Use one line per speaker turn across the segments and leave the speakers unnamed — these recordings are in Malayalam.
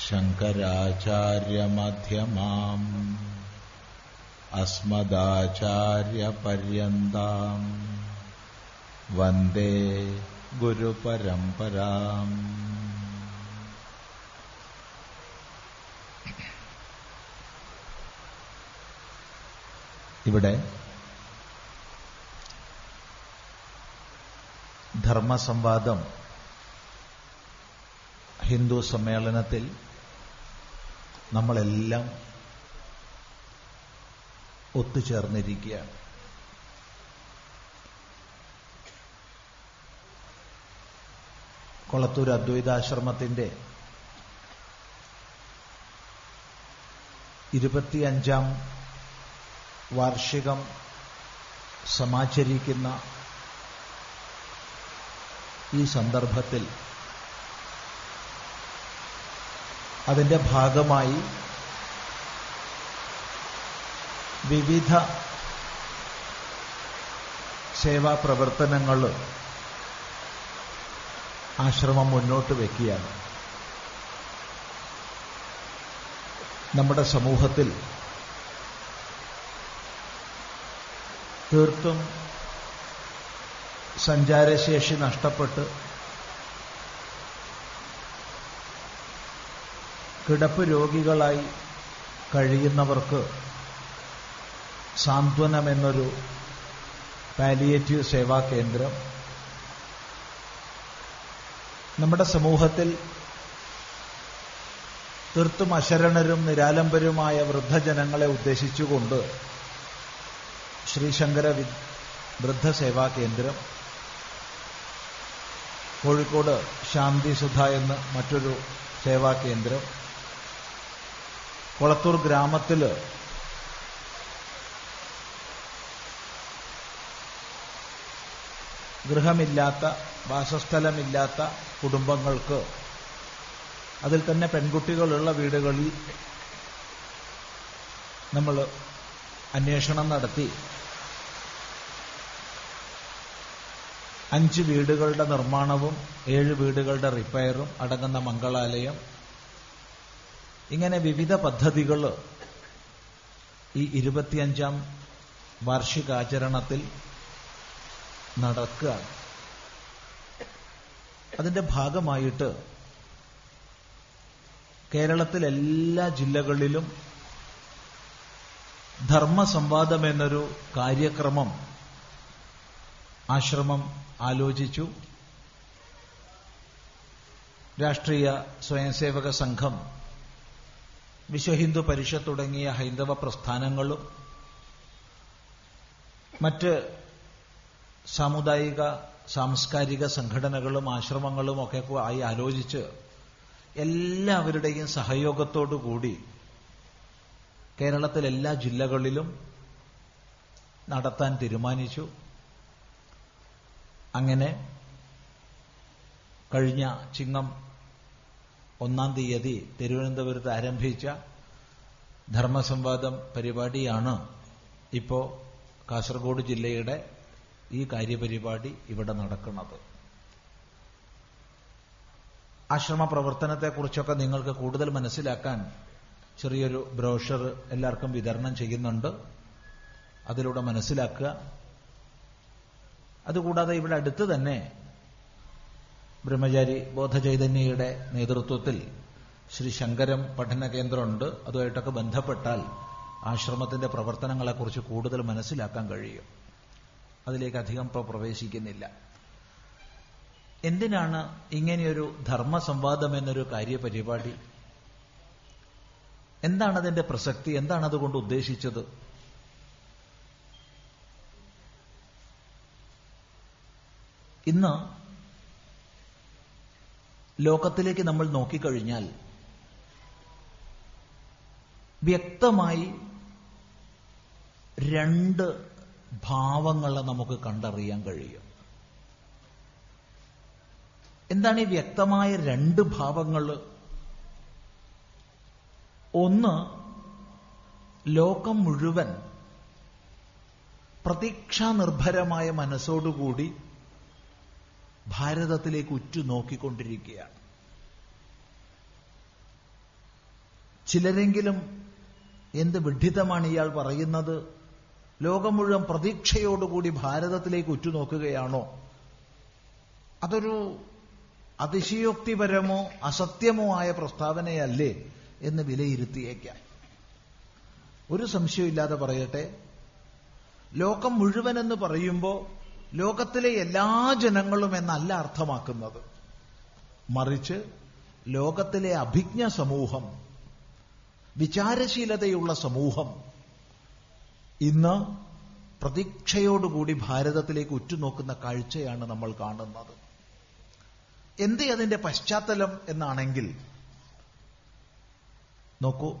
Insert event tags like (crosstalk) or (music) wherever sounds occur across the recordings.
शङ्कराचार्यमध्यमाम् अस्मदाचार्यपर्यन्ताम् वन्दे गुरुपरम्पराम् ഇവിടെ ധർമ്മസംവാദം ഹിന്ദു സമ്മേളനത്തിൽ നമ്മളെല്ലാം ഒത്തുചേർന്നിരിക്കുകയാണ്. കൊളത്തൂർ അദ്വൈതാശ്രമത്തിന്റെ ഇരുപത്തിയഞ്ചാം വാർഷികം സമാചരിക്കുന്ന ഈ സന്ദർഭത്തിൽ അതിന്റെ ഭാഗമായി വിവിധ സേവാ പ്രവർത്തനങ്ങൾ ആശ്രമം മുന്നോട്ട് വയ്ക്കുകയാണ് നമ്മുടെ സമൂഹത്തിൽ തീർത്തും സഞ്ചാരശേഷി നഷ്ടപ്പെട്ട് കിടപ്പ് രോഗികളായി കഴിയുന്നവർക്ക് സാന്ത്വനം എന്നൊരു പാലിയേറ്റീവ് സേവാ കേന്ദ്രം. നമ്മുടെ സമൂഹത്തിൽ തീർത്തും അശരണരും നിരാലംബരുമായ വൃദ്ധജനങ്ങളെ ഉദ്ദേശിച്ചുകൊണ്ട് ശ്രീശങ്കര വൃദ്ധസേവാ കേന്ദ്രം കോഴിക്കോട് ശാന്തിസുധ എന്ന് മറ്റൊരു സേവാ കേന്ദ്രം കൊളത്തൂർ ഗ്രാമത്തിൽ ഗൃഹമില്ലാത്ത വാസസ്ഥലമില്ലാത്ത കുടുംബങ്ങൾക്ക് അതിൽ തന്നെ പെൺകുട്ടികളുള്ള വീടുകളിൽ നമ്മൾ അന്വേഷണം നടത്തി. അഞ്ച് വീടുകളുടെ നിർമ്മാണവും ഏഴ് വീടുകളുടെ റിപ്പയറും അടങ്ങുന്ന മംഗളാലയം ഇങ്ങനെ വിവിധ പദ്ധതികൾ ഈ ഇരുപത്തിയഞ്ചാം വാർഷികാചരണത്തിൽ നടക്കുകയാണ്. അതിന്റെ ഭാഗമായിട്ട് കേരളത്തിൽ എല്ലാ ജില്ലകളിലും ധർമ്മസംവാദം എന്നൊരു കാര്യക്രമം ആശ്രമം ആലോചിച്ചു. രാഷ്ട്രീയ സ്വയംസേവക സംഘം വിശ്വഹിന്ദു പരിഷത്ത് തുടങ്ങിയ ഹൈന്ദവ പ്രസ്ഥാനങ്ങളും മറ്റ് സാമുദായിക സാംസ്കാരിക സംഘടനകളും ആശ്രമങ്ങളും ഒക്കെ ആയി ആലോചിച്ച് എല്ലാവരുടെയും സഹയോഗത്തോടു കൂടി കേരളത്തിലെ എല്ലാ ജില്ലകളിലും നടത്താൻ തീരുമാനിച്ചു. അങ്ങനെ കഴിഞ്ഞ ചിങ്ങം ഒന്നാം തീയതി തിരുവനന്തപുരത്ത് ആരംഭിച്ച ധർമ്മസംവാദം പരിപാടിയാണ് ഇപ്പോ കാസർഗോഡ് ജില്ലയുടെ ഈ കാര്യപരിപാടി ഇവിടെ നടക്കുന്നത്. ആശ്രമ പ്രവർത്തനത്തെക്കുറിച്ചൊക്കെ നിങ്ങൾക്ക് കൂടുതൽ മനസ്സിലാക്കാൻ ചെറിയൊരു ബ്രോഷർ എല്ലാവർക്കും വിതരണം ചെയ്യുന്നുണ്ട്. അതിലൂടെ മനസ്സിലാക്കുക. അതുകൂടാതെ ഇവിടെ അടുത്ത് തന്നെ ബ്രഹ്മചാരി ബോധചൈതന്യയുടെ നേതൃത്വത്തിൽ ശ്രീ ശങ്കരം പഠന കേന്ദ്രമുണ്ട്. അതുമായിട്ടൊക്കെ ബന്ധപ്പെട്ടാൽ ആശ്രമത്തിന്റെ പ്രവർത്തനങ്ങളെക്കുറിച്ച് കൂടുതൽ മനസ്സിലാക്കാൻ കഴിയും. അതിലേക്ക് അധികം ഇപ്പോൾ പ്രവേശിക്കുന്നില്ല. എന്തിനാണ് ഇങ്ങനെയൊരു ധർമ്മസംവാദം എന്നൊരു കാര്യപരിപാടി? എന്താണ് അതിന്റെ പ്രസക്തി? എന്താണ് അതുകൊണ്ട് ഉദ്ദേശിച്ചത്? ഇന്ന് ലോകത്തിലേക്ക് നമ്മൾ നോക്കിക്കഴിഞ്ഞാൽ വ്യക്തമായി രണ്ട് ഭാവങ്ങളെ നമുക്ക് കണ്ടറിയാൻ കഴിയും. എന്താണ് ഈ വ്യക്തമായ രണ്ട് ഭാവങ്ങൾ? ഒന്ന് ലോകം മുഴുവൻ പ്രതീക്ഷാനിർഭരമായ മനസ്സോടുകൂടി ഭാരതത്തിലേക്ക് ഉറ്റുനോക്കിക്കൊണ്ടിരിക്കുകയാണ്. ചിലരെങ്കിലും എന്ത് വിഡ്ഢിതമാണ് ഇയാൾ പറയുന്നത്? ലോകം മുഴുവൻ പ്രതീക്ഷയോടുകൂടി ഭാരതത്തിലേക്ക് ഉറ്റുനോക്കുകയാണോ? അതൊരു അതിശയോക്തിപരമോ അസത്യമോ ആയ പ്രസ്താവനയല്ലേ എന്ന് വിലയിരുത്തിയേക്കാം. ഒരു സംശയമില്ലാതെ പറയട്ടെ. ലോകം മുഴുവൻ എന്ന് പറയുമ്പോൾ ലോകത്തിലെ എല്ലാ ജനങ്ങളും എന്നല്ല അർത്ഥമാക്കുന്നത്. മറിച്ച് ലോകത്തിലെ അഭിജ്ഞ സമൂഹം വിചാരശീലതയുള്ള സമൂഹം ഇന്ന് പ്രതീക്ഷയോടുകൂടി ഭാരതത്തിലേക്ക് ഉറ്റുനോക്കുന്ന കാഴ്ചയാണ് നമ്മൾ കാണുന്നത്. എന്തേ അതിന്റെ പശ്ചാത്തലം എന്നാണെങ്കിൽ നോക്കൂ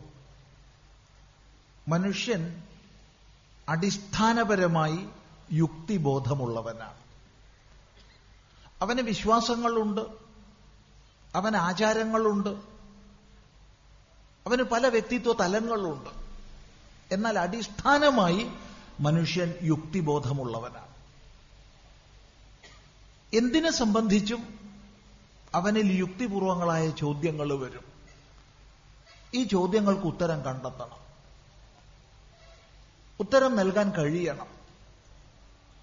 മനുഷ്യൻ അടിസ്ഥാനപരമായി യുക്തിബോധമുള്ളവനാണ്. അവന് വിശ്വാസങ്ങളുണ്ട്. അവന് ആചാരങ്ങളുണ്ട്. അവന് പല വ്യക്തിത്വ തലങ്ങളുണ്ട്. എന്നാൽ അടിസ്ഥാനമായി മനുഷ്യൻ യുക്തിബോധമുള്ളവനാണ്. എന്തിനെ സംബന്ധിച്ചും അവനിൽ യുക്തിപൂർവങ്ങളായ ചോദ്യങ്ങൾ വരും. ഈ ചോദ്യങ്ങൾക്ക് ഉത്തരം കണ്ടെത്തണം. ഉത്തരം നൽകാൻ കഴിയണം.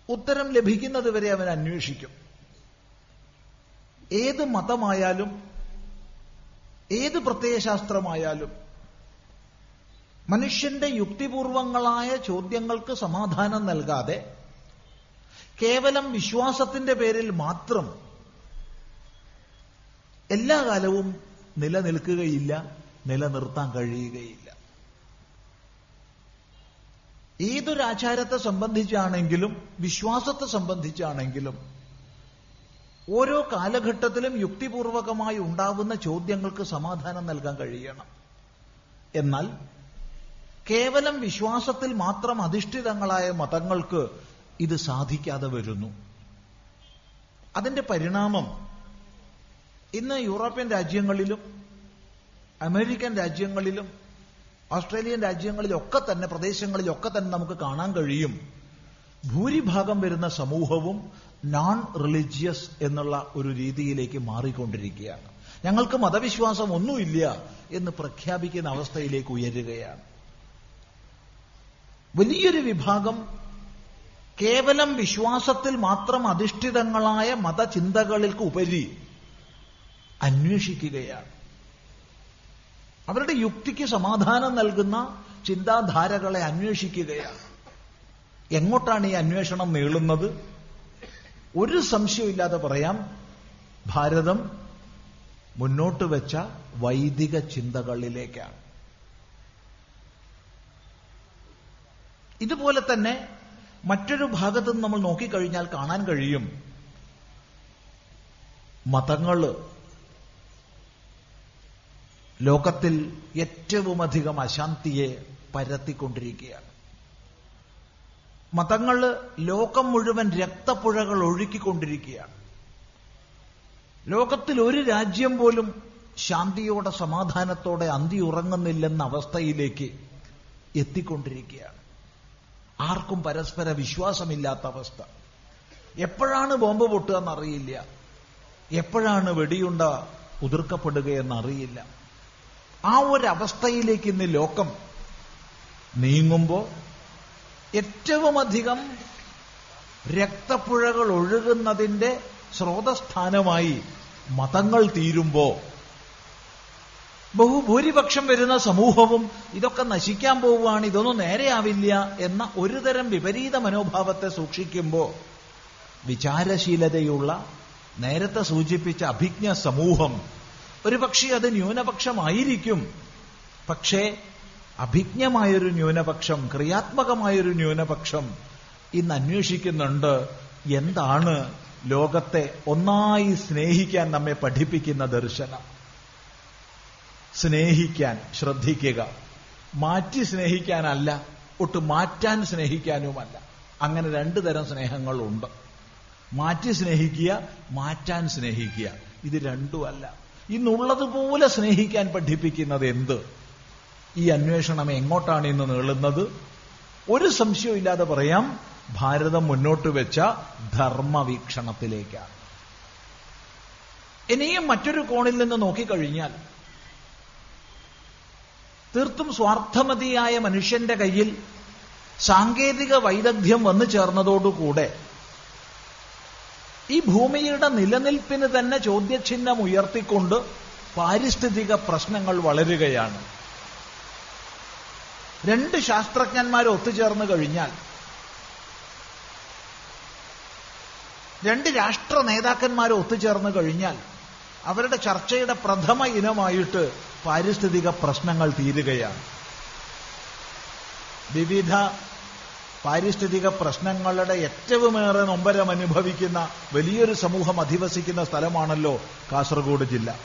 ഉത്തരം ലഭിക്കുന്നതുവരെ അവൻ അന്വേഷിക്കും. ഏത് മതമായാലും ഏത് പ്രത്യയശാസ്ത്രമായാലും മനുഷ്യന്റെ യുക്തിപൂർവങ്ങളായ ചോദ്യങ്ങൾക്ക് സമാധാനം നൽകാതെ കേവലം വിശ്വാസത്തിന്റെ പേരിൽ മാത്രം എല്ലാ കാലവും നിലനിൽക്കുകയില്ല നിലനിർത്താൻ കഴിയുകയില്ല. ഏതൊരു ആചാരത്തെ സംബന്ധിച്ചാണെങ്കിലും വിശ്വാസത്തെ സംബന്ധിച്ചാണെങ്കിലും ഓരോ കാലഘട്ടത്തിലും യുക്തിപൂർവകമായി ഉണ്ടാവുന്ന ചോദ്യങ്ങൾക്ക് സമാധാനം നൽകാൻ കഴിയണം. എന്നാൽ കേവലം വിശ്വാസത്തിൽ മാത്രം അധിഷ്ഠിതങ്ങളായ മതങ്ങൾക്ക് ഇത് സാധിക്കാതെ വരുന്നു. അതിന്റെ പരിണാമം ഇന്ന് യൂറോപ്യൻ രാജ്യങ്ങളിലും അമേരിക്കൻ രാജ്യങ്ങളിലും ഓസ്ട്രേലിയൻ രാജ്യങ്ങളിലൊക്കെ തന്നെ പ്രദേശങ്ങളിലൊക്കെ തന്നെ നമുക്ക് കാണാൻ കഴിയും. ഭൂരിഭാഗം വരുന്ന സമൂഹവും നോൺ റിലീജിയസ് എന്നുള്ള ഒരു രീതിയിലേക്ക് മാറിക്കൊണ്ടിരിക്കുകയാണ്. ഞങ്ങൾക്ക് മതവിശ്വാസം ഒന്നുമില്ല എന്ന് പ്രഖ്യാപിക്കുന്ന അവസ്ഥയിലേക്ക് ഉയരുകയാണ്. വലിയൊരു വിഭാഗം കേവലം വിശ്വാസത്തിൽ മാത്രം അധിഷ്ഠിതങ്ങളായ മതചിന്തകൾക്ക് ഉപരി അന്വേഷിക്കുകയാണ്. അവരുടെ യുക്തിക്ക് സമാധാനം നൽകുന്ന ചിന്താധാരകളെ അന്വേഷിക്കുകയാണ്. എങ്ങോട്ടാണ് ഈ അന്വേഷണം നീളുന്നത്? ഒരു സംശയമില്ലാതെ പറയാം. ഭാരതം മുന്നോട്ട് വെച്ച വൈദിക ചിന്തകളിലേക്കാണ്. ഇതുപോലെ തന്നെ മറ്റൊരു ഭാഗത്ത് നമ്മൾ നോക്കിക്കഴിഞ്ഞാൽ കാണാൻ കഴിയും. മതങ്ങൾ ലോകത്തിൽ ഏറ്റവുമധികം അശാന്തിയെ പരത്തിക്കൊണ്ടിരിക്കുകയാണ്. മതങ്ങൾ ലോകം മുഴുവൻ രക്തപ്പുഴകൾ ഒഴുക്കിക്കൊണ്ടിരിക്കുകയാണ്. ലോകത്തിൽ ഒരു രാജ്യം പോലും ശാന്തിയോടെ സമാധാനത്തോടെ അന്തി ഉറങ്ങുന്നില്ലെന്ന അവസ്ഥയിലേക്ക് എത്തിക്കൊണ്ടിരിക്കുകയാണ്. ആർക്കും പരസ്പര വിശ്വാസമില്ലാത്ത അവസ്ഥ. എപ്പോഴാണ് ബോംബ് പൊട്ടുക എന്നറിയില്ല. എപ്പോഴാണ് വെടിയുണ്ട ഉതിർക്കപ്പെടുകയെന്നറിയില്ല ആ ഒരു അവസ്ഥയിലേക്ക് ഇന്ന് ലോകം നീങ്ങുമ്പോൾ ഏറ്റവുമധികം രക്തപ്പുഴകൾ ഒഴുകുന്നതിന്റെ സ്രോതസ്ഥാനമായി മതങ്ങൾ തീരുമ്പോ ബഹുഭൂരിപക്ഷം വരുന്ന സമൂഹവും ഇതൊക്കെ നശിക്കാൻ പോവുകയാണ് ഇതൊന്നും നേരെയാവില്ല എന്ന ഒരുതരം വിപരീത മനോഭാവത്തെ സൂക്ഷിക്കുമ്പോൾ വിചാരശീലതയുള്ള നേരത്തെ സൂചിപ്പിച്ച അഭിജ്ഞ സമൂഹം ഒരുപക്ഷെ അത് ന്യൂനപക്ഷമായിരിക്കും. പക്ഷേ അഭിജ്ഞമായൊരു ന്യൂനപക്ഷം ക്രിയാത്മകമായൊരു ന്യൂനപക്ഷം ഇന്ന് അന്വേഷിക്കുന്നുണ്ട്. എന്താണ് ലോകത്തെ ഒന്നായി സ്നേഹിക്കാൻ നമ്മെ പഠിപ്പിക്കുന്ന ദർശനം? സ്നേഹിക്കാൻ ശ്രദ്ധിക്കുക. മാറ്റി സ്നേഹിക്കാനല്ല ഒട്ട് മാറ്റാൻ സ്നേഹിക്കാനുമല്ല. അങ്ങനെ രണ്ടു തരം സ്നേഹങ്ങളുണ്ട്. മാറ്റി സ്നേഹിക്കുക മാറ്റാൻ സ്നേഹിക്കുക. ഇത് രണ്ടുമല്ല. ഇന്നുള്ളതുപോലെ സ്നേഹിക്കാൻ പഠിപ്പിക്കുന്നത് എന്ത്? ഈ അന്വേഷണം എങ്ങോട്ടാണ് ഇന്ന് നീളുന്നത്? ഒരു സംശയവും ഇല്ലാതെ പറയാം. ഭാരതം മുന്നോട്ട് വെച്ച ധർമ്മവീക്ഷണത്തിലേക്കാണ്. ഇനിയും മറ്റൊരു കോണിൽ നിന്ന് നോക്കിക്കഴിഞ്ഞാൽ തീർത്തും സ്വാർത്ഥമതിയായ മനുഷ്യന്റെ കയ്യിൽ സാങ്കേതിക വൈദഗ്ധ്യം വന്നു ചേർന്നതോടുകൂടെ ഈ ഭൂമിയുടെ നിലനിൽപ്പിന് തന്നെ ചോദ്യചിഹ്നം ഉയർത്തിക്കൊണ്ട് പാരിസ്ഥിതിക പ്രശ്നങ്ങൾ വളരുകയാണ്. രണ്ട് ശാസ്ത്രജ്ഞന്മാർ ഒത്തുചേർന്ന് കഴിഞ്ഞാൽ രണ്ട് രാഷ്ട്ര നേതാക്കന്മാർ ഒത്തുചേർന്ന് കഴിഞ്ഞാൽ അവരുടെ ചർച്ചയുടെ പ്രഥമ ഇനമായിട്ട് പാരിസ്ഥിതിക പ്രശ്നങ്ങൾ തീരുകയാണ്. വിവിധ പാരിസ്ഥിതിക പ്രശ്നങ്ങളുടെ ഏറ്റവുമേറെ നൊമ്പരം അനുഭവിക്കുന്ന വലിയൊരു സമൂഹം അധിവസിക്കുന്ന സ്ഥലമാണല്ലോ കാസർഗോഡ് ജില്ല.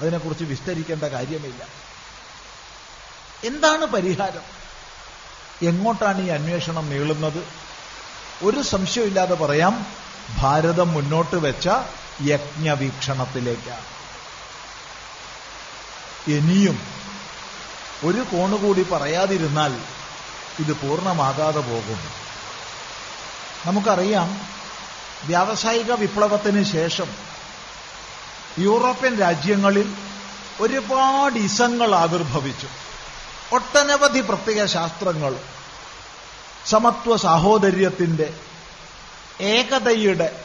അതിനെക്കുറിച്ച് വിസ്തരിക്കേണ്ട കാര്യമില്ല. എന്താണ് പരിഹാരം? എങ്ങോട്ടാണ് ഈ അന്വേഷണം നീളുന്നത്? ഒരു സംശയമില്ലാതെ പറയാം. ഭാരതം മുന്നോട്ട് വെച്ച യജ്ഞവീക്ഷണത്തിലേക്കാണ്. ഇനിയും ഒരു കോണുകൂടി പറയാതിരുന്നാൽ ഇത് പൂർണമാകാതെ പോകും. നമുക്കറിയാം വ്യാവസായിക വിപ്ലവത്തിന് ശേഷം യൂറോപ്യൻ രാജ്യങ്ങളിൽ ഒരുപാട് ഇസങ്ങൾ ആവിർഭവിച്ചു. ഒട്ടനവധി പ്രത്യേക ശാസ്ത്രങ്ങൾ സമത്വ സാഹോദര്യത്തിന്റെ ഏകതയുടെ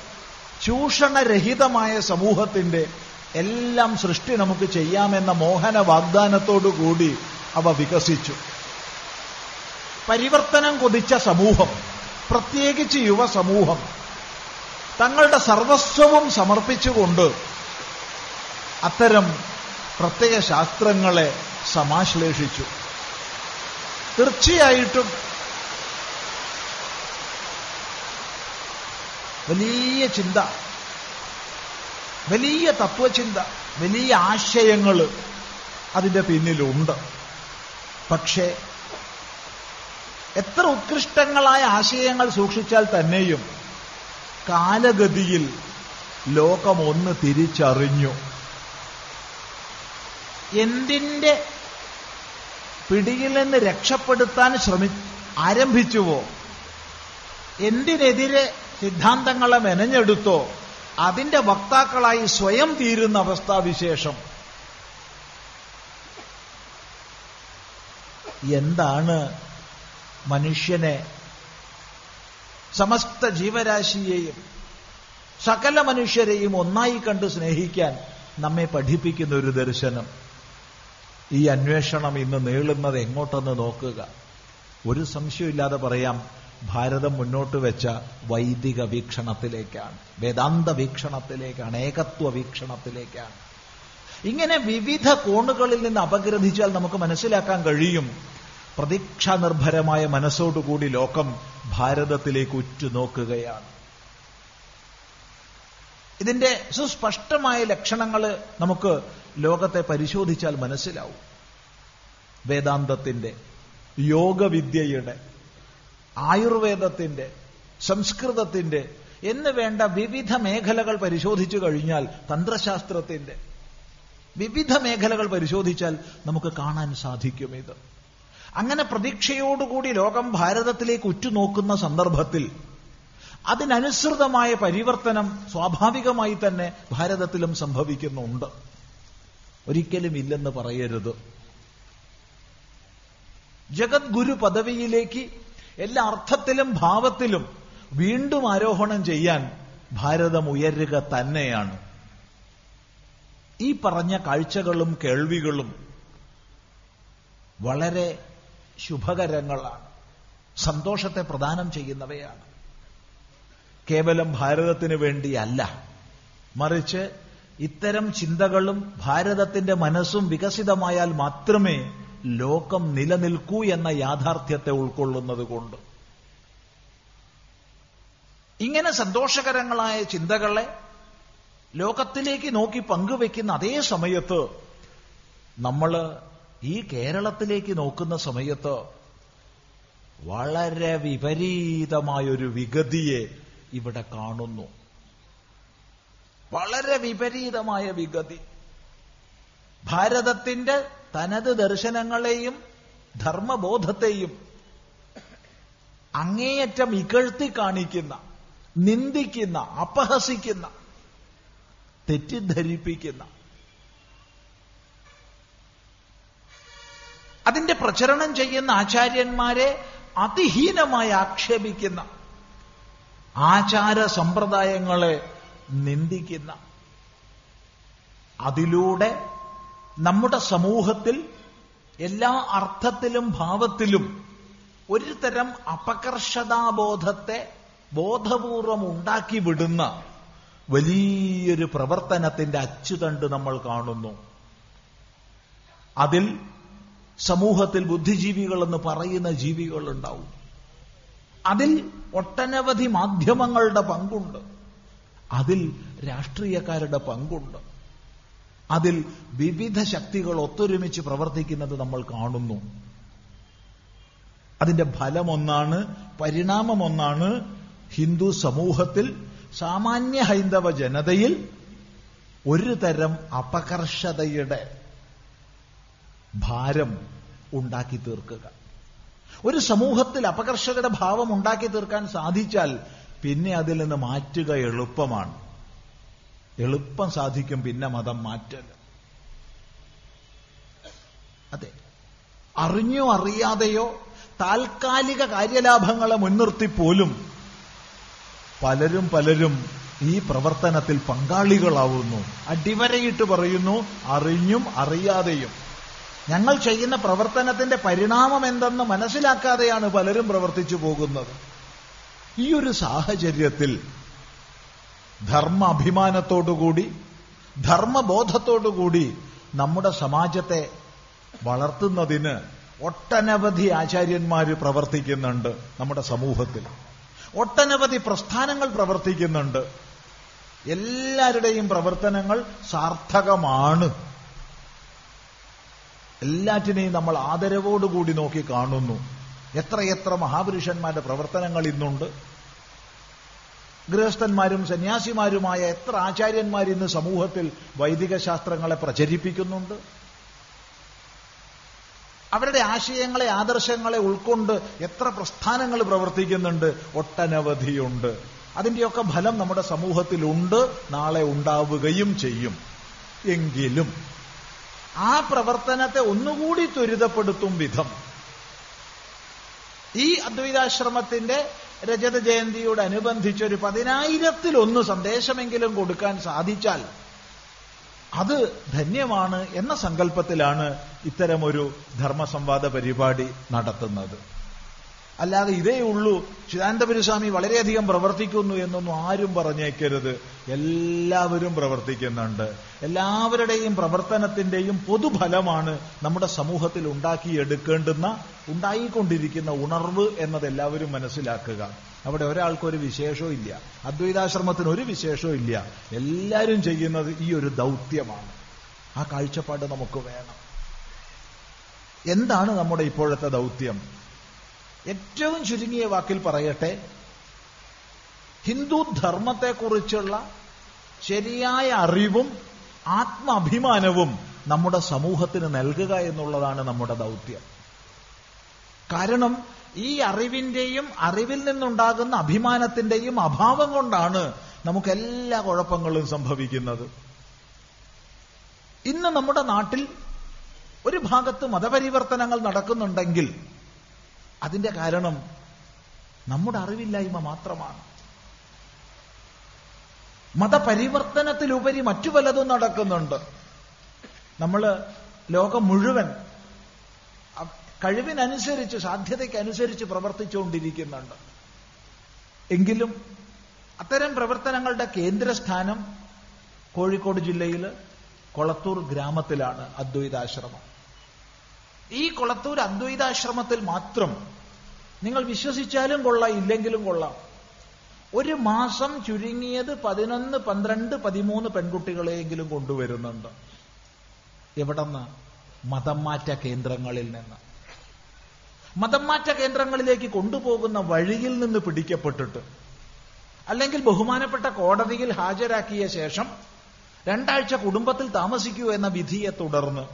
ചൂഷണരഹിതമായ സമൂഹത്തിന്റെ എല്ലാം സൃഷ്ടി നമുക്ക് ചെയ്യാമെന്ന മോഹന വാഗ്ദാനത്തോടുകൂടി അവ വികസിച്ചു. പരിവർത്തനം കൊതിച്ച സമൂഹം പ്രത്യേകിച്ച് യുവസമൂഹം തങ്ങളുടെ സർവസ്വവും സമർപ്പിച്ചുകൊണ്ട് അത്തരം പ്രത്യേക ശാസ്ത്രങ്ങളെ സമാശ്ലേഷിച്ചു. തീർച്ചയായിട്ടും വലിയ ചിന്ത വലിയ തത്വചിന്ത വലിയ ആശയങ്ങൾ അതിന്റെ പിന്നിലുണ്ട്. പക്ഷേ എത്ര ഉത്കൃഷ്ടങ്ങളായ ആശയങ്ങൾ സൂക്ഷിച്ചാൽ തന്നെയും കാലഗതിയിൽ ലോകം ഒന്ന് തിരിച്ചറിഞ്ഞു. എന്തിന്റെ പിടിയിൽ നിന്ന് രക്ഷപ്പെടുത്താൻ ശ്രമി ആരംഭിച്ചുവോ? എന്തിനെതിരെ സിദ്ധാന്തങ്ങളെ മെനഞ്ഞെടുത്തോ? അതിന്റെ വക്താക്കളായി സ്വയം തീരുന്ന അവസ്ഥാവിശേഷം. എന്താണ് മനുഷ്യനെ സമസ്ത ജീവരാശിയെയും സകല മനുഷ്യരെയും ഒന്നായി കണ്ട് സ്നേഹിക്കാൻ നമ്മെ പഠിപ്പിക്കുന്ന ഒരു ദർശനം. ഈ അന്വേഷണം ഇന്ന് നീളുന്നത് എങ്ങോട്ടെന്ന് നോക്കുക. ഒരു സംശയമില്ലാതെ പറയാം ഭാരതം മുന്നോട്ട് വെച്ച വൈദിക വീക്ഷണത്തിലേക്കാണ് വേദാന്ത വീക്ഷണത്തിലേക്കാണ് ഏകത്വ വീക്ഷണത്തിലേക്കാണ്. ഇങ്ങനെ വിവിധ കോണുകളിൽ നിന്ന് അപഗ്രഥിച്ചാൽ നമുക്ക് മനസ്സിലാക്കാൻ കഴിയും പ്രതീക്ഷാനിർഭരമായ മനസ്സോടുകൂടി ലോകം ഭാരതത്തിലേക്ക് ഉറ്റുനോക്കുകയാണ്. ഇതിന്റെ സുസ്പഷ്ടമായ ലക്ഷണങ്ങൾ നമുക്ക് ലോകത്തെ പരിശോധിച്ചാൽ മനസ്സിലാവും. വേദാന്തത്തിന്റെ യോഗവിദ്യയുടെ ആയുർവേദത്തിന്റെ സംസ്കൃതത്തിന്റെ എന്ന് വേണ്ട വിവിധ മേഖലകൾ പരിശോധിച്ചു കഴിഞ്ഞാൽ തന്ത്രശാസ്ത്രത്തിന്റെ വിവിധ മേഖലകൾ പരിശോധിച്ചാൽ നമുക്ക് കാണാൻ സാധിക്കും ഇത്. അങ്ങനെ പ്രതീക്ഷയോടുകൂടി ലോകം ഭാരതത്തിലേക്ക് ഉറ്റുനോക്കുന്ന സന്ദർഭത്തിൽ അതിനനുസൃതമായ പരിവർത്തനം സ്വാഭാവികമായി തന്നെ ഭാരതത്തിലും സംഭവിക്കുന്നുണ്ട്. ഒരിക്കലും ഇല്ലെന്ന് പറയരുത്. ജഗദ്ഗുരു പദവിയിലേക്ക് എല്ലാ അർത്ഥത്തിലും ഭാവത്തിലും വീണ്ടും ആരോഹണം ചെയ്യാൻ ഭാരതം ഉയരുക തന്നെയാണ്. ഈ പറഞ്ഞ കാഴ്ചകളും കേൾവികളും വളരെ ശുഭകരങ്ങളാണ്. സന്തോഷത്തെ പ്രദാനം ചെയ്യുന്നവയാണ്. കേവലം ഭാരതത്തിന് വേണ്ടിയല്ല. മറിച്ച് ഇത്തരം ചിന്തകളും ഭാരതത്തിന്റെ മനസ്സും വികസിതമായാൽ മാത്രമേ ലോകം നിലനിൽക്കൂ എന്ന യാഥാർത്ഥ്യത്തെ ഉൾക്കൊള്ളുന്നതുകൊണ്ട് ഇങ്ങനെ സന്തോഷകരങ്ങളായ ചിന്തകളെ ലോകത്തിലേക്ക് നോക്കി പങ്കുവെക്കുന്ന അതേ സമയത്ത് നമ്മൾ ഈ കേരളത്തിലേക്ക് നോക്കുന്ന സമയത്ത് വളരെ വിപരീതമായൊരു വിഗതിയെ ഇവിടെ കാണുന്നു. വളരെ വിപരീതമായ വിഗതി. ഭാരതത്തിന്റെ തനത് ദർശനങ്ങളെയും ധർമ്മബോധത്തെയും അങ്ങേയറ്റം ഇകഴ്ത്തി കാണിക്കുന്ന നിന്ദിക്കുന്ന അപഹസിക്കുന്ന തെറ്റിദ്ധരിപ്പിക്കുന്ന അതിന്റെ പ്രചരണം ചെയ്യുന്ന ആചാര്യന്മാരെ അതിഹീനമായി ആക്ഷേപിക്കുന്ന ആചാര സമ്പ്രദായങ്ങളെ നിന്ദിക്കുന്ന. അതിലൂടെ നമ്മുടെ സമൂഹത്തിൽ എല്ലാ അർത്ഥത്തിലും ഭാവത്തിലും ഒരു തരം അപകർഷതാബോധത്തെ ബോധപൂർവം ഉണ്ടാക്കി വിടുന്ന വലിയൊരു പ്രവർത്തനത്തിന്റെ അച്ചുതണ്ട് നമ്മൾ കാണുന്നു. അതിൽ സമൂഹത്തിൽ ബുദ്ധിജീവികൾ എന്ന് പറയുന്ന ജീവികൾ ഉണ്ടാവും അതിൽ ഒട്ടനവധി മാധ്യമങ്ങളുടെ പങ്കുണ്ട്. അതിൽ രാഷ്ട്രീയക്കാരുടെ പങ്കുണ്ട്. അതിൽ വിവിധ ശക്തികൾ ഒത്തൊരുമിച്ച് പ്രവർത്തിക്കുന്നത് നമ്മൾ കാണുന്നു. അതിന്റെ ഫലമൊന്നാണ് പരിണാമമൊന്നാണ് ഹിന്ദു സമൂഹത്തിൽ സാമാന്യ ഹൈന്ദവ ജനതയിൽ ഒരു തരം അപകർഷതയുടെ ഭാരം ഉണ്ടാക്കി തീർക്കുക. ഒരു സമൂഹത്തിൽ അപകർഷകരുടെ ഭാവം ഉണ്ടാക്കി തീർക്കാൻ സാധിച്ചാൽ പിന്നെ അതിൽ നിന്ന് മാറ്റുക എളുപ്പമാണ്. എളുപ്പം സാധിക്കും പിന്നെ മതം മാറ്റൽ അതെ. അറിഞ്ഞോ അറിയാതെയോ താൽക്കാലിക കാര്യലാഭങ്ങളെ മുൻനിർത്തി പോലും പലരും പലരും ഈ പ്രവർത്തനത്തിൽ പങ്കാളികളാവുന്നു. അടിവരയിട്ട് പറയുന്നു അറിഞ്ഞും അറിയാതെയും. ഞങ്ങൾ ചെയ്യുന്ന പ്രവർത്തനത്തിന്റെ പരിണാമം എന്തെന്ന് മനസ്സിലാക്കാതെയാണ് പലരും പ്രവർത്തിച്ചു പോകുന്നത്. ഈ ഒരു സാഹചര്യത്തിൽ ധർമ്മ അഭിമാനത്തോടുകൂടി ധർമ്മബോധത്തോടുകൂടി നമ്മുടെ സമാജത്തെ വളർത്തുന്നതിന് ഒട്ടനവധി ആചാര്യന്മാർ പ്രവർത്തിക്കുന്നുണ്ട് നമ്മുടെ സമൂഹത്തിൽ. ഒട്ടനവധി പ്രസ്ഥാനങ്ങൾ പ്രവർത്തിക്കുന്നുണ്ട്. എല്ലാവരുടെയും പ്രവർത്തനങ്ങൾ സാർത്ഥകമാണ്. എല്ലാറ്റിനെയും നമ്മൾ ആദരവോടുകൂടി നോക്കി കാണുന്നു. എത്രയെത്ര മഹാപുരുഷന്മാരുടെ പ്രവർത്തനങ്ങൾ ഇന്നുണ്ട്. ഗൃഹസ്ഥന്മാരും സന്യാസിമാരുമായ എത്ര ആചാര്യന്മാർ ഇന്ന് സമൂഹത്തിൽ വൈദിക ശാസ്ത്രങ്ങളെ പ്രചരിപ്പിക്കുന്നുണ്ട്. അവരുടെ ആശയങ്ങളെ ആദർശങ്ങളെ ഉൾക്കൊണ്ട് എത്ര പ്രസ്ഥാനങ്ങൾ പ്രവർത്തിക്കുന്നുണ്ട്. ഒട്ടനവധിയുണ്ട്. അതിന്റെയൊക്കെ ഫലം നമ്മുടെ സമൂഹത്തിലുണ്ട്. നാളെ ഉണ്ടാവുകയും ചെയ്യും. എങ്കിലും ആ പ്രവർത്തനത്തെ ഒന്നുകൂടി ത്വരിതപ്പെടുത്തും വിധം. ഈ അദ്വൈതാശ്രമത്തിന്റെ രജത ജയന്തിയോട് അനുബന്ധിച്ച് ഒരു പതിനായിരത്തിലൊന്ന് സന്ദേശമെങ്കിലും കൊടുക്കാൻ സാധിച്ചാൽ അത് ധന്യമാണ് എന്ന സങ്കല്പത്തിലാണ് ഇത്തരമൊരു ധർമ്മസംവാദ പരിപാടി നടത്തുന്നത്. അല്ലാതെ ഇതേ ഉള്ളൂ. ചിദാനന്ദപുരസ്വാമി വളരെയധികം പ്രവർത്തിക്കുന്നു എന്നൊന്നും ആരും പറഞ്ഞേക്കരുത്. എല്ലാവരും പ്രവർത്തിക്കുന്നുണ്ട്. എല്ലാവരുടെയും പ്രവർത്തനത്തിന്റെയും പൊതുഫലമാണ് നമ്മുടെ സമൂഹത്തിൽ ഉണ്ടാക്കിയെടുക്കേണ്ടുന്ന ഉണ്ടായിക്കൊണ്ടിരിക്കുന്ന ഉണർവ് എന്നത് എല്ലാവരും മനസ്സിലാക്കുക. അവിടെ ഒരാൾക്കൊരു വിശേഷവും ഇല്ല. അദ്വൈതാശ്രമത്തിന് ഒരു വിശേഷവും ഇല്ല. എല്ലാവരും ചെയ്യുന്നത് ഈ ഒരു ദൗത്യമാണ്. ആ കാഴ്ചപ്പാട് നമുക്ക് വേണം. എന്താണ് നമ്മുടെ ഇപ്പോഴത്തെ ദൗത്യം? ഏറ്റവും ചുരുങ്ങിയ വാക്കിൽ പറയട്ടെ ഹിന്ദു ധർമ്മത്തെക്കുറിച്ചുള്ള ശരിയായ അറിവും ആത്മാഭിമാനവും നമ്മുടെ സമൂഹത്തിന് നൽകുക എന്നുള്ളതാണ് നമ്മുടെ ദൗത്യം. കാരണം ഈ അറിവിന്റെയും അറിവിൽ നിന്നുണ്ടാകുന്ന അഭിമാനത്തിന്റെയും അഭാവം കൊണ്ടാണ് നമുക്ക് എല്ലാ കുഴപ്പങ്ങളും സംഭവിക്കുന്നത്. ഇന്ന് നമ്മുടെ നാട്ടിൽ ഒരു ഭാഗത്ത് മതപരിവർത്തനങ്ങൾ നടക്കുന്നുണ്ടെങ്കിൽ അതിന്റെ കാരണം നമ്മുടെ അറിവില്ലായ്മ മാത്രമാണ്. മതപരിവർത്തനത്തിലുപരി മറ്റു പലതും നടക്കുന്നുണ്ട്. നമ്മൾ ലോകം മുഴുവൻ കഴിവിനനുസരിച്ച് സാധ്യതയ്ക്കനുസരിച്ച് പ്രവർത്തിച്ചുകൊണ്ടിരിക്കുന്നുണ്ട്. എങ്കിലും അത്തരം പ്രവർത്തനങ്ങളുടെ കേന്ദ്രസ്ഥാനം കോഴിക്കോട് ജില്ലയിൽ കൊളത്തൂർ ഗ്രാമത്തിലാണ് അദ്വൈതാശ്രമം. ഈ കൊളത്തൂർ അദ്വൈതാശ്രമത്തിൽ മാത്രം നിങ്ങൾ വിശ്വസിച്ചാലും കൊള്ളാം ഇല്ലെങ്കിലും കൊള്ളാം. ഒരു മാസം ചുരുങ്ങിയത് പതിനൊന്ന് പന്ത്രണ്ട് പതിമൂന്ന് പെൺകുട്ടികളെയെങ്കിലും കൊണ്ടുവരുന്നുണ്ട്. എവിടെന്ന്? മതം മാറ്റ കേന്ദ്രങ്ങളിൽ നിന്ന്. മതം മാറ്റ കേന്ദ്രങ്ങളിലേക്ക് കൊണ്ടുപോകുന്ന വഴിയിൽ നിന്ന് പിടിക്കപ്പെട്ടിട്ട് അല്ലെങ്കിൽ ബഹുമാനപ്പെട്ട കോടതിയിൽ ഹാജരാക്കിയ ശേഷം രണ്ടാഴ്ച കുടുംബത്തിൽ താമസിക്കൂ എന്ന വിധിയെ തുടർന്ന്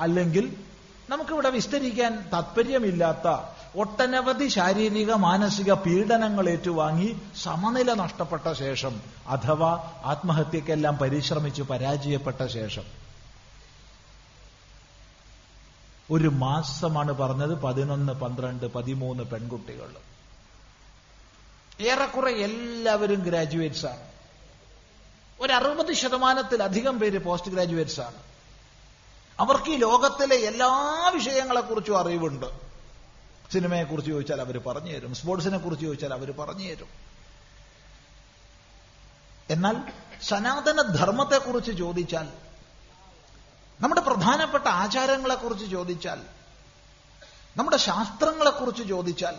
അല്ലെങ്കിൽ നമുക്കിവിടെ വിസ്തരിക്കാൻ താത്പര്യമില്ലാത്ത ഒട്ടനവധി ശാരീരിക മാനസിക പീഡനങ്ങൾ ഏറ്റുവാങ്ങി സമനില നഷ്ടപ്പെട്ട ശേഷം അഥവാ ആത്മഹത്യക്കെല്ലാം പരിശ്രമിച്ച് പരാജയപ്പെട്ട ശേഷം. ഒരു മാസമാണ് പറഞ്ഞത് പതിനൊന്ന് പന്ത്രണ്ട് പതിമൂന്ന് പെൺകുട്ടികൾ. ഏറെക്കുറെ എല്ലാവരും ഗ്രാജുവേറ്റ്സ് ആണ് ഒരു അറുപത് ശതമാനത്തിലധികം പേര് പോസ്റ്റ് ഗ്രാജുവേറ്റ്സ് ആണ് അവർക്ക് ഈ ലോകത്തിലെ എല്ലാ വിഷയങ്ങളെക്കുറിച്ചും അറിവുണ്ട്. സിനിമയെക്കുറിച്ച് ചോദിച്ചാൽ അവർ പറഞ്ഞു തരും. സ്പോർട്സിനെ കുറിച്ച് ചോദിച്ചാൽ അവർ പറഞ്ഞു തരും. എന്നാൽ സനാതന ധർമ്മത്തെക്കുറിച്ച് ചോദിച്ചാൽ നമ്മുടെ പ്രധാനപ്പെട്ട ആചാരങ്ങളെക്കുറിച്ച് ചോദിച്ചാൽ നമ്മുടെ ശാസ്ത്രങ്ങളെക്കുറിച്ച് ചോദിച്ചാൽ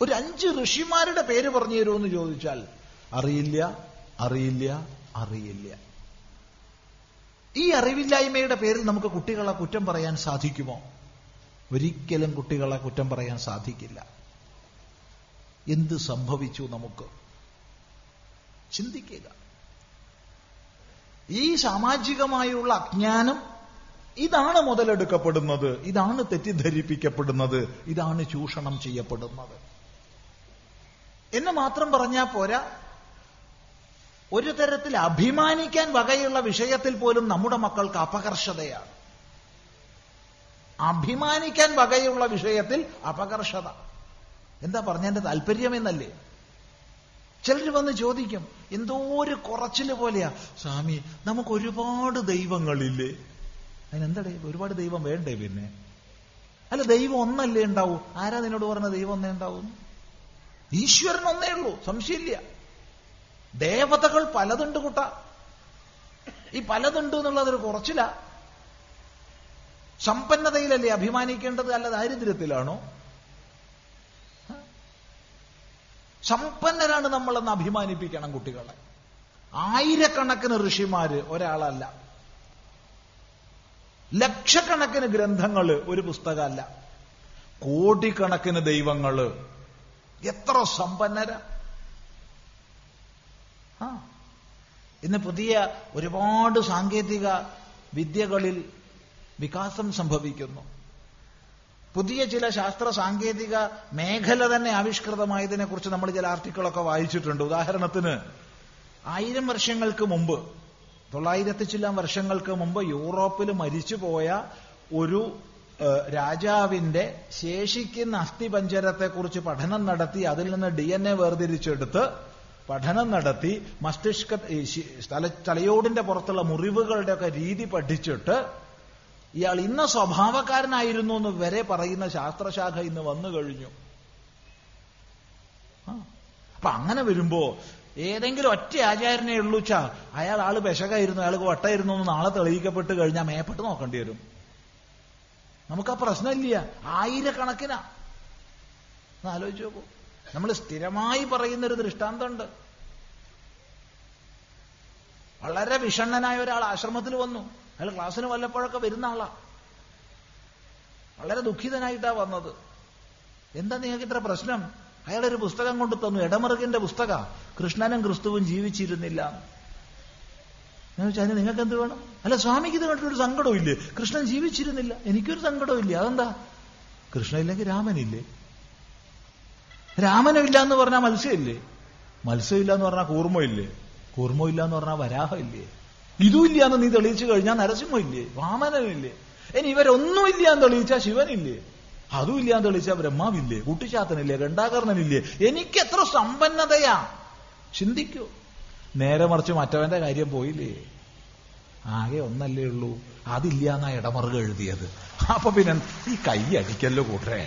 ഒരു അഞ്ച് ഋഷിമാരുടെ പേര് പറഞ്ഞു തരുമെന്ന് ചോദിച്ചാൽ അറിയില്ല അറിയില്ല അറിയില്ല. ഈ അറിവില്ലായ്മയുടെ പേരിൽ നമുക്ക് കുട്ടികളെ കുറ്റം പറയാൻ സാധിക്കുമോ? ഒരിക്കലും കുട്ടികളെ കുറ്റം പറയാൻ സാധിക്കില്ല. എന്ത് സംഭവിച്ചു നമുക്ക്? ചിന്തിക്കുക. ഈ സാമാജികമായുള്ള അജ്ഞാനം ഇതാണ് മുതലെടുക്കപ്പെടുന്നത്. ഇതാണ് തെറ്റിദ്ധരിപ്പിക്കപ്പെടുന്നത്. ഇതാണ് ചൂഷണം ചെയ്യപ്പെടുന്നത്. എന്ന് മാത്രം പറഞ്ഞാൽ പോരാ. ഒരു തരത്തിൽ അഭിമാനിക്കാൻ വകയുള്ള വിഷയത്തിൽ പോലും നമ്മുടെ മക്കൾക്ക് അപകർഷതയാണ്. അഭിമാനിക്കാൻ വകയുള്ള വിഷയത്തിൽ അപകർഷത. എന്താ പറഞ്ഞതിന്റെ താല്പര്യമെന്നല്ലേ? ചിലർ വന്ന് ചോദിക്കും എന്തോ ഒരു കുറച്ചിൽ പോലെയാ. സ്വാമി നമുക്ക് ഒരുപാട് ദൈവങ്ങളില്ലേ? അതിനെന്താടേ ഒരുപാട് ദൈവം വേണ്ടേ പിന്നെ? അല്ല ദൈവം ഒന്നല്ലേ ഉണ്ടാവൂ? ആരാ നിന്നോട് പറഞ്ഞ ദൈവം ഒന്നേ ഉണ്ടാവും? ഈശ്വരൻ ഒന്നേ ഉള്ളൂ സംശയമില്ല. ദേവതകൾ പലതുണ്ട് കുട്ട. ഈ പലതുണ്ട് എന്നുള്ളതൊരു കുറച്ചില്ല സമ്പന്നതയിലല്ലേ അഭിമാനിക്കേണ്ടത്? അല്ല ദാരിദ്ര്യത്തിലാണോ? സമ്പന്നരാണ് നമ്മളെന്ന് അഭിമാനിപ്പിക്കണം കുട്ടികളെ. ആയിരക്കണക്കിന് ഋഷിമാര് ഒരാളല്ല. ലക്ഷക്കണക്കിന് ഗ്രന്ഥങ്ങൾ ഒരു പുസ്തകമല്ല. കോടിക്കണക്കിന് ദൈവങ്ങൾ. എത്ര സമ്പന്നര. ആ. ഇന്ന് പുതിയ ഒരുപാട് സാങ്കേതിക വിദ്യകളിൽ വികാസം സംഭവിക്കുന്നു. പുതിയ ചില ശാസ്ത്ര സാങ്കേതിക മേഖല തന്നെ ആവിഷ്കൃതമായതിനെ കുറിച്ച് നമ്മൾ ചില ആർട്ടിക്കിളൊക്കെ വായിച്ചിട്ടുണ്ട്. ഉദാഹരണത്തിന് ആയിരം വർഷങ്ങൾക്ക് മുമ്പ് തൊള്ളായിരത്തി ചില വർഷങ്ങൾക്ക് മുമ്പ് യൂറോപ്പിൽ മരിച്ചുപോയ ഒരു രാജാവിന്റെ ശേഷിക്കുന്ന അസ്ഥിപഞ്ചരത്തെക്കുറിച്ച് പഠനം നടത്തി അതിൽ നിന്ന് ഡി എൻ എ വേർതിരിച്ചെടുത്ത് പഠനം നടത്തി മസ്തിഷ്ക തല തലയോടിന്റെ പുറത്തുള്ള മുറിവുകളുടെ ഒക്കെ രീതി പഠിച്ചിട്ട് ഇയാൾ ഇന്ന സ്വഭാവക്കാരനായിരുന്നു എന്ന് വരെ പറയുന്ന ശാസ്ത്രശാഖ ഇന്ന് വന്നു കഴിഞ്ഞു. അപ്പൊ അങ്ങനെ വരുമ്പോ ഏതെങ്കിലും ഒറ്റ ആചാര്യനെ ഉള്ളൂച്ചാ അയാൾ ആൾ പെശകായിരുന്നു അയാൾക്ക് വട്ടായിരുന്നു എന്ന് നാളെ തെളിയിക്കപ്പെട്ട് കഴിഞ്ഞാൽ മേപ്പെട്ട് നോക്കേണ്ടി വരും. നമുക്ക് ആ പ്രശ്നമില്ല. ആയിരക്കണക്കിനാ. ആലോചിച്ച് നോക്കൂ. നമ്മൾ സ്ഥിരമായി പറയുന്നൊരു ദൃഷ്ടാന്തമുണ്ട്. വളരെ വിഷണ്ണനായ ഒരാൾ ആശ്രമത്തിൽ വന്നു. അയാൾ ക്ലാസ്സിന് വല്ലപ്പോഴൊക്കെ വരുന്ന ആളാ. വളരെ ദുഃഖിതനായിട്ടാ വന്നത്. എന്താ നിങ്ങൾക്ക് ഇത്ര പ്രശ്നം? അയാളൊരു പുസ്തകം കൊണ്ട് തന്നു. ഇടമറുകിന്റെ പുസ്തക. കൃഷ്ണനും ക്രിസ്തുവും ജീവിച്ചിരുന്നില്ല. അതിന് നിങ്ങൾക്ക് എന്ത് വേണം? അല്ല സ്വാമിക്ക് ഇത് കണ്ടിട്ടൊരു സങ്കടവും ഇല്ലേ കൃഷ്ണൻ ജീവിച്ചിരുന്നില്ല. എനിക്കൊരു സങ്കടവും ഇല്ല അതെന്താ? കൃഷ്ണ ഇല്ലെങ്കിൽ രാമനില്ലേ? രാമനുമില്ല എന്ന് പറഞ്ഞാൽ മത്സ്യമില്ലേ? മത്സ്യമില്ല എന്ന് പറഞ്ഞാൽ കൂർമ്മയില്ലേ കൂർമ്മയില്ല എന്ന് പറഞ്ഞാൽ വരാഹമില്ലേ ഇല്ല എന്ന് നീ തെളിയിച്ചു കഴിഞ്ഞാൽ നരസിംഹമില്ലേ വാമനമില്ലേ ഇനി ഇവരൊന്നുമില്ല എന്ന് തെളിയിച്ചാൽ ശിവനില്ലേ അതും ഇല്ല എന്ന് തെളിയിച്ചാൽ ബ്രഹ്മാവില്ലേ? കുട്ടിച്ചാത്തനില്ലേ? രണ്ടാകർണനില്ലേ എനിക്ക് എത്ര സമ്പന്നതയാ! ചിന്തിക്കൂ. നേരെ മറിച്ച് മറ്റവന്റെ കാര്യം പോയില്ലേ? ആകെ ഒന്നല്ലേ ഉള്ളൂ. അതില്ല എന്നാ ഇടമറുക എഴുതിയത്. അപ്പൊ പിന്നെ ഈ കൈ അടിക്കല്ലോ കൂട്ടരെ.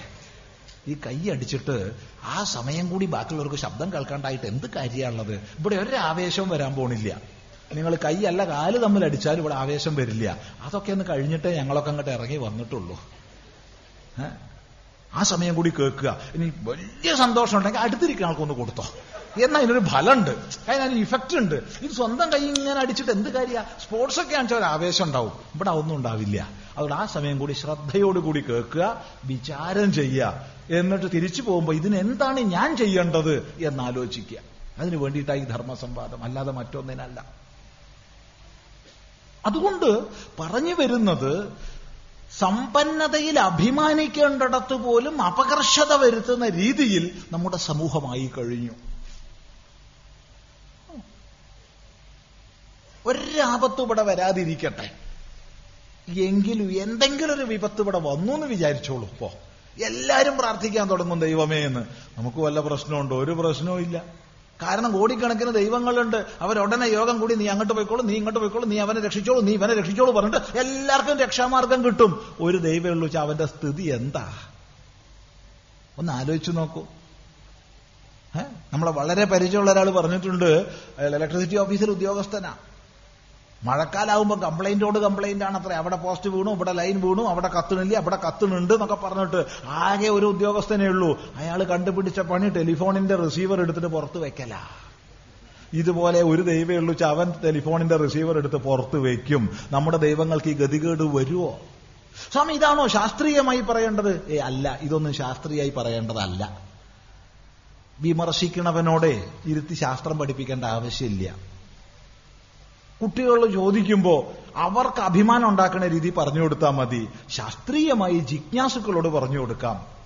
ഈ കൈ അടിച്ചിട്ട് ആ സമയം കൂടി ബാക്കിയുള്ളവർക്ക് ശബ്ദം കേൾക്കാണ്ടായിട്ട് എന്ത് കാര്യമാണുള്ളത്? ഇവിടെ ഒരു ആവേശവും വരാൻ പോണില്ല. നിങ്ങൾ കൈയല്ല കാൽ തമ്മിൽ അടിച്ചാൽ ഇവിടെ ആവേശം വരില്ല. അതൊക്കെ ഒന്ന് കഴിഞ്ഞിട്ടേ ഞങ്ങളൊക്കെ അങ്ങോട്ട് ഇറങ്ങി വന്നിട്ടുള്ളൂ. ആ സമയം കൂടി കേൾക്കുക. ഇനി വലിയ സന്തോഷം ഉണ്ടെങ്കിൽ അടുത്തിരിക്കുന്ന ആൾക്കൊന്ന് കൊടുത്തോ. എന്നാൽ അതിനൊരു ഫലമുണ്ട്. അതിനൊരു ഇഫക്റ്റ് ഉണ്ട്. ഇത് സ്വന്തം കൈ ഇങ്ങനെ അടിച്ചിട്ട് എന്ത് കാര്യ? സ്പോർട്സ് ഒക്കെ ആണെച്ചാൽ ഒരു ആവേശം ഉണ്ടാവും. ഇവിടെ ഒന്നും ഉണ്ടാവില്ല. അതുകൊണ്ട് ആ സമയം കൂടി ശ്രദ്ധയോടുകൂടി കേൾക്കുക വിചാരം ചെയ്യുക. എന്നിട്ട് തിരിച്ചു പോകുമ്പോൾ ഇതിനെന്താണ് ഞാൻ ചെയ്യേണ്ടത് എന്നാലോചിക്കുക. അതിനു വേണ്ടിയിട്ടാണ് ഈ ധർമ്മസംവാദം. അല്ലാതെ മറ്റൊന്നിനല്ല. അതുകൊണ്ട് പറഞ്ഞു വരുന്നത് സമ്പന്നതയിൽ അഭിമാനിക്കേണ്ടിടത്ത് പോലും അപകർഷത വരുത്തുന്ന രീതിയിൽ നമ്മുടെ സമൂഹമായി കഴിഞ്ഞു. ഒരാപത്തും ഇവിടെ വരാതിരിക്കട്ടെ. എങ്കിലും എന്തെങ്കിലും ഒരു വിപത്ത് ഇവിടെ വന്നു എന്ന് വിചാരിച്ചോളൂ. ഇപ്പോ എല്ലാരും പ്രാർത്ഥിക്കാൻ തുടങ്ങും ദൈവമേ എന്ന്. നമുക്ക് വല്ല പ്രശ്നമുണ്ടോ? ഒരു പ്രശ്നവും ഇല്ല. കാരണം കോടിക്കണക്കിന് ദൈവങ്ങളുണ്ട്. അവരുടനെ യോഗം കൂടി നീ അങ്ങോട്ട് പോയിക്കോളൂ നീ ഇങ്ങോട്ട് പോയിക്കോളൂ നീ അവനെ രക്ഷിച്ചോളൂ നീ ഇവനെ രക്ഷിച്ചോളൂ പറഞ്ഞിട്ട് എല്ലാവർക്കും രക്ഷാമാർഗം കിട്ടും. ഒരു ദൈവമേ ഉള്ളൂ അവന്റെ സ്ഥിതി എന്താ? ഒന്ന് ആലോചിച്ചു നോക്കൂ? നമ്മളെ വളരെ പരിചയമുള്ള ഒരാൾ പറഞ്ഞിട്ടുണ്ട്. ഇലക്ട്രിസിറ്റി ഓഫീസിൽ ഉദ്യോഗസ്ഥനാ. മഴക്കാലാവുമ്പോൾ കംപ്ലൈന്റോട് കംപ്ലൈന്റ് ആണ് അത്ര അവിടെ പോസ്റ്റ് വീണു ഇവിടെ ലൈൻ വീണു അവിടെ കത്തുന്നില്ല അവിടെ കത്തുന്നുണ്ട് എന്നൊക്കെ പറഞ്ഞിട്ട് ആകെ ഒരു ഉദ്യോഗസ്ഥനേ ഉള്ളൂ. അയാൾ കണ്ടുപിടിച്ച പണി ടെലിഫോണിന്റെ റിസീവർ എടുത്തിട്ട് പുറത്ത് വെക്കല. ഇതുപോലെ ഒരു ദൈവമേ ഉള്ളൂ അവൻ ടെലിഫോണിന്റെ റിസീവർ എടുത്ത് പുറത്ത് വെക്കും. നമ്മുടെ ദൈവങ്ങൾക്ക് ഈ ഗതികേട് വരുമോ സ്വാമി ഇതാണോ ശാസ്ത്രീയമായി പറയേണ്ടത്? ഏ അല്ല ഇതൊന്നും ശാസ്ത്രീയമായി പറയേണ്ടതല്ല. വിമർശിക്കണവനോടെ ഇരുത്തി ശാസ്ത്രം പഠിപ്പിക്കേണ്ട ആവശ്യമില്ല. കുട്ടികൾ ചോദിക്കുമ്പോൾ അവർക്ക് അഭിമാനം ഉണ്ടാക്കുന്ന രീതി പറഞ്ഞു കൊടുത്താൽ മതി. ശാസ്ത്രീയമായി ജിജ്ഞാസുക്കളോട് പറഞ്ഞു കൊടുക്കാം.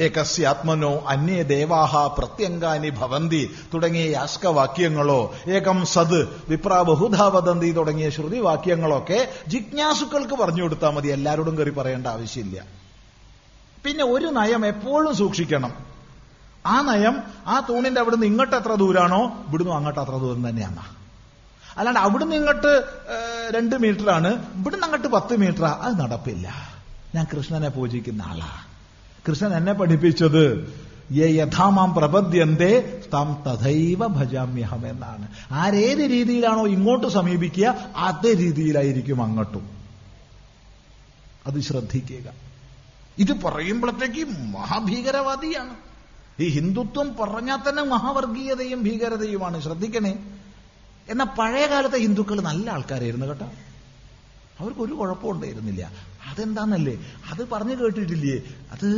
ഏകസ്യാത്മനോ അന്യേ ദേവാഹ പ്രത്യങ്കാനി ഭവന്തി തുടങ്ങിയ യാസ്കവാക്യങ്ങളോ ഏകം സത് വിപ്ര ബഹുധാ വദന്തി തുടങ്ങിയ ശ്രുതിവാക്യങ്ങളൊക്കെ ജിജ്ഞാസുക്കൾക്ക് പറഞ്ഞു കൊടുത്താൽ മതി. എല്ലാവരോടും കയറി പറയേണ്ട ആവശ്യമില്ല. പിന്നെ ഒരു നയം എപ്പോഴും സൂക്ഷിക്കണം. ആ നയം ആ തൂണിന്റെ അവിടുന്ന് ഇങ്ങോട്ട് എത്ര ദൂരാണോ ഇവിടുന്ന് അങ്ങോട്ട് അത്ര ദൂരം തന്നെയാണ് അല്ലാണ്ട് അവിടുന്ന് ഇങ്ങോട്ട് രണ്ട് മീറ്ററാണ് ഇവിടുന്ന് അങ്ങോട്ട് പത്ത് മീറ്ററാ. അത് നടപ്പില്ല. ഞാൻ കൃഷ്ണനെ പൂജിക്കുന്ന ആളാ. കൃഷ്ണൻ എന്നെ പഠിപ്പിച്ചത് യേ യഥാമാം പ്രപദ്യന്തേ തം തഥൈവ ഭജാമ്യഹം എന്നാണ് ആരേത് രീതിയിലാണോ ഇങ്ങോട്ട് സമീപിക്കുക അതേ രീതിയിലായിരിക്കും അങ്ങോട്ടും. അത് ശ്രദ്ധിക്കുക. ഇത് പറയുമ്പോഴത്തേക്ക് മഹാഭീകരവാദിയാണ്. ഈ ഹിന്ദുത്വം പറഞ്ഞാൽ തന്നെ മഹാവർഗീയതയും ഭീകരതയുമാണ്. ശ്രദ്ധിക്കണേ. എന്നാൽ പഴയ കാലത്തെ ഹിന്ദുക്കൾ നല്ല ആൾക്കാരായിരുന്നു കേട്ടോ. അവർക്ക് ഒരു കുഴപ്പം ഉണ്ടായിരുന്നില്ല. അതെന്താന്നല്ലേ? അത് പറഞ്ഞു കേട്ടിട്ടില്ലേ? അത്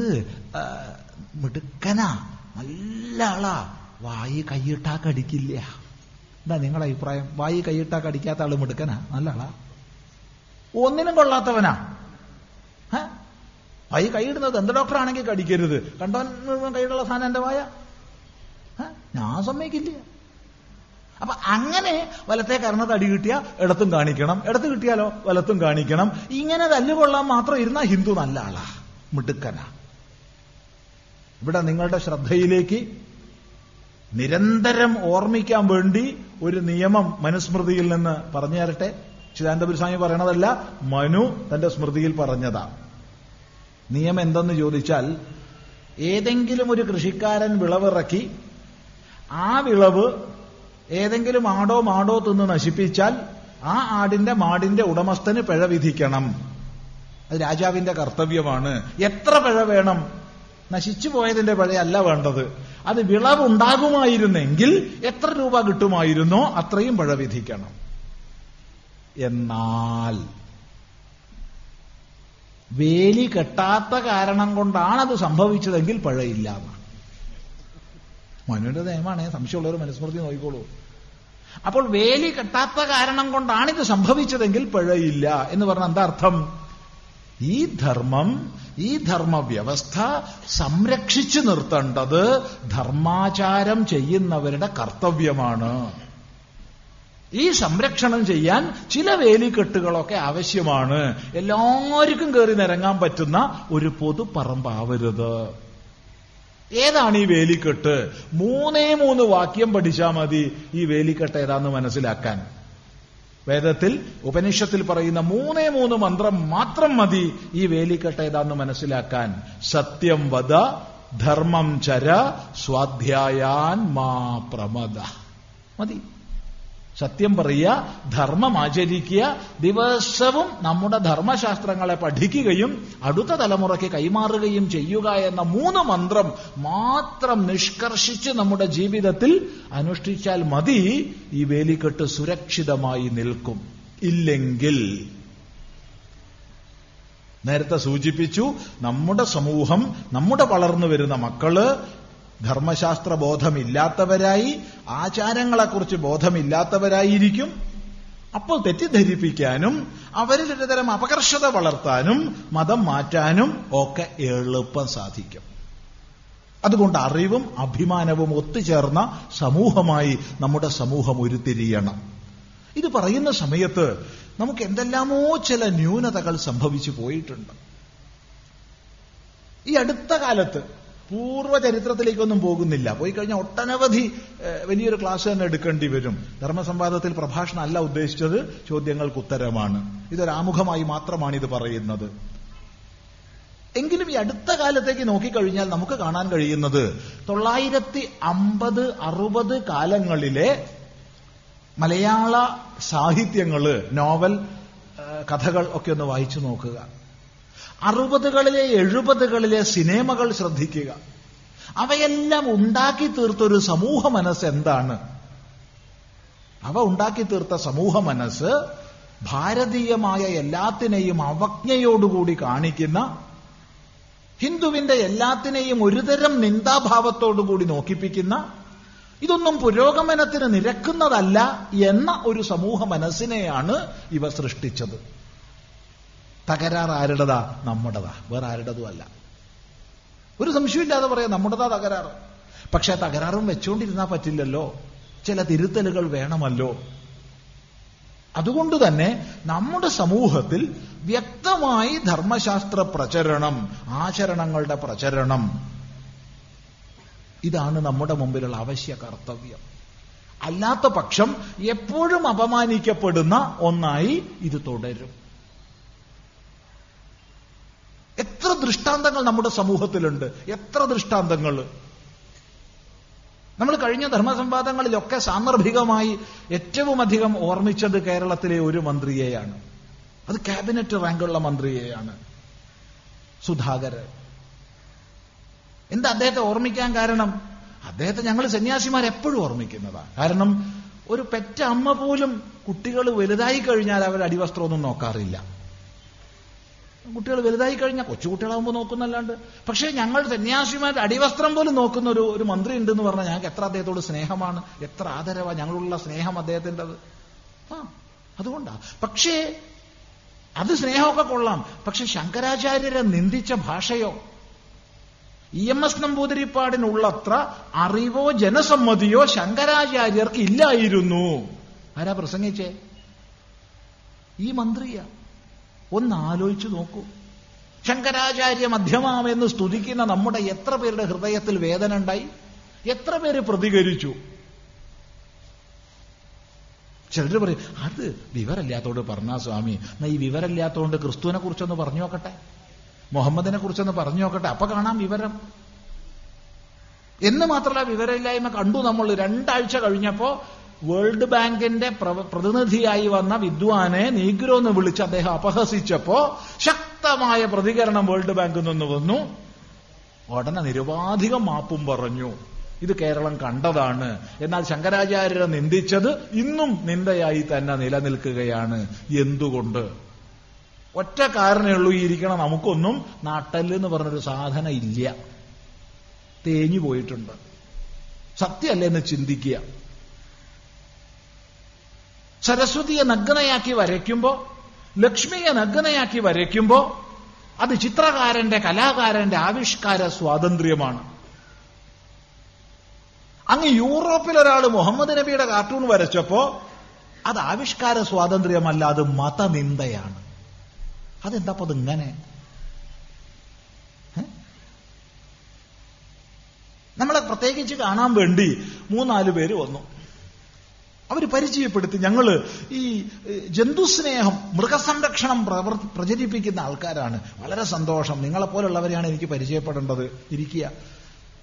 മിടുക്കനാ നല്ല ആളാ. വായി കൈയിട്ടാ കടിക്കില്ല. എന്താ നിങ്ങളുടെ അഭിപ്രായം? വായി കൈയിട്ടാ കടിക്കാത്ത ആൾ മിടുക്കനാ? നല്ല ആളാ. ഒന്നിനും കൊള്ളാത്തവനാ? വായി കൈയിടുന്നത് എന്ത് ഡോക്ടറാണെങ്കിൽ കടിക്കരുത്. കണ്ടോ കൈയിടുള്ള സാധനം എന്റെ വായ? ഞാൻ സമ്മതിക്കില്ല. അപ്പൊ അങ്ങനെ വലത്തെ കരണത്ത് അടി കിട്ടിയ ഇടത്തും കാണിക്കണം ഇടത്ത് കിട്ടിയാലോ വലത്തും കാണിക്കണം. ഇങ്ങനെ തല്ലുകൊള്ളാൻ മാത്രം ഇരുന്ന ഹിന്ദു നല്ല ആളാ മിടുക്കനാ. ഇവിടെ നിങ്ങളുടെ ശ്രദ്ധയിലേക്ക് നിരന്തരം ഓർമ്മിക്കാൻ വേണ്ടി ഒരു നിയമം മനുസ്മൃതിയിൽ നിന്ന് പറഞ്ഞു തരട്ടെ ചിദാനന്ദപുരി സ്വാമി പറയണതല്ല മനു തന്റെ സ്മൃതിയിൽ പറഞ്ഞതാ. നിയമം എന്തെന്ന് ചോദിച്ചാൽ ഏതെങ്കിലും ഒരു കൃഷിക്കാരൻ വിളവിറക്കി ആ വിളവ് ഏതെങ്കിലും ആടോ മാടോ തിന്ന് നശിപ്പിച്ചാൽ ആ ആടിന്റെ മാടിന്റെ ഉടമസ്ഥന് പിഴ വിധിക്കണം. അത് രാജാവിന്റെ കർത്തവ്യമാണ്. എത്ര പിഴ വേണം? നശിച്ചു പോയതിന്റെ പിഴയല്ല വേണ്ടത്. അത് വിളവുണ്ടാകുമായിരുന്നെങ്കിൽ എത്ര രൂപ കിട്ടുമായിരുന്നോ അത്രയും പിഴ വിധിക്കണം. എന്നാൽ വേലി കെട്ടാത്ത കാരണം കൊണ്ടാണ് അത് സംഭവിച്ചതെങ്കിൽ പിഴയില്ല. മനുവിന്റെ നിയമമാണ് സംശയമുള്ളവർ മനുസ്മൃതി നോക്കിക്കോളൂ. അപ്പോൾ വേലി കെട്ടാത്ത കാരണം കൊണ്ടാണ് ഇത് സംഭവിച്ചതെങ്കിൽ പിഴയില്ല എന്ന് പറഞ്ഞ എന്താ അർത്ഥം? ഈ ധർമ്മം ഈ ധർമ്മവ്യവസ്ഥ സംരക്ഷിച്ചു നിർത്തേണ്ടത് ധർമാചാരം ചെയ്യുന്നവരുടെ കർത്തവ്യമാണ്. ഈ സംരക്ഷണം ചെയ്യാൻ ചില വേലിക്കെട്ടുകളൊക്കെ ആവശ്യമാണ്. എല്ലാവർക്കും കയറി നിരങ്ങാൻ പറ്റുന്ന ഒരു പൊതുപ്പറമ്പാവരുത് ഏതാണ് ഈ വേലിക്കെട്ട്? മൂന്നേ മൂന്ന് വാക്യം പഠിച്ചാൽ മതി ഈ വേലിക്കെട്ട് ഏതാന്ന് മനസ്സിലാക്കാൻ. വേദത്തിൽ ഉപനിഷത്തിൽ പറയുന്ന മൂന്നേ മൂന്ന് മന്ത്രം മാത്രം മതി ഈ വേലിക്കെട്ട് ഏതാന്ന് മനസ്സിലാക്കാൻ. സത്യം വധ ധർമ്മം ചര സ്വാധ്യായാൻ മാ പ്രമദ. മതി. സത്യം പറയുക ധർമ്മം ആചരിക്കുക ദിവസവും നമ്മുടെ ധർമ്മശാസ്ത്രങ്ങളെ പഠിക്കുകയും അടുത്ത തലമുറയ്ക്ക് കൈമാറുകയും ചെയ്യുക എന്ന മൂന്ന് മന്ത്രം മാത്രം നിഷ്കർഷിച്ച് നമ്മുടെ ജീവിതത്തിൽ അനുഷ്ഠിച്ചാൽ മതി ഈ വേലിക്കെട്ട് സുരക്ഷിതമായി നിൽക്കും. ഇല്ലെങ്കിൽ നേരത്തെ സൂചിപ്പിച്ചു നമ്മുടെ സമൂഹം നമ്മുടെ വളർന്നു വരുന്ന മക്കൾ ധർമ്മശാസ്ത്ര ബോധമില്ലാത്തവരായി ആചാരങ്ങളെക്കുറിച്ച് ബോധമില്ലാത്തവരായിരിക്കും. അപ്പോൾ തെറ്റിദ്ധരിപ്പിക്കാനും അവരിൽ ഒരുതരം അപകർഷത വളർത്താനും മതം മാറ്റാനും ഒക്കെ എളുപ്പം സാധിക്കും. അതുകൊണ്ട് അറിവും അഭിമാനവും ഒത്തുചേർന്ന സമൂഹമായി നമ്മുടെ സമൂഹം ഉരുത്തിരിയണം. ഇത് പറയുന്ന സമയത്ത് നമുക്ക് എന്തെല്ലാമോ ചില ന്യൂനതകൾ സംഭവിച്ചു പോയിട്ടുണ്ട്. ഈ അടുത്ത കാലത്ത് പൂർവചരിത്രത്തിലേക്കൊന്നും പോകുന്നില്ല. പോയി കഴിഞ്ഞാൽ ഒട്ടനവധി വലിയൊരു ക്ലാസ് തന്നെ എടുക്കേണ്ടി വരും. ധർമ്മസംവാദത്തിൽ പ്രഭാഷണം അല്ല ഉദ്ദേശിച്ചത് ചോദ്യങ്ങൾക്ക് ഉത്തരമാണ്. ഇതൊരാമുഖമായി മാത്രമാണ് ഇത് പറയുന്നത്. എങ്കിലും ഈ അടുത്ത കാലത്തേക്ക് നോക്കിക്കഴിഞ്ഞാൽ നമുക്ക് കാണാൻ കഴിയുന്നത് തൊള്ളായിരത്തി അമ്പത് അറുപത് കാലങ്ങളിലെ മലയാള സാഹിത്യങ്ങൾ നോവൽ കഥകൾ ഒക്കെ ഒന്ന് വായിച്ചു നോക്കുക. അറുപതുകളിലെ എഴുപതുകളിലെ സിനിമകൾ ശ്രദ്ധിക്കുക. അവയെല്ലാം ഉണ്ടാക്കി തീർത്തൊരു സമൂഹ മനസ്സ് എന്താണ്? അവ ഉണ്ടാക്കി തീർത്ത സമൂഹ മനസ്സ് ഭാരതീയമായ എല്ലാത്തിനെയും അവജ്ഞയോടുകൂടി കാണിക്കുന്ന ഹിന്ദുവിന്റെ എല്ലാത്തിനെയും ഒരുതരം നിന്ദാഭാവത്തോടുകൂടി നോക്കിപ്പിക്കുന്ന ഇതൊന്നും പുരോഗമനത്തിന് നിരക്കുന്നതല്ല എന്ന ഒരു സമൂഹ മനസ്സിനെയാണ് ഇവ സൃഷ്ടിച്ചത്. തകരാർ ആരുടേതാ? നമ്മുടേതാ. വേറെ ആരുടേതും അല്ല. ഒരു സംശയമില്ലാതെ പറയാം നമ്മുടേതാ തകരാർ പക്ഷെ തകരാറും വെച്ചുകൊണ്ടിരുന്നാൽ പറ്റില്ലല്ലോ. ചില തിരുത്തലുകൾ വേണമല്ലോ. അതുകൊണ്ട് തന്നെ നമ്മുടെ സമൂഹത്തിൽ വ്യക്തമായി ധർമ്മശാസ്ത്ര പ്രചരണം ആചരണങ്ങളുടെ പ്രചരണം ഇതാണ് നമ്മുടെ മുമ്പിലുള്ള അവശ്യ കർത്തവ്യം. അല്ലാത്ത പക്ഷം എപ്പോഴും അപമാനിക്കപ്പെടുന്ന ഒന്നായി ഇത് തുടരും. എത്ര ദൃഷ്ടാന്തങ്ങൾ നമ്മുടെ സമൂഹത്തിലുണ്ട്. എത്ര ദൃഷ്ടാന്തങ്ങൾ. നമ്മൾ കഴിഞ്ഞ ധർമ്മസംവാദങ്ങളിലൊക്കെ സാന്ദർഭികമായി ഏറ്റവും അധികം ഓർമ്മിച്ചത് കേരളത്തിലെ ഒരു മന്ത്രിയെയാണ്. അത് ക്യാബിനറ്റ് റാങ്കുള്ള മന്ത്രിയെയാണ്. സുധാകരൻ എന്താ അദ്ദേഹത്തെ ഓർമ്മിക്കാൻ കാരണം? അദ്ദേഹത്തെ ഞങ്ങൾ സന്യാസിമാർ എപ്പോഴും ഓർമ്മിക്കുന്നതാണ്. കാരണം ഒരു പെറ്റ അമ്മ പോലും കുട്ടികൾ വലുതായി കഴിഞ്ഞാൽ അവർ അടിവസ്ത്രമൊന്നും നോക്കാറില്ല. കുട്ടികൾ വലുതായി കഴിഞ്ഞാൽ കൊച്ചുകുട്ടികളാകുമ്പോൾ നോക്കുന്നല്ലാണ്ട്. പക്ഷേ ഞങ്ങൾ സന്യാസിമാരുടെ അടിവസ്ത്രം പോലും നോക്കുന്ന ഒരു ഒരു മന്ത്രി ഉണ്ടെന്ന് പറഞ്ഞാൽ ഞങ്ങൾക്ക് എത്ര അദ്ദേഹത്തോട് സ്നേഹമാണ് എത്ര ആദരവാണ് ഞങ്ങളുള്ള സ്നേഹം അദ്ദേഹത്തിന്റെത്. ആ അതുകൊണ്ടാ. പക്ഷേ അത് സ്നേഹമൊക്കെ കൊള്ളാം. പക്ഷെ ശങ്കരാചാര്യരെ നിന്ദിച്ച ഭാഷയോ ഇ എം എസ് നമ്പൂതിരിപ്പാടിനുള്ളത്ര അറിവോ ജനസമ്മതിയോ ശങ്കരാചാര്യർക്ക് ഇല്ലായിരുന്നു. ആരാ പ്രസംഗിച്ചേ? ഈ മന്ത്രിയാ. ഒന്ന് ആലോചിച്ചു നോക്കൂ. ശങ്കരാചാര്യ മധ്യമാമെന്ന് സ്തുതിക്കുന്ന നമ്മുടെ എത്ര പേരുടെ ഹൃദയത്തിൽ വേദന ഉണ്ടായി? എത്ര പേര് പ്രതികരിച്ചു? ചിലർ പറയും അത് വിവരമില്ലാത്തോണ്ട് പറഞ്ഞാ സ്വാമി. എന്നാ ഈ വിവരമില്ലാത്തോണ്ട് ക്രിസ്തുവിനെ കുറിച്ചൊന്ന് പറഞ്ഞു നോക്കട്ടെ. മുഹമ്മദിനെ കുറിച്ചൊന്ന് പറഞ്ഞു നോക്കട്ടെ. അപ്പൊ കാണാം വിവരം. എന്ന് മാത്രമല്ല വിവരമില്ലായ്മ കണ്ടു നമ്മൾ. രണ്ടാഴ്ച കഴിഞ്ഞപ്പോ വേൾഡ് ബാങ്കിന്റെ പ്രതിനിധിയായി വന്ന വിദ്വാനെ നീഗ്രോ എന്ന് വിളിച്ച് അദ്ദേഹം അപഹസിച്ചപ്പോ ശക്തമായ പ്രതികരണം വേൾഡ് ബാങ്കിൽ നിന്ന് വന്നു. ഉടനെ നിരവാധികം മാപ്പും പറഞ്ഞു. ഇത് കേരളം കണ്ടതാണ്. എന്നാൽ ശങ്കരാചാര്യരെ നിന്ദിച്ചത് ഇന്നും നിന്ദയായി തന്നെ നിലനിൽക്കുകയാണ്. എന്തുകൊണ്ട്? ഒറ്റ കാരണേ ഉള്ളൂ ഈ ഇരിക്കണ നമുക്കൊന്നും നാട്ടൽ എന്ന് പറഞ്ഞൊരു സാധനം ഇല്ല. തേഞ്ഞു പോയിട്ടുണ്ട്. സത്യമല്ലേ എന്ന് ചിന്തിക്കുക. സരസ്വതിയെ നഗ്നയാക്കി വരയ്ക്കുമ്പോ ലക്ഷ്മിയെ നഗ്നയാക്കി വരയ്ക്കുമ്പോ അത് ചിത്രകാരന്റെ കലാകാരന്റെ ആവിഷ്കാര സ്വാതന്ത്ര്യമാണ്. അങ്ങ് യൂറോപ്പിൽ ഒരാൾ മുഹമ്മദ് നബിയുടെ കാർട്ടൂൺ വരച്ചപ്പോ അത് ആവിഷ്കാര സ്വാതന്ത്ര്യമല്ല അത് മതനിന്ദയാണ്. അതെന്താ അപ്പൊ അതിങ്ങനെ? ഏ? നമ്മളെ പ്രത്യേകിച്ച് കാണാൻ വേണ്ടി മൂന്നാൽ പേര് വന്നു. അവർ പരിചയപ്പെടുത്തി ഞങ്ങൾ ഈ ജന്തുസ്നേഹം മൃഗസംരക്ഷണം പ്രചരിപ്പിക്കുന്ന ആൾക്കാരാണ്. വളരെ സന്തോഷം. നിങ്ങളെപ്പോലുള്ളവരെയാണ് എനിക്ക് പരിചയപ്പെടേണ്ടത്. ഇരിക്കുക.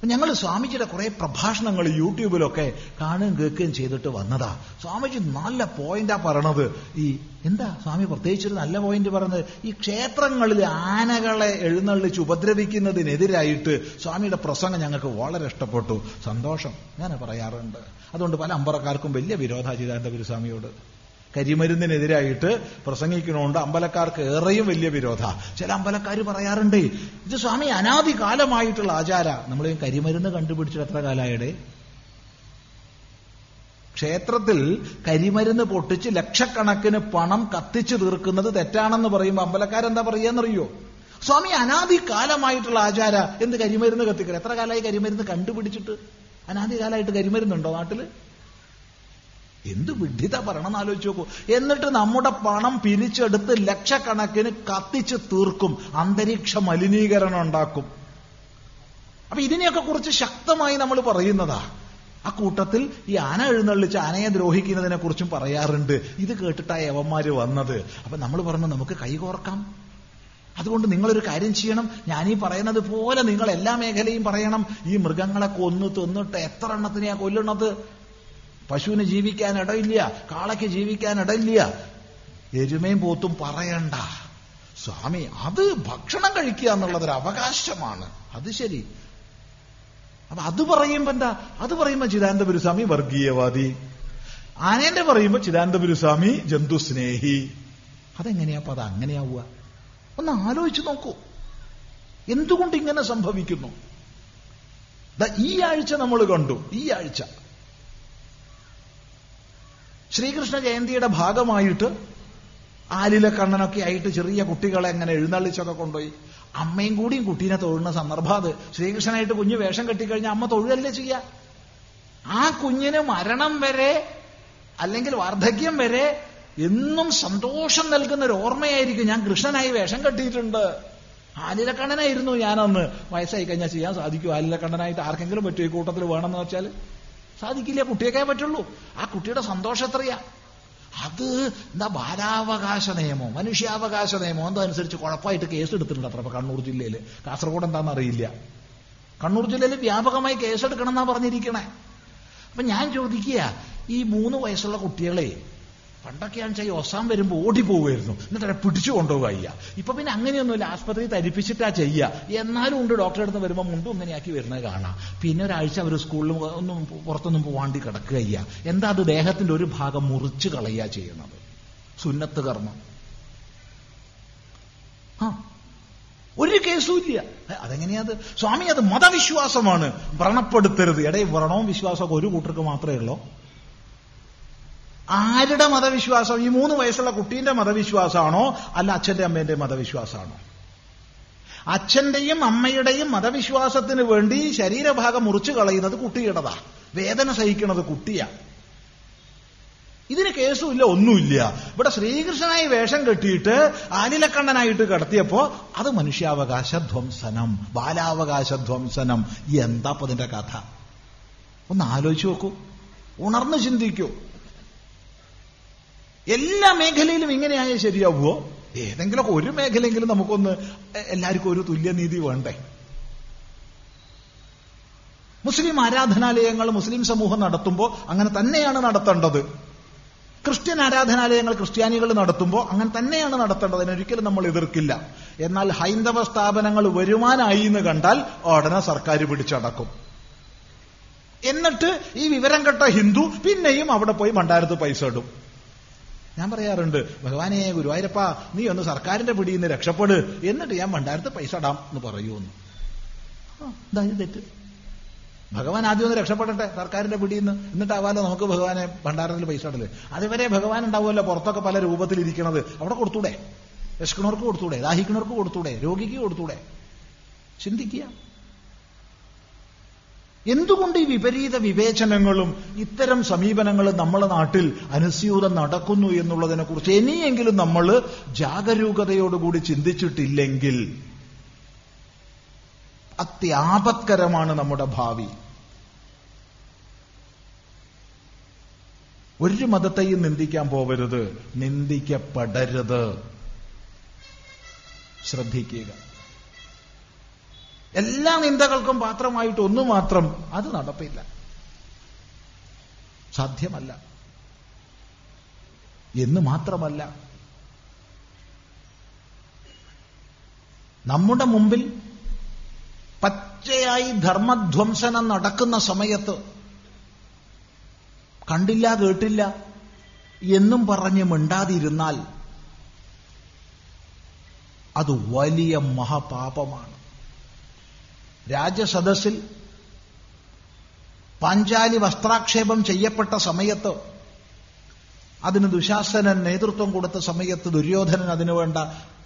ഞങ്ങൾ സ്വാമിജിയുടെ കുറെ പ്രഭാഷണങ്ങൾ യൂട്യൂബിലൊക്കെ കാണുകയും കേൾക്കുകയും ചെയ്തിട്ട് വന്നതാ. സ്വാമിജി നല്ല പോയിന്റാ പറയണത്. ഈ എന്താ സ്വാമി പ്രത്യേകിച്ചൊരു നല്ല പോയിന്റ് പറഞ്ഞത് ഈ ക്ഷേത്രങ്ങളിൽ ആനകളെ എഴുന്നള്ളിച്ച് ഉപദ്രവിക്കുന്നതിനെതിരായിട്ട് സ്വാമിയുടെ പ്രസംഗം ഞങ്ങൾക്ക് വളരെ ഇഷ്ടപ്പെട്ടു. സന്തോഷം. ഞാൻ പറയാറുണ്ട്. അതുകൊണ്ട് പല അമ്പറക്കാർക്കും വലിയ വിരോധാചിതാന്ത ഗുരുസ്വാമിയോട്. കരിമരുന്നിനെതിരായിട്ട് പ്രസംഗിക്കണോണ്ട് അമ്പലക്കാർക്ക് ഏറെയും വലിയ വിരോധ. ചില അമ്പലക്കാർ പറയാറുണ്ട് ഇത് സ്വാമി അനാദി കാലമായിട്ടുള്ള ആചാര. നമ്മൾ കരിമരുന്ന് കണ്ടുപിടിച്ചിട്ട് എത്ര കാലായടെ? ക്ഷേത്രത്തിൽ കരിമരുന്ന് പൊട്ടിച്ച് ലക്ഷക്കണക്കിന് പണം കത്തിച്ചു തീർക്കുന്നത് തെറ്റാണെന്ന് പറയുമ്പോൾ അമ്പലക്കാരെന്താ പറയാന്നറിയോ? സ്വാമി അനാദി കാലമായിട്ടുള്ള ആചാര. എന്ത് കരിമരുന്ന് കത്തിക്കൽ എത്ര കാലമായി കരിമരുന്ന് കണ്ടുപിടിച്ചിട്ട്? അനാദി കാലമായിട്ട് കരിമരുന്നുണ്ടോ നാട്ടിൽ? എന്ത് വിഡ്ഢിത പറയണമെന്ന് ആലോചിച്ച് നോക്കൂ. എന്നിട്ട് നമ്മുടെ പണം പിരിച്ചെടുത്ത് ലക്ഷക്കണക്കിന് കത്തിച്ച് തീർക്കും. അന്തരീക്ഷ മലിനീകരണം ഉണ്ടാക്കും. അപ്പൊ ഇതിനെയൊക്കെ കുറിച്ച് ശക്തമായി നമ്മൾ പറയുന്നതാ. ആ കൂട്ടത്തിൽ ഈ ആന എഴുന്നള്ളിച്ച് ആനയെ ദ്രോഹിക്കുന്നതിനെ കുറിച്ചും പറയാറുണ്ട്. ഇത് കേട്ടിട്ടാ യവന്മാര് വന്നത്. അപ്പൊ നമ്മൾ പറഞ്ഞു നമുക്ക് കൈകോർക്കാം അതുകൊണ്ട് നിങ്ങളൊരു കാര്യം ചെയ്യണം. ഈ പറയുന്നത് പോലെ നിങ്ങൾ എല്ലാ മേഖലയും പറയണം. ഈ മൃഗങ്ങളെ കൊന്നു തിന്നിട്ട് എത്ര എണ്ണത്തിനെയാ കൊല്ലുന്നത്? പശുവിന് ജീവിക്കാൻ ഇടയില്ല കാളയ്ക്ക് ജീവിക്കാൻ ഇടയില്ല. എരുമയും പോത്തും പറയണ്ട. സ്വാമി അത് ഭക്ഷണം കഴിക്കുക എന്നുള്ളത് ഒരു അവകാശമാണ്. അത് ശരി. അപ്പൊ അത് പറയുമ്പോ എന്താ? അത് പറയുമ്പോ ചിദാനന്ദപുരസ്വാമി വർഗീയവാദി. ആനേന്റെ പറയുമ്പോ ചിദാനന്ദപുരസ്വാമി ജന്തുസ്നേഹി. അതെങ്ങനെയാ? അപ്പൊ അത് അങ്ങനെയാവുക. ഒന്ന് ആലോചിച്ച് നോക്കൂ. എന്തുകൊണ്ട് ഇങ്ങനെ സംഭവിക്കുന്നു? ഈ ആഴ്ച നമ്മൾ കണ്ടു. ഈ ആഴ്ച ശ്രീകൃഷ്ണ ജയന്തിയുടെ ഭാഗമായിട്ട് ആലില കണ്ണനൊക്കെ ആയിട്ട് ചെറിയ കുട്ടികളെ അങ്ങനെ എഴുന്നള്ളിച്ചൊക്കെ കൊണ്ടുപോയി. അമ്മയും കൂടിയും കുട്ടീനെ തൊഴുന്ന സന്ദർഭം അത്. ശ്രീകൃഷ്ണനായിട്ട് കുഞ്ഞ് വേഷം കെട്ടിക്കഴിഞ്ഞാൽ അമ്മ തൊഴുകല്ലേ ചെയ്യുക ആ കുഞ്ഞിന് മരണം വരെ അല്ലെങ്കിൽ വാർദ്ധക്യം വരെ എന്നും സന്തോഷം നൽകുന്ന ഒരു ഓർമ്മയായിരിക്കും ഞാൻ കൃഷ്ണനായി വേഷം കെട്ടിയിട്ടുണ്ട്. ആലിലക്കണ്ണനായിരുന്നു ഞാനന്ന്. വയസ്സായി കഴിഞ്ഞാൽ ചെയ്യാൻ സാധിക്കും ആലിലക്കണ്ണനായിട്ട് ആർക്കെങ്കിലും പറ്റുമോ ഈ കൂട്ടത്തിൽ വേണമെന്ന് വെച്ചാൽ സാധിക്കില്ല കുട്ടിയൊക്കെ പറ്റുള്ളൂ. ആ കുട്ടിയുടെ സന്തോഷം എത്രയാ? അത് എന്താ ബാലാവകാശ നിയമം മനുഷ്യാവകാശ നിയമം എന്തനുസരിച്ച് കുഴപ്പമായിട്ട് കേസ് എടുത്തിട്ടുണ്ട് അത്ര കണ്ണൂർ ജില്ലയിൽ കാസർഗോഡ് എന്താണെന്ന് അറിയില്ല. കണ്ണൂർ ജില്ലയിൽ വ്യാപകമായി കേസെടുക്കണം എന്നാ പറഞ്ഞിരിക്കണേ. അപ്പൊ ഞാൻ ചോദിക്കുക ഈ മൂന്ന് വയസ്സുള്ള കുട്ടികളെ പണ്ടൊക്കെയാണെന്ന് ഞാൻ ചെയ്യും ഒസാം വരുമ്പോൾ ഓടിപ്പോവുമായിരുന്നു. എന്നിട്ട് പിടിച്ചു കൊണ്ടുപോവുക ഇപ്പൊ പിന്നെ അങ്ങനെയൊന്നുമില്ല. ആസ്പത്രി തരിപ്പിച്ചിട്ടാ ചെയ്യുക എന്നാലും ഉണ്ട് ഡോക്ടറെ അടുത്ത് വരുമ്പോൾ മുണ്ടും ഇങ്ങനെയാക്കി വരുന്നത് കാണാം. പിന്നെ ഒരാഴ്ച അവർ സ്കൂളിലും ഒന്നും പുറത്തൊന്നും പോവാണ്ടി കിടക്കുക എന്താ അത് ദേഹത്തിന്റെ ഒരു ഭാഗം മുറിച്ചു കളയുക ചെയ്യുന്നത്? സുന്നത്ത് കർമ്മം. ആ. ഒരു കേസും ഇല്ല. അതെങ്ങനെയാത് സ്വാമി അത് മതവിശ്വാസമാണ്. വ്രണപ്പെടുത്തരുത്. ഇടയിൽ വ്രണവും വിശ്വാസമൊക്കെ ഒരു കൂട്ടർക്ക് മാത്രമേ ഉള്ളൂ. ആരുടെ മതവിശ്വാസം? ഈ മൂന്ന് വയസ്സുള്ള കുട്ടീന്റെ മതവിശ്വാസമാണോ? അല്ല അച്ഛന്റെ അമ്മേന്റെ മതവിശ്വാസമാണോ? അച്ഛന്റെയും അമ്മയുടെയും മതവിശ്വാസത്തിന് വേണ്ടി ശരീരഭാഗം മുറിച്ചു കളയുന്നത് കുട്ടിയുടേതാ. വേദന സഹിക്കുന്നത് കുട്ടിയാ. ഇതിന് കേസുമില്ല ഒന്നുമില്ല. ഇവിടെ ശ്രീകൃഷ്ണനായി വേഷം കെട്ടിയിട്ട് ആലിലക്കണ്ണനായിട്ട് കടത്തിയപ്പോ അത് മനുഷ്യാവകാശ ധ്വംസനം ബാലാവകാശ ധ്വംസനം. എന്താ അതിന്റെ കഥ? ഒന്ന് ആലോചിച്ച് നോക്കൂ. ഉണർന്നു ചിന്തിക്കൂ. എല്ലാ മേഖലയിലും ഇങ്ങനെയായാൽ ശരിയാവുമോ ഏതെങ്കിലുമൊക്കെ ഒരു മേഖലയെങ്കിലും നമുക്കൊന്ന് എല്ലാവർക്കും ഒരു തുല്യനീതി വേണ്ടേ? മുസ്ലിം ആരാധനാലയങ്ങൾ മുസ്ലിം സമൂഹം നടത്തുമ്പോൾ അങ്ങനെ തന്നെയാണ് നടത്തേണ്ടത്. ക്രിസ്ത്യൻ ആരാധനാലയങ്ങൾ ക്രിസ്ത്യാനികൾ നടത്തുമ്പോൾ അങ്ങനെ തന്നെയാണ് നടത്തേണ്ടത്. അതിനൊരിക്കലും നമ്മൾ എതിർക്കില്ല. എന്നാൽ ഹൈന്ദവ സ്ഥാപനങ്ങൾ വരുമാനായി എന്ന് കണ്ടാൽ ഉടനെ സർക്കാർ പിടിച്ചടക്കും. എന്നിട്ട് ഈ വിവരം കെട്ട ഹിന്ദു പിന്നെയും അവിടെ പോയി ഭണ്ഡാരത്ത് പൈസ ഇടും. ഞാൻ പറയാറുണ്ട് ഭഗവാനെ ഗുരുവായൂരപ്പ നീ ഒന്ന് സർക്കാരിന്റെ പിടിയിൽ നിന്ന് രക്ഷപ്പെട്. എന്നിട്ട് ഞാൻ ഭണ്ടാരത്ത് പൈസ ഇടാം എന്ന് പറയൂന്ന്. ഇതായത് തെറ്റ്. ഭഗവാൻ ആദ്യം ഒന്ന് രക്ഷപ്പെടട്ടെ സർക്കാരിന്റെ പിടിയിൽ നിന്ന്. എന്നിട്ടാവാലോ നമുക്ക് ഭഗവാനെ ഭണ്ഡാരത്തിൽ പൈസ ഇടൽ. അതുവരെ ഭഗവാൻ ഉണ്ടാവുമല്ലോ പുറത്തൊക്കെ പല രൂപത്തിൽ ഇരിക്കണത്. അവിടെ കൊടുത്തൂടെ? വിശക്കണവർക്ക് കൊടുത്തൂടെ? ദാഹിക്കണവർക്ക് കൊടുത്തൂടെ? രോഗിക്ക് കൊടുത്തൂടെ? ചിന്തിക്കുക. എന്തുകൊണ്ട് ഈ വിപരീത വിവേചനങ്ങളും ഇത്തരം സമീപനങ്ങളും നമ്മളെ നാട്ടിൽ അനുസ്യൂതം നടക്കുന്നു എന്നുള്ളതിനെ കുറിച്ച് ഇനിയെങ്കിലും നമ്മൾ ജാഗരൂകതയോടുകൂടി ചിന്തിച്ചിട്ടില്ലെങ്കിൽ അത്യാപത്കരമാണ് നമ്മുടെ ഭാവി. ഒരു മതത്തെയും നിന്ദിക്കാൻ പോവരുത് നിന്ദിക്കപ്പെടരുത്. ശ്രദ്ധിക്കുക. എല്ലാ നിന്ദകൾക്കും പാത്രമായിട്ട് ഒന്നു മാത്രം അത് നടപ്പില്ല. സാധ്യമല്ല. എന്ന് മാത്രമല്ല. നമ്മുടെ മുമ്പിൽ പച്ചയായി ധർമ്മധ്വംസനം നടക്കുന്ന സമയത്ത് കണ്ടില്ല കേട്ടില്ല എന്നും പറഞ്ഞ് മിണ്ടാതിരുന്നാൽ അത് വലിയ മഹാപാപമാണ്. രാജസദസ്സിൽ പാഞ്ചാലി വസ്ത്രാക്ഷേപം ചെയ്യപ്പെട്ട സമയത്ത് അതിന് ദുശാസനൻ നേതൃത്വം കൊടുത്ത സമയത്ത് ദുര്യോധനൻ അതിനു വേണ്ട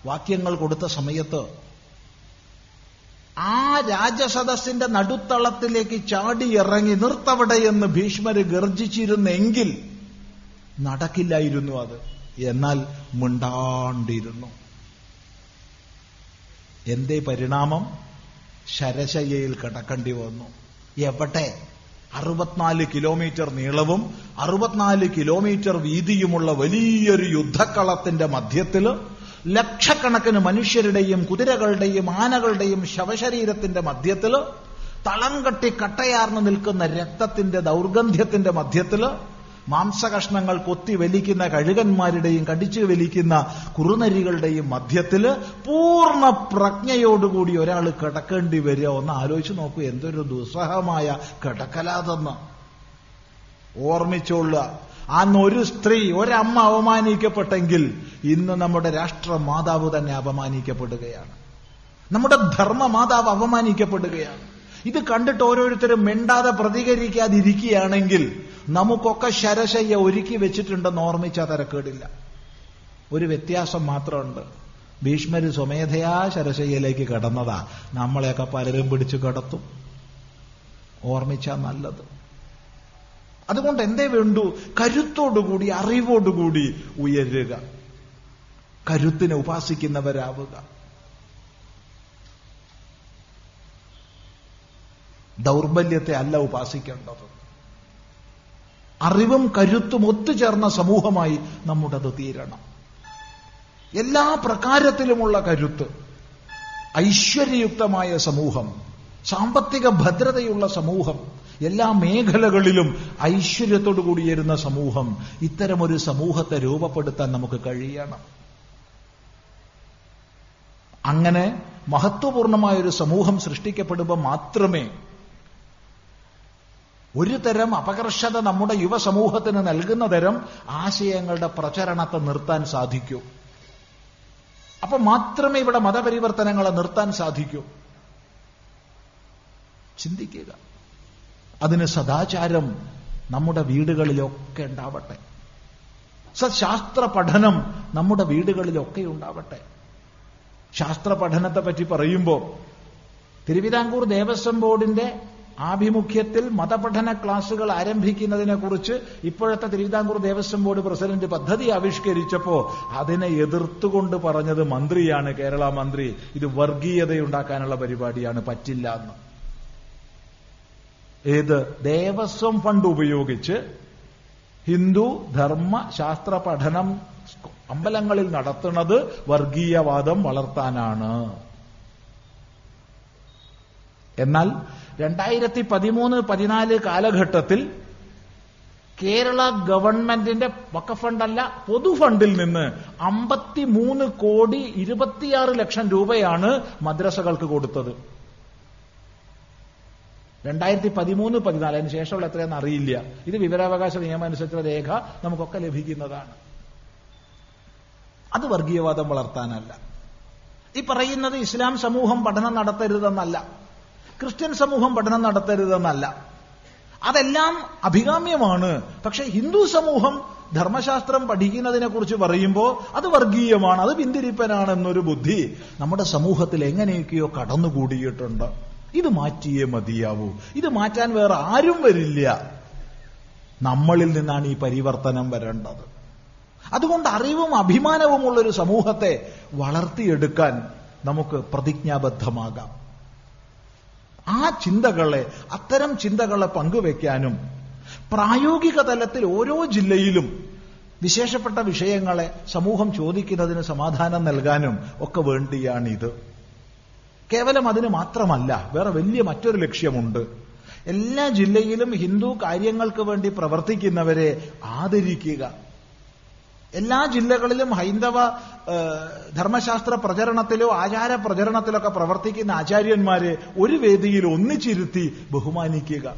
വാക്യങ്ങൾ കൊടുത്ത സമയത്ത് ആ രാജസദസ്സിന്റെ നടുത്തളത്തിലേക്ക് ചാടി ഇറങ്ങി നിർത്തവിടെ എന്ന് ഭീഷ്മര് ഗർജിച്ചിരുന്നെങ്കിൽ നടക്കില്ലായിരുന്നു അത്. എന്നാൽ മിണ്ടാണ്ടിരുന്നു. എന്തേ പരിണാമം? ശരശയ്യയിൽ കിടക്കേണ്ടി വന്നു. എവിടെ? അറുപത്തിനാല് കിലോമീറ്റർ നീളവും അറുപത്തിനാല് കിലോമീറ്റർ വീതിയുമുള്ള വലിയൊരു യുദ്ധക്കളത്തിന്റെ മധ്യത്തിൽ ലക്ഷക്കണക്കിന് മനുഷ്യരുടെയും കുതിരകളുടെയും ആനകളുടെയും ശവശരീരത്തിന്റെ മധ്യത്തിൽ തളം കട്ടി കട്ടയാർന്നു നിൽക്കുന്ന രക്തത്തിന്റെ ദൗർഗന്ധ്യത്തിന്റെ മധ്യത്തിൽ മാംസകഷ്ണങ്ങൾ കൊത്തി വലിക്കുന്ന കഴുകന്മാരുടെയും കടിച്ചു വലിക്കുന്ന കുറുനരികളുടെയും മധ്യത്തിൽ പൂർണ പ്രജ്ഞയോടുകൂടി ഒരാൾ കിടക്കേണ്ടി വരിക. ഒന്ന് ആലോചിച്ച് നോക്കൂ എന്തൊരു ദുസ്സഹമായ കിടക്കലാതെന്ന്. ഓർമ്മിച്ചോളുക. അന്ന് ഒരു സ്ത്രീ ഒരമ്മ അവമാനിക്കപ്പെട്ടെങ്കിൽ ഇന്ന് നമ്മുടെ രാഷ്ട്ര മാതാവ് തന്നെ അപമാനിക്കപ്പെടുകയാണ്. നമ്മുടെ ധർമ്മ മാതാവ് അപമാനിക്കപ്പെടുകയാണ്. ഇത് കണ്ടിട്ട് ഓരോരുത്തരും മിണ്ടാതെ പ്രതികരിക്കാതിരിക്കുകയാണെങ്കിൽ നമുക്കൊക്കെ ശരശയ്യ ഒരുക്കി വെച്ചിട്ടുണ്ടെന്ന് ഓർമ്മിച്ചാൽ തരക്കേടില്ല ഒരു വ്യത്യാസം മാത്രമുണ്ട്. ഭീഷ്മർ സ്വമേധയാ ശരശയ്യയിലേക്ക് കടന്നതാ. നമ്മളെയൊക്കെ പലരും പിടിച്ചു കടത്തും. ഓർമ്മിച്ച നല്ലത്. അതുകൊണ്ട് എന്തേ വേണ്ടു? കരുത്തോടുകൂടി അറിവോടുകൂടി ഉയരുക. കരുത്തിനെ ഉപാസിക്കുന്നവരാവുക. ദൗർബല്യത്തെ അല്ല ഉപാസിക്കേണ്ടത്. അറിവും കരുത്തും ഒത്തുചേർന്ന സമൂഹമായി നമ്മുടേത് തീരണം. എല്ലാ പ്രകാരത്തിലുമുള്ള കരുത്ത് ഐശ്വര്യയുക്തമായ സമൂഹം സാമ്പത്തിക ഭദ്രതയുള്ള സമൂഹം എല്ലാ മേഖലകളിലും ഐശ്വര്യത്തോടു കൂടിയിരുന്ന സമൂഹം ഇത്തരമൊരു സമൂഹത്തെ രൂപപ്പെടുത്താൻ നമുക്ക് കഴിയണം. അങ്ങനെ മഹത്വപൂർണമായ ഒരു സമൂഹം സൃഷ്ടിക്കപ്പെടുമ്പോൾ മാത്രമേ ഒരു തരം അപകർഷത നമ്മുടെ യുവസമൂഹത്തിന് നൽകുന്ന തരം ആശയങ്ങളുടെ പ്രചരണത്തെ നിർത്താൻ സാധിക്കൂ. അപ്പൊ മാത്രമേ ഇവിടെ മതപരിവർത്തനങ്ങളെ നിർത്താൻ സാധിക്കൂ. ചിന്തിക്കുക. അതിന് സദാചാരം നമ്മുടെ വീടുകളിലൊക്കെ ഉണ്ടാവട്ടെ. സശാസ്ത്ര പഠനം നമ്മുടെ വീടുകളിലൊക്കെ ഉണ്ടാവട്ടെ. ശാസ്ത്ര പഠനത്തെ പറ്റി പറയുമ്പോൾ തിരുവിതാംകൂർ ദേവസ്വം ബോർഡിന്റെ ആഭിമുഖ്യത്തിൽ മതപഠന ക്ലാസുകൾ ആരംഭിക്കുന്നതിനെ കുറിച്ച് ഇപ്പോഴത്തെ തിരുവിതാംകൂർ ദേവസ്വം ബോർഡ് പ്രസിഡന്റ് പദ്ധതി ആവിഷ്കരിച്ചപ്പോ അതിനെ എതിർത്തുകൊണ്ട് പറഞ്ഞത് മന്ത്രിയാണ് കേരള മന്ത്രി. ഇത് വർഗീയതയുണ്ടാക്കാനുള്ള പരിപാടിയാണ് പറ്റില്ല എന്ന്. ഏത് ദേവസ്വം ഫണ്ട് ഉപയോഗിച്ച് ഹിന്ദു ധർമ്മ ശാസ്ത്ര പഠനം അമ്പലങ്ങളിൽ നടത്തുന്നത് വർഗീയവാദം വളർത്താനാണ്. എന്നാൽ രണ്ടായിരത്തി പതിമൂന്ന് പതിനാല് കാലഘട്ടത്തിൽ കേരള ഗവൺമെന്റിന്റെ വക്കഫണ്ടല്ല പൊതുഫണ്ടിൽ നിന്ന് അമ്പത്തിമൂന്ന് കോടി ഇരുപത്തിയാറ് ലക്ഷം രൂപയാണ് മദ്രസകൾക്ക് കൊടുത്തത്. രണ്ടായിരത്തി പതിമൂന്ന് പതിനാല് അതിന് ശേഷമുള്ള എത്രയെന്ന് അറിയില്ല. ഇത് വിവരാവകാശ നിയമം അനുസരിച്ചുള്ള രേഖ നമുക്കൊക്കെ ലഭിക്കുന്നതാണ്. അത് വർഗീയവാദം വളർത്താനല്ല. ഈ പറയുന്നത് ഇസ്ലാം സമൂഹം പഠനം നടത്തരുതെന്നല്ല. ക്രിസ്ത്യൻ സമൂഹം പഠനം നടത്തരുതെന്നല്ല. അതെല്ലാം അഭികാമ്യമാണ്. പക്ഷെ ഹിന്ദു സമൂഹം ധർമ്മശാസ്ത്രം പഠിക്കുന്നതിനെ കുറിച്ച് പറയുമ്പോൾ അത് വർഗീയമാണ് അത് പിന്തിരിപ്പനാണ് എന്നൊരു ബുദ്ധി നമ്മുടെ സമൂഹത്തിൽ എങ്ങനെയൊക്കെയോ കടന്നുകൂടിയിട്ടുണ്ട്. ഇത് മാറ്റിയേ മതിയാവൂ. ഇത് മാറ്റാൻ വേറെ ആരും വരില്ല. നമ്മളിൽ നിന്നാണ് ഈ പരിവർത്തനം വരേണ്ടത്. അതുകൊണ്ട് അറിവും അഭിമാനവുമുള്ള ഒരു സമൂഹത്തെ വളർത്തിയെടുക്കാൻ നമുക്ക് പ്രതിജ്ഞാബദ്ധമാകാം. ആ ചിന്തകളെ അത്തരം ചിന്തകളെ പങ്കുവെക്കാനും പ്രായോഗിക തലത്തിൽ ഓരോ ജില്ലയിലും വിശേഷപ്പെട്ട വിഷയങ്ങളെ സമൂഹം ചോദിക്കുന്നതിന് സമാധാനം നൽകാനും ഒക്കെ വേണ്ടിയാണിത്. കേവലം അതിന് മാത്രമല്ല വേറെ വലിയ മറ്റൊരു ലക്ഷ്യമുണ്ട്. എല്ലാ ജില്ലയിലും ഹിന്ദു കാര്യങ്ങൾക്ക് വേണ്ടി പ്രവർത്തിക്കുന്നവരെ ആദരിക്കുക. എല്ലാ ജില്ലകളിലും ഹൈന്ദവ ധർമ്മശാസ്ത്ര പ്രചരണത്തിലോ ആചാര പ്രചരണത്തിലൊക്കെ പ്രവർത്തിക്കുന്ന ആചാര്യന്മാരെ ഒരു വേദിയിൽ ഒന്നിച്ചിരുത്തി ബഹുമാനിക്കുക.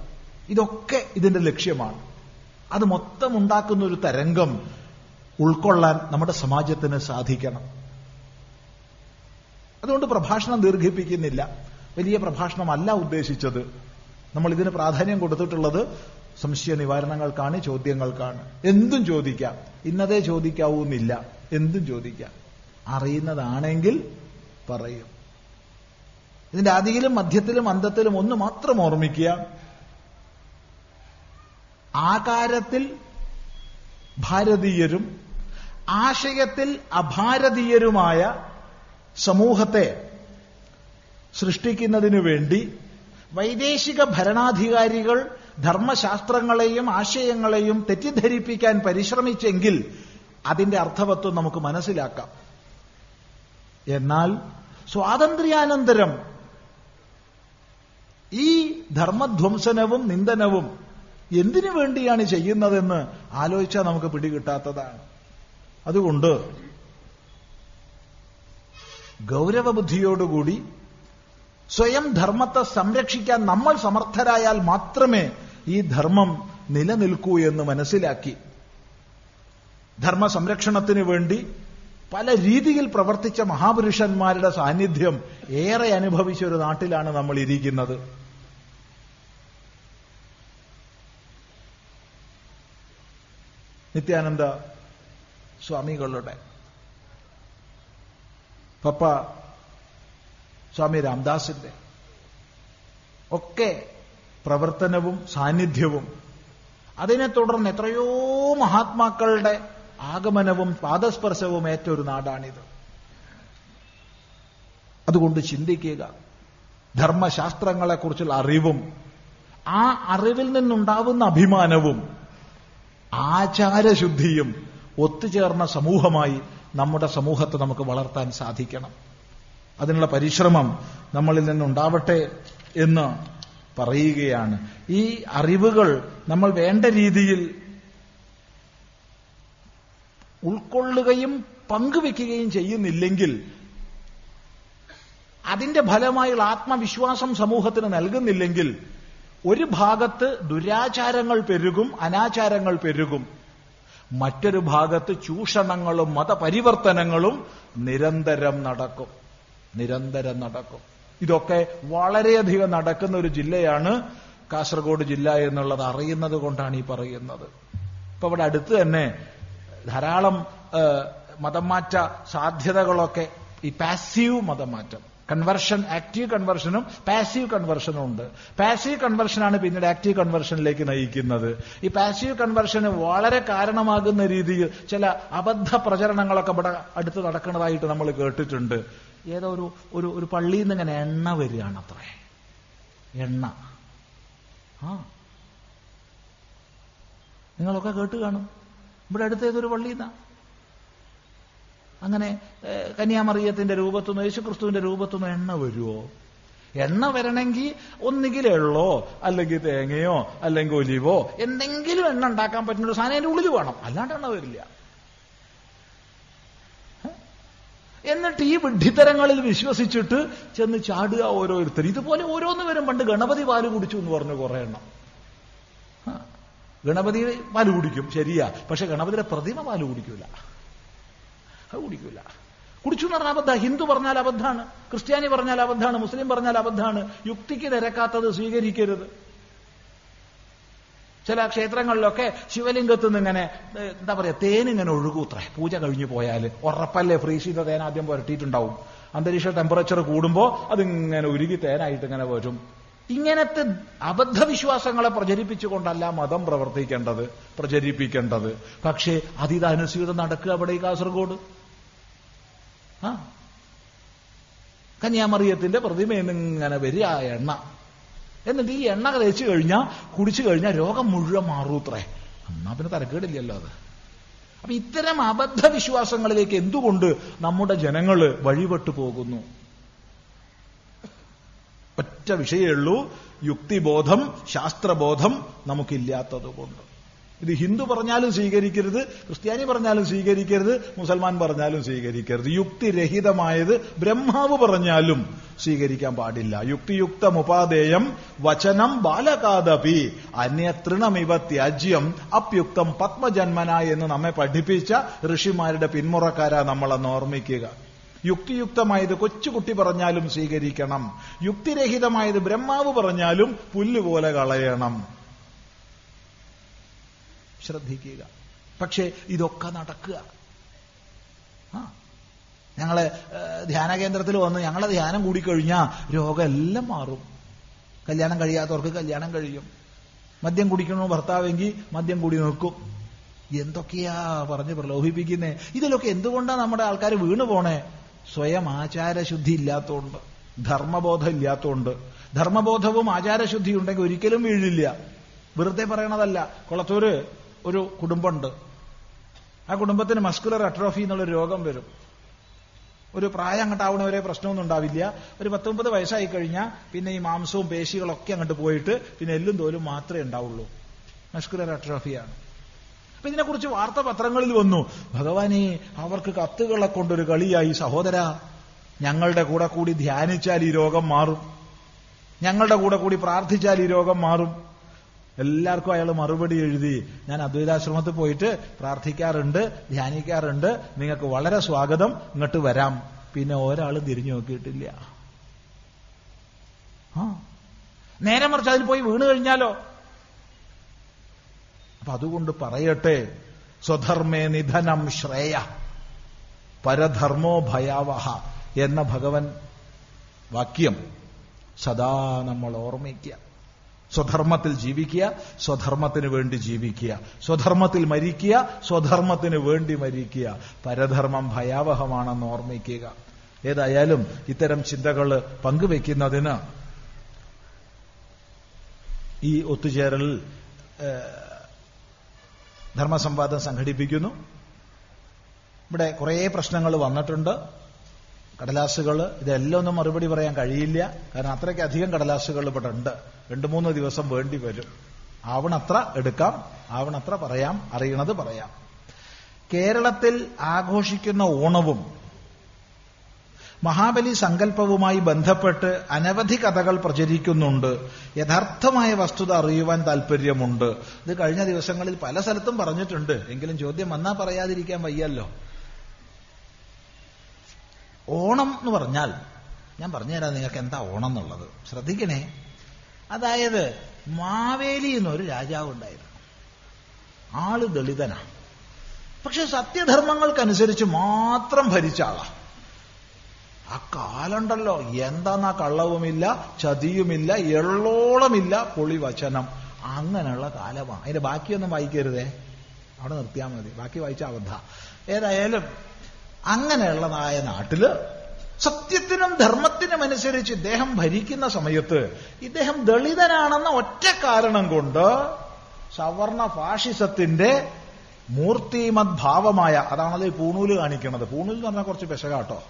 ഇതൊക്കെ ഇതിന്റെ ലക്ഷ്യമാണ്. അത് മൊത്തം ഉണ്ടാക്കുന്ന ഒരു തരംഗം ഉൾക്കൊള്ളാൻ നമ്മുടെ സമാജത്തിന് സാധിക്കണം. അതുകൊണ്ട് പ്രഭാഷണം ദീർഘിപ്പിക്കുന്നില്ല. വലിയ പ്രഭാഷണമല്ല ഉദ്ദേശിച്ചത്. നമ്മൾ ഇതിന് പ്രാധാന്യം കൊടുത്തിട്ടുള്ളത് സംശയ നിവാരണങ്ങൾക്കാണ് ചോദ്യങ്ങൾക്കാണ്. എന്തും ചോദിക്കാം. ഇന്നതേ ചോദിക്കാവൂ എന്നില്ല എന്തും ചോദിക്കാം. അറിയുന്നതാണെങ്കിൽ പറയും. ഇതിന്റെ ആദിയിലും മധ്യത്തിലും അന്തത്തിലും ഒന്ന് മാത്രം ഓർമ്മിക്കുക. ആകാരത്തിൽ ഭാരതീയരും ആശയത്തിൽ അഭാരതീയരുമായ സമൂഹത്തെ സൃഷ്ടിക്കുന്നതിനു വേണ്ടി വൈദേശിക ഭരണാധികാരികൾ ധർമ്മശാസ്ത്രങ്ങളെയും ആശയങ്ങളെയും തെറ്റിദ്ധരിപ്പിക്കാൻ പരിശ്രമിച്ചെങ്കിൽ അതിന്റെ അർത്ഥവത്വം നമുക്ക് മനസ്സിലാക്കാം. എന്നാൽ സ്വാതന്ത്ര്യാനന്തരം ഈ ധർമ്മധ്വംസനവും നിന്ദനവും എന്തിനു വേണ്ടിയാണ് ചെയ്യുന്നതെന്ന് ആലോചിച്ചാൽ നമുക്ക് പിടികിട്ടാത്തതാണ്. അതുകൊണ്ട് ഗൗരവബുദ്ധിയോടുകൂടി സ്വയം ധർമ്മത്തെ സംരക്ഷിക്കാൻ നമ്മൾ സമർത്ഥരായാൽ മാത്രമേ ഈ ധർമ്മം നിലനിൽക്കൂ എന്ന് മനസ്സിലാക്കി ധർമ്മ സംരക്ഷണത്തിന് വേണ്ടി പല രീതിയിൽ പ്രവർത്തിച്ച മഹാപുരുഷന്മാരുടെ സാന്നിധ്യം ഏറെ അനുഭവിച്ച ഒരു നാട്ടിലാണ് നമ്മൾ ഇരിക്കുന്നത് നിത്യാനന്ദ സ്വാമികളുടെ പപ്പ സ്വാമി രാംദാസിന്റെ ഒക്കെ പ്രവർത്തനവും സാന്നിധ്യവും. അതിനെ തുടർന്ന് എത്രയോ മഹാത്മാക്കളുടെ ആഗമനവും പാദസ്പർശവും ഏറ്റ ഒരു നാടാണിത്. അതുകൊണ്ട് ചിന്തിക്കുക ധർമ്മശാസ്ത്രങ്ങളെക്കുറിച്ചുള്ള അറിവും ആ അറിവിൽ നിന്നുണ്ടാവുന്ന അഭിമാനവും ആചാരശുദ്ധിയും ഒത്തുചേർന്ന സമൂഹമായി നമ്മുടെ സമൂഹത്തെ നമുക്ക് വളർത്താൻ സാധിക്കണം. അതിനുള്ള പരിശ്രമം നമ്മളിൽ നിന്നുണ്ടാവട്ടെ എന്ന് പറയുകയാണ്. ഈ അറിവുകൾ നമ്മൾ വേണ്ട രീതിയിൽ ഉൾക്കൊള്ളുകയും പങ്കുവെക്കുകയും ചെയ്യുന്നില്ലെങ്കിൽ അതിന്റെ ഫലമായുള്ള ആത്മവിശ്വാസം സമൂഹത്തിന് നൽകുന്നില്ലെങ്കിൽ ഒരു ഭാഗത്ത് ദുരാചാരങ്ങൾ പെരുകും അനാചാരങ്ങൾ പെരുകും. മറ്റൊരു ഭാഗത്ത് ചൂഷണങ്ങളും മതപരിവർത്തനങ്ങളും നിരന്തരം നടക്കും. നിരന്തരം നടക്കും. ഇതൊക്കെ വളരെയധികം നടക്കുന്ന ഒരു ജില്ലയാണ് കാസർഗോഡ് ജില്ല എന്നുള്ളത് അറിയുന്നത് കൊണ്ടാണ് ഈ പറയുന്നത്. ഇപ്പൊ ഇവിടെ അടുത്ത് തന്നെ ധാരാളം മതം മാറ്റ സാധ്യതകളൊക്കെ ഈ പാസീവ് മതം മാറ്റം കൺവർഷൻ ആക്റ്റീവ് കൺവെർഷനും പാസീവ് കൺവെർഷനും ഉണ്ട് പാസീവ് കൺവെർഷനാണ് പിന്നീട് ആക്റ്റീവ് കൺവെർഷനിലേക്ക് നയിക്കുന്നത്. ഈ പാസീവ് കൺവെർഷന് വളരെ കാരണമാകുന്ന രീതിയിൽ ചില അബദ്ധ പ്രചരണങ്ങളൊക്കെ ഇവിടെ അടുത്ത് നടക്കുന്നതായിട്ട് നമ്മൾ കേട്ടിട്ടുണ്ട്. ഏതോ ഒരു ഒരു ഒരു പള്ളിയിൽ നിന്ന് ഇങ്ങനെ എണ്ണ വരികയാണ് അത്രേ. എണ്ണ. ആ. നിങ്ങളൊക്കെ കേട്ട് കാണും. ഇവിടെ അടുത്ത ഏതൊരു പള്ളിയിൽ നിന്നാണ് അങ്ങനെ കന്യാമറിയത്തിന്റെ രൂപത്തുനിന്ന് യേശുക്രിസ്തുവിന്റെ രൂപത്തുനിന്ന് എണ്ണ വരുമോ എണ്ണ വരണമെങ്കിൽ ഒന്നുകിൽ എള്ളോ അല്ലെങ്കിൽ തേങ്ങയോ അല്ലെങ്കിൽ ഒലിവോ എന്തെങ്കിലും എണ്ണ ഉണ്ടാക്കാൻ പറ്റുന്ന ഒരു സാധനം അതിന്റെ ഉള്ളിൽ വേണം. അല്ലാണ്ട് എണ്ണ വരില്ല. എന്നിട്ട് ഈ വിഡ്ഢിത്തരങ്ങളിൽ വിശ്വസിച്ചിട്ട് ചെന്ന് ചാടുക ഓരോരുത്തർ. ഇതുപോലെ ഓരോന്ന് വരും. പണ്ട് ഗണപതി പാൽ കുടിച്ചു എന്ന് പറഞ്ഞു കുറെ എണ്ണം. ഗണപതി പാൽ കുടിക്കും. ശരിയാ. പക്ഷെ ഗണപതിയുടെ പ്രതിമ പാൽ കുടിക്കൂല. അത് കുടിക്കൂല. കുടിച്ചു എന്ന് പറഞ്ഞാൽ അബദ്ധ. ഹിന്ദു പറഞ്ഞാൽ അബദ്ധാണ്. ക്രിസ്ത്യാനി പറഞ്ഞാൽ അബദ്ധാണ്. മുസ്ലിം പറഞ്ഞാൽ അബദ്ധാണ്. യുക്തിക്ക് നിരക്കാത്തത് സ്വീകരിക്കരുത്. ചില ക്ഷേത്രങ്ങളിലൊക്കെ ശിവലിംഗത്തു നിന്ന് ഇങ്ങനെ എന്താ പറയാ തേനിങ്ങനെ ഒഴുകൂത്രേ. പൂജ കഴിഞ്ഞു പോയാൽ ഉറപ്പല്ലേ? ഫ്രീസ് ചെയ്ത തേൻ ആദ്യം പുരട്ടിയിട്ടുണ്ടാവും. അന്തരീക്ഷ ടെമ്പറേച്ചർ കൂടുമ്പോൾ അതിങ്ങനെ ഉരുകി തേനായിട്ട് ഇങ്ങനെ വരും. ഇങ്ങനത്തെ അബദ്ധവിശ്വാസങ്ങളെ പ്രചരിപ്പിച്ചുകൊണ്ടല്ല മതം പ്രവർത്തിക്കേണ്ടത് പ്രചരിപ്പിക്കേണ്ടത്. പക്ഷേ അതിതനുസൃതം നടക്കുക അവിടെ ഈ കാസർഗോഡ്. ആ. കന്യാമറിയത്തിന്റെ പ്രതിമയിൽ ഇങ്ങനെ വരിക എണ്ണ. എന്നിട്ട് ഈ എണ്ണ തേച്ച് കഴിഞ്ഞാൽ കുടിച്ചു കഴിഞ്ഞാൽ രോഗം മുഴുവൻ മാറൂത്രേ. എന്നാ പിന്നെ തരക്കേടില്ലല്ലോ അത്. അപ്പൊ ഇത്തരം അബദ്ധവിശ്വാസങ്ങളിലേക്ക് എന്തുകൊണ്ട് നമ്മുടെ ജനങ്ങൾ വഴിപെട്ടു പോകുന്നു? ഒറ്റ വിഷയമേ ഉള്ളൂ. യുക്തിബോധം ശാസ്ത്രബോധം നമുക്കില്ലാത്തതുകൊണ്ട്. ഇത് ഹിന്ദു പറഞ്ഞാലും സ്വീകരിക്കരുത് ക്രിസ്ത്യാനി പറഞ്ഞാലും സ്വീകരിക്കരുത് മുസൽമാൻ പറഞ്ഞാലും സ്വീകരിക്കരുത്. യുക്തിരഹിതമായത് ബ്രഹ്മാവ് പറഞ്ഞാലും സ്വീകരിക്കാൻ പാടില്ല. യുക്തിയുക്തം ഉപാദേയം വചനം ബാലകാദപി അന്യതൃണമിവ ത്യാജ്യം അപ്യുക്തം പത്മജന്മന എന്ന് നമ്മെ പഠിപ്പിച്ച ഋഷിമാരുടെ പിന്മുറക്കാരാ നമ്മളെന്ന് ഓർമ്മിക്കുക. യുക്തിയുക്തമായത് കൊച്ചുകുട്ടി പറഞ്ഞാലും സ്വീകരിക്കണം. യുക്തിരഹിതമായത് ബ്രഹ്മാവ് പറഞ്ഞാലും പുല്ലുപോലെ കളയണം. ശ്രദ്ധിക്കുക. പക്ഷേ ഇതൊക്കെ നടക്കുക. ഞങ്ങളെ ധ്യാന കേന്ദ്രത്തിൽ വന്ന് ഞങ്ങളെ ധ്യാനം കൂടിക്കഴിഞ്ഞാൽ രോഗം എല്ലാം മാറും. കല്യാണം കഴിയാത്തവർക്ക് കല്യാണം കഴിയും. മദ്യം കുടിക്കണോ ഭർത്താവെങ്കിൽ മദ്യം കൂടി നിൽക്കും. എന്തൊക്കെയാ പറഞ്ഞ് പ്രലോഭിപ്പിക്കുന്നേ? ഇതിലൊക്കെ എന്തുകൊണ്ടാണ് നമ്മുടെ ആൾക്കാർ വീണു പോണേ? സ്വയം ആചാരശുദ്ധി ഇല്ലാത്തതുകൊണ്ട് ധർമ്മബോധം ഇല്ലാത്തതുകൊണ്ട് ധർമ്മബോധവും ആചാരശുദ്ധിയും ഉണ്ടെങ്കിൽ ഒരിക്കലും വീഴില്ല. വെറുതെ പറയണതല്ല. കുളത്തൂര് ഒരു കുടുംബമുണ്ട്. ആ കുടുംബത്തിന് മസ്കുലർ അട്രോഫി എന്നുള്ളൊരു രോഗം വരും. ഒരു പ്രായം അങ്ങോട്ട് ആവണവരെ പ്രശ്നമൊന്നും ഉണ്ടാവില്ല. ഒരു പത്തൊമ്പത് വയസ്സായി കഴിഞ്ഞാൽ പിന്നെ ഈ മാംസവും പേശികളൊക്കെ അങ്ങോട്ട് പോയിട്ട് പിന്നെ എല്ലും തോലും മാത്രമേ ഉണ്ടാവുള്ളൂ. മസ്കുലർ അട്രോഫിയാണ് അപ്പൊ ഇതിനെക്കുറിച്ച് വാർത്താപത്രങ്ങളിൽ വന്നു. ഭഗവാനെ അവർക്ക് കത്തുകളെ കൊണ്ടൊരു കളിയായി. സഹോദര ഞങ്ങളുടെ കൂടെ കൂടി ധ്യാനിച്ചാൽ ഈ രോഗം മാറും. ഞങ്ങളുടെ കൂടെ കൂടി പ്രാർത്ഥിച്ചാൽ ഈ രോഗം മാറും. എല്ലാവർക്കും അയാൾ മറുപടി എഴുതി. ഞാൻ അദ്വൈതാശ്രമത്തിൽ പോയിട്ട് പ്രാർത്ഥിക്കാറുണ്ട് ധ്യാനിക്കാറുണ്ട്. നിങ്ങൾക്ക് വളരെ സ്വാഗതം. ഇങ്ങോട്ട് വരാം. പിന്നെ ഒരാൾ തിരിഞ്ഞു നോക്കിയിട്ടില്ല. ആ. നേരെ മറിച്ച് അതിൽ പോയി വീണ് കഴിഞ്ഞാലോ? അപ്പൊ അതുകൊണ്ട് പറയട്ടെ സ്വധർമ്മേ നിധനം ശ്രേയ പരധർമ്മോ ഭയാവഹ എന്ന ഭഗവൻ വാക്യം സദാ നമ്മൾ ഓർമ്മിക്കുക. സ്വധർമ്മത്തിൽ ജീവിക്കുക സ്വധർമ്മത്തിന് വേണ്ടി ജീവിക്കുക. സ്വധർമ്മത്തിൽ മരിക്കുക സ്വധർമ്മത്തിന് വേണ്ടി മരിക്കുക. പരധർമ്മം ഭയാവഹമാണെന്ന് ഓർമ്മിക്കുക. ഏതായാലും ഇത്തരം ചിന്തകൾ പങ്കുവെക്കുന്നതിന് ഈ ഒത്തുചേരൽ ധർമ്മസംവാദം സംഘടിപ്പിക്കുന്നു. ഇവിടെ കുറേ പ്രശ്നങ്ങൾ വന്നിട്ടുണ്ട്. കടലാസുകൾ ഇതെല്ലാം ഒന്നും മറുപടി പറയാൻ കഴിയില്ല. കാരണം അത്രയ്ക്ക് അധികം കടലാസുകൾ ഇവിടെ ഉണ്ട് രണ്ടു മൂന്ന് ദിവസം വേണ്ടി വരും. ആവണത്ര എടുക്കാം ആവണത്ര പറയാം അറിയണത് പറയാം. കേരളത്തിൽ ആഘോഷിക്കുന്ന ഓണവും മഹാബലി സങ്കല്പവുമായി ബന്ധപ്പെട്ട് അനവധി കഥകൾ പ്രചരിക്കുന്നുണ്ട്. യഥാർത്ഥമായ വസ്തുത അറിയുവാൻ താല്പര്യമുണ്ട്. ഇത് കഴിഞ്ഞ ദിവസങ്ങളിൽ പല സ്ഥലത്തും പറഞ്ഞിട്ടുണ്ട്. എങ്കിലും ചോദ്യം വന്നാൽ പറയാതിരിക്കാൻ വയ്യല്ലോ. ഓണം എന്ന് പറഞ്ഞാൽ ഞാൻ പറഞ്ഞുതരാം നിങ്ങൾക്ക് എന്താ ഓണം എന്നുള്ളത്. ശ്രദ്ധിക്കണേ. അതായത് മാവേലി എന്നൊരു രാജാവ് ഉണ്ടായിരുന്നു. ആൾ ദളിതനാണ് പക്ഷെ സത്യധർമ്മങ്ങൾക്കനുസരിച്ച് മാത്രം ഭരിച്ച ആളാ. ആ കാലുണ്ടല്ലോ. എന്താന്നാ കള്ളവുമില്ല ചതിയുമില്ല എള്ളോളമില്ല പൊളിവചനം. അങ്ങനെയുള്ള കാലമാണ്. അതിന്റെ ബാക്കിയൊന്നും വായിക്കരുതേ. അവിടെ നിർത്തിയാൽ മതി. ബാക്കി വായിച്ച അബദ്ധ. ഏതായാലും അങ്ങനെയുള്ളതായ നാട്ടിൽ സത്യത്തിനും ധർമ്മത്തിനും അനുസരിച്ച് ഇദ്ദേഹം ഭരിക്കുന്ന സമയത്ത് ഇദ്ദേഹം ദളിതനാണെന്ന ഒറ്റ കാരണം കൊണ്ട് സവർണ ഫാഷിസത്തിന്റെ മൂർത്തിമത് ഭാവമായ അതാണത് ഈ പൂണൂൽ കാണിക്കുന്നത് പൂണൂൽ എന്ന് പറഞ്ഞാൽ കുറച്ച് പെശകാട്ടോ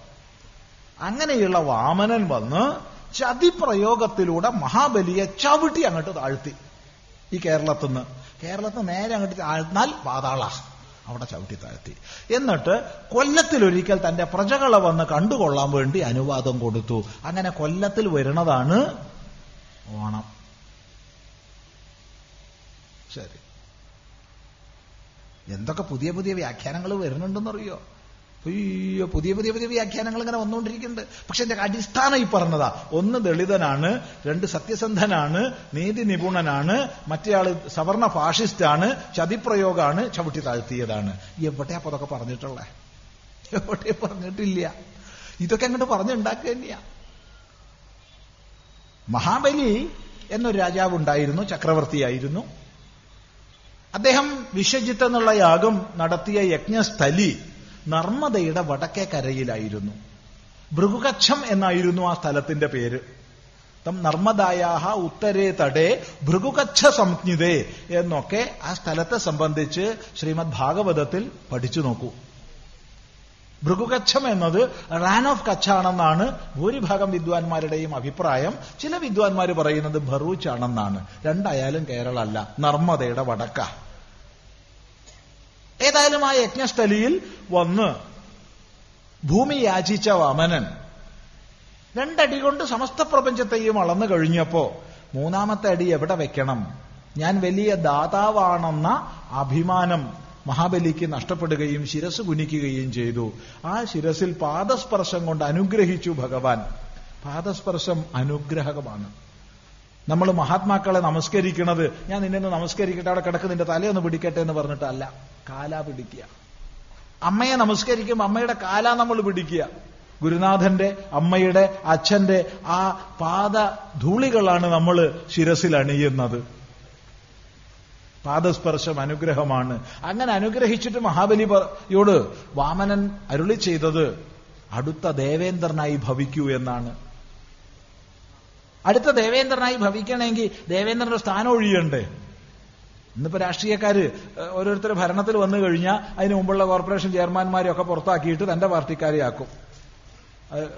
അങ്ങനെയുള്ള വാമനൻ വന്ന് ചതിപ്രയോഗത്തിലൂടെ മഹാബലിയെ ചവിട്ടി അങ്ങോട്ട് താഴ്ത്തി. ഈ കേരളത്തിൽ നിന്ന് കേരളത്തിൽ നേരെ അങ്ങോട്ട് താഴ്ന്നാൽ പാതാള. അവിടെ ചവിട്ടി താഴ്ത്തി എന്നിട്ട് കൊല്ലത്തിലൊരിക്കൽ തന്റെ പ്രജകളെ വന്ന് കണ്ടുകൊള്ളാൻ വേണ്ടി അനുവാദം കൊടുത്തു. അങ്ങനെ കൊല്ലത്തിൽ വരുന്നതാണ് ഓണം. ശരി. എന്തൊക്കെ പുതിയ പുതിയ വ്യാഖ്യാനങ്ങൾ വരുന്നുണ്ടെന്നറിയോ? അയ്യോ പുതിയ പുതിയ പുതിയ വ്യാഖ്യാനങ്ങൾ ഇങ്ങനെ വന്നുകൊണ്ടിരിക്കുന്നുണ്ട്. പക്ഷെ എന്റെ അടിസ്ഥാനം ഈ പറഞ്ഞതാ. ഒന്ന് ദളിതനാണ് രണ്ട് സത്യസന്ധനാണ് നീതി നിപുണനാണ് മറ്റേയാൾ സവർണ ഫാഷിസ്റ്റാണ് ചതിപ്രയോഗമാണ് ചവിട്ടി താഴ്ത്തിയതാണ്. എവിടെയാ അതൊക്കെ പറഞ്ഞിട്ടുള്ളേ? എവിടെ പറഞ്ഞിട്ടില്ല. ഇതൊക്കെ അങ്ങോട്ട് പറഞ്ഞുണ്ടാക്കുക തന്നെയാ. മഹാബലി എന്നൊരു രാജാവ് ഉണ്ടായിരുന്നു ചക്രവർത്തിയായിരുന്നു. അദ്ദേഹം വിശ്വജിത്ത് എന്നുള്ള യാഗം നടത്തിയ യജ്ഞസ്ഥലി നർമ്മദയുടെ വടക്കേ കരയിലായിരുന്നു. ഭൃഗുകച്ഛം എന്നായിരുന്നു ആ സ്ഥലത്തിന്റെ പേര്. തം നർമ്മദായാഹ ഉത്തരേ തടേ ഭൃഗുകച്ഛ സംജ്ഞിതേ എന്നൊക്കെ ആ സ്ഥലത്തെ സംബന്ധിച്ച് ശ്രീമദ് ഭാഗവതത്തിൽ പഠിച്ചു നോക്കൂ. ഭൃഗുകച്ഛം എന്നത് റാൻ ഓഫ് കച്ചാണെന്നാണ് ഭൂരിഭാഗം വിദ്വാൻമാരുടെയും അഭിപ്രായം. ചില വിദ്വാൻമാർ പറയുന്നത് ഭറൂച്ച് ആണെന്നാണ് രണ്ടായാലും കേരളമല്ല നർമ്മദയുടെ വടക്ക. ഏതായാലും ആ യജ്ഞസ്ഥലിയിൽ വന്ന് ഭൂമി യാചിച്ച വാമനൻ രണ്ടടി കൊണ്ട് സമസ്ത പ്രപഞ്ചത്തെയും അളന്നു കഴിഞ്ഞപ്പോ മൂന്നാമത്തെ അടി എവിടെ വെക്കണം? ഞാൻ വലിയ ദാതാവാണെന്ന അഭിമാനം മഹാബലിക്ക് നഷ്ടപ്പെടുകയും ശിരസ് കുനിക്കുകയും ചെയ്തു. ആ ശിരസിൽ പാദസ്പർശം കൊണ്ട് അനുഗ്രഹിച്ചു ഭഗവാൻ. പാദസ്പർശം അനുഗ്രഹമാണ്. നമ്മൾ മഹാത്മാക്കളെ നമസ്കരിക്കുന്നത് ഞാൻ നിന്നെ നമസ്കരിക്കട്ടെ അവിടെ കിടക്ക് നിന്റെ തലയൊന്ന് പിടിക്കട്ടെ എന്ന് പറഞ്ഞിട്ടല്ല. കാലാ പിടിക്കുക. അമ്മയെ നമസ്കരിക്കുമ്പോൾ അമ്മയുടെ കാല നമ്മൾ പിടിക്കുക. ഗുരുനാഥന്റെ അമ്മയുടെ അച്ഛന്റെ ആ പാദ ധൂളികളാണ് നമ്മൾ ശിരസിൽ അണിയുന്നത്. പാദസ്പർശം അനുഗ്രഹമാണ്. അങ്ങനെ അനുഗ്രഹിച്ചിട്ട് മഹാബലിയോട് വാമനൻ അരുളി ചെയ്തത് അടുത്ത ദേവേന്ദ്രനായി ഭവിക്കൂ എന്നാണ്. അടുത്ത ദേവേന്ദ്രനായി ഭവിക്കണമെങ്കിൽ ദേവേന്ദ്രന്റെ സ്ഥാനം ഒഴിയണ്ടേ? ഇന്നിപ്പോ രാഷ്ട്രീയക്കാര് ഓരോരുത്തർ ഭരണത്തിൽ വന്നു കഴിഞ്ഞാൽ അതിന് മുമ്പുള്ള കോർപ്പറേഷൻ ചെയർമാൻമാരെയൊക്കെ പുറത്താക്കിയിട്ട് തന്റെ പാർട്ടിക്കാരെ ആക്കും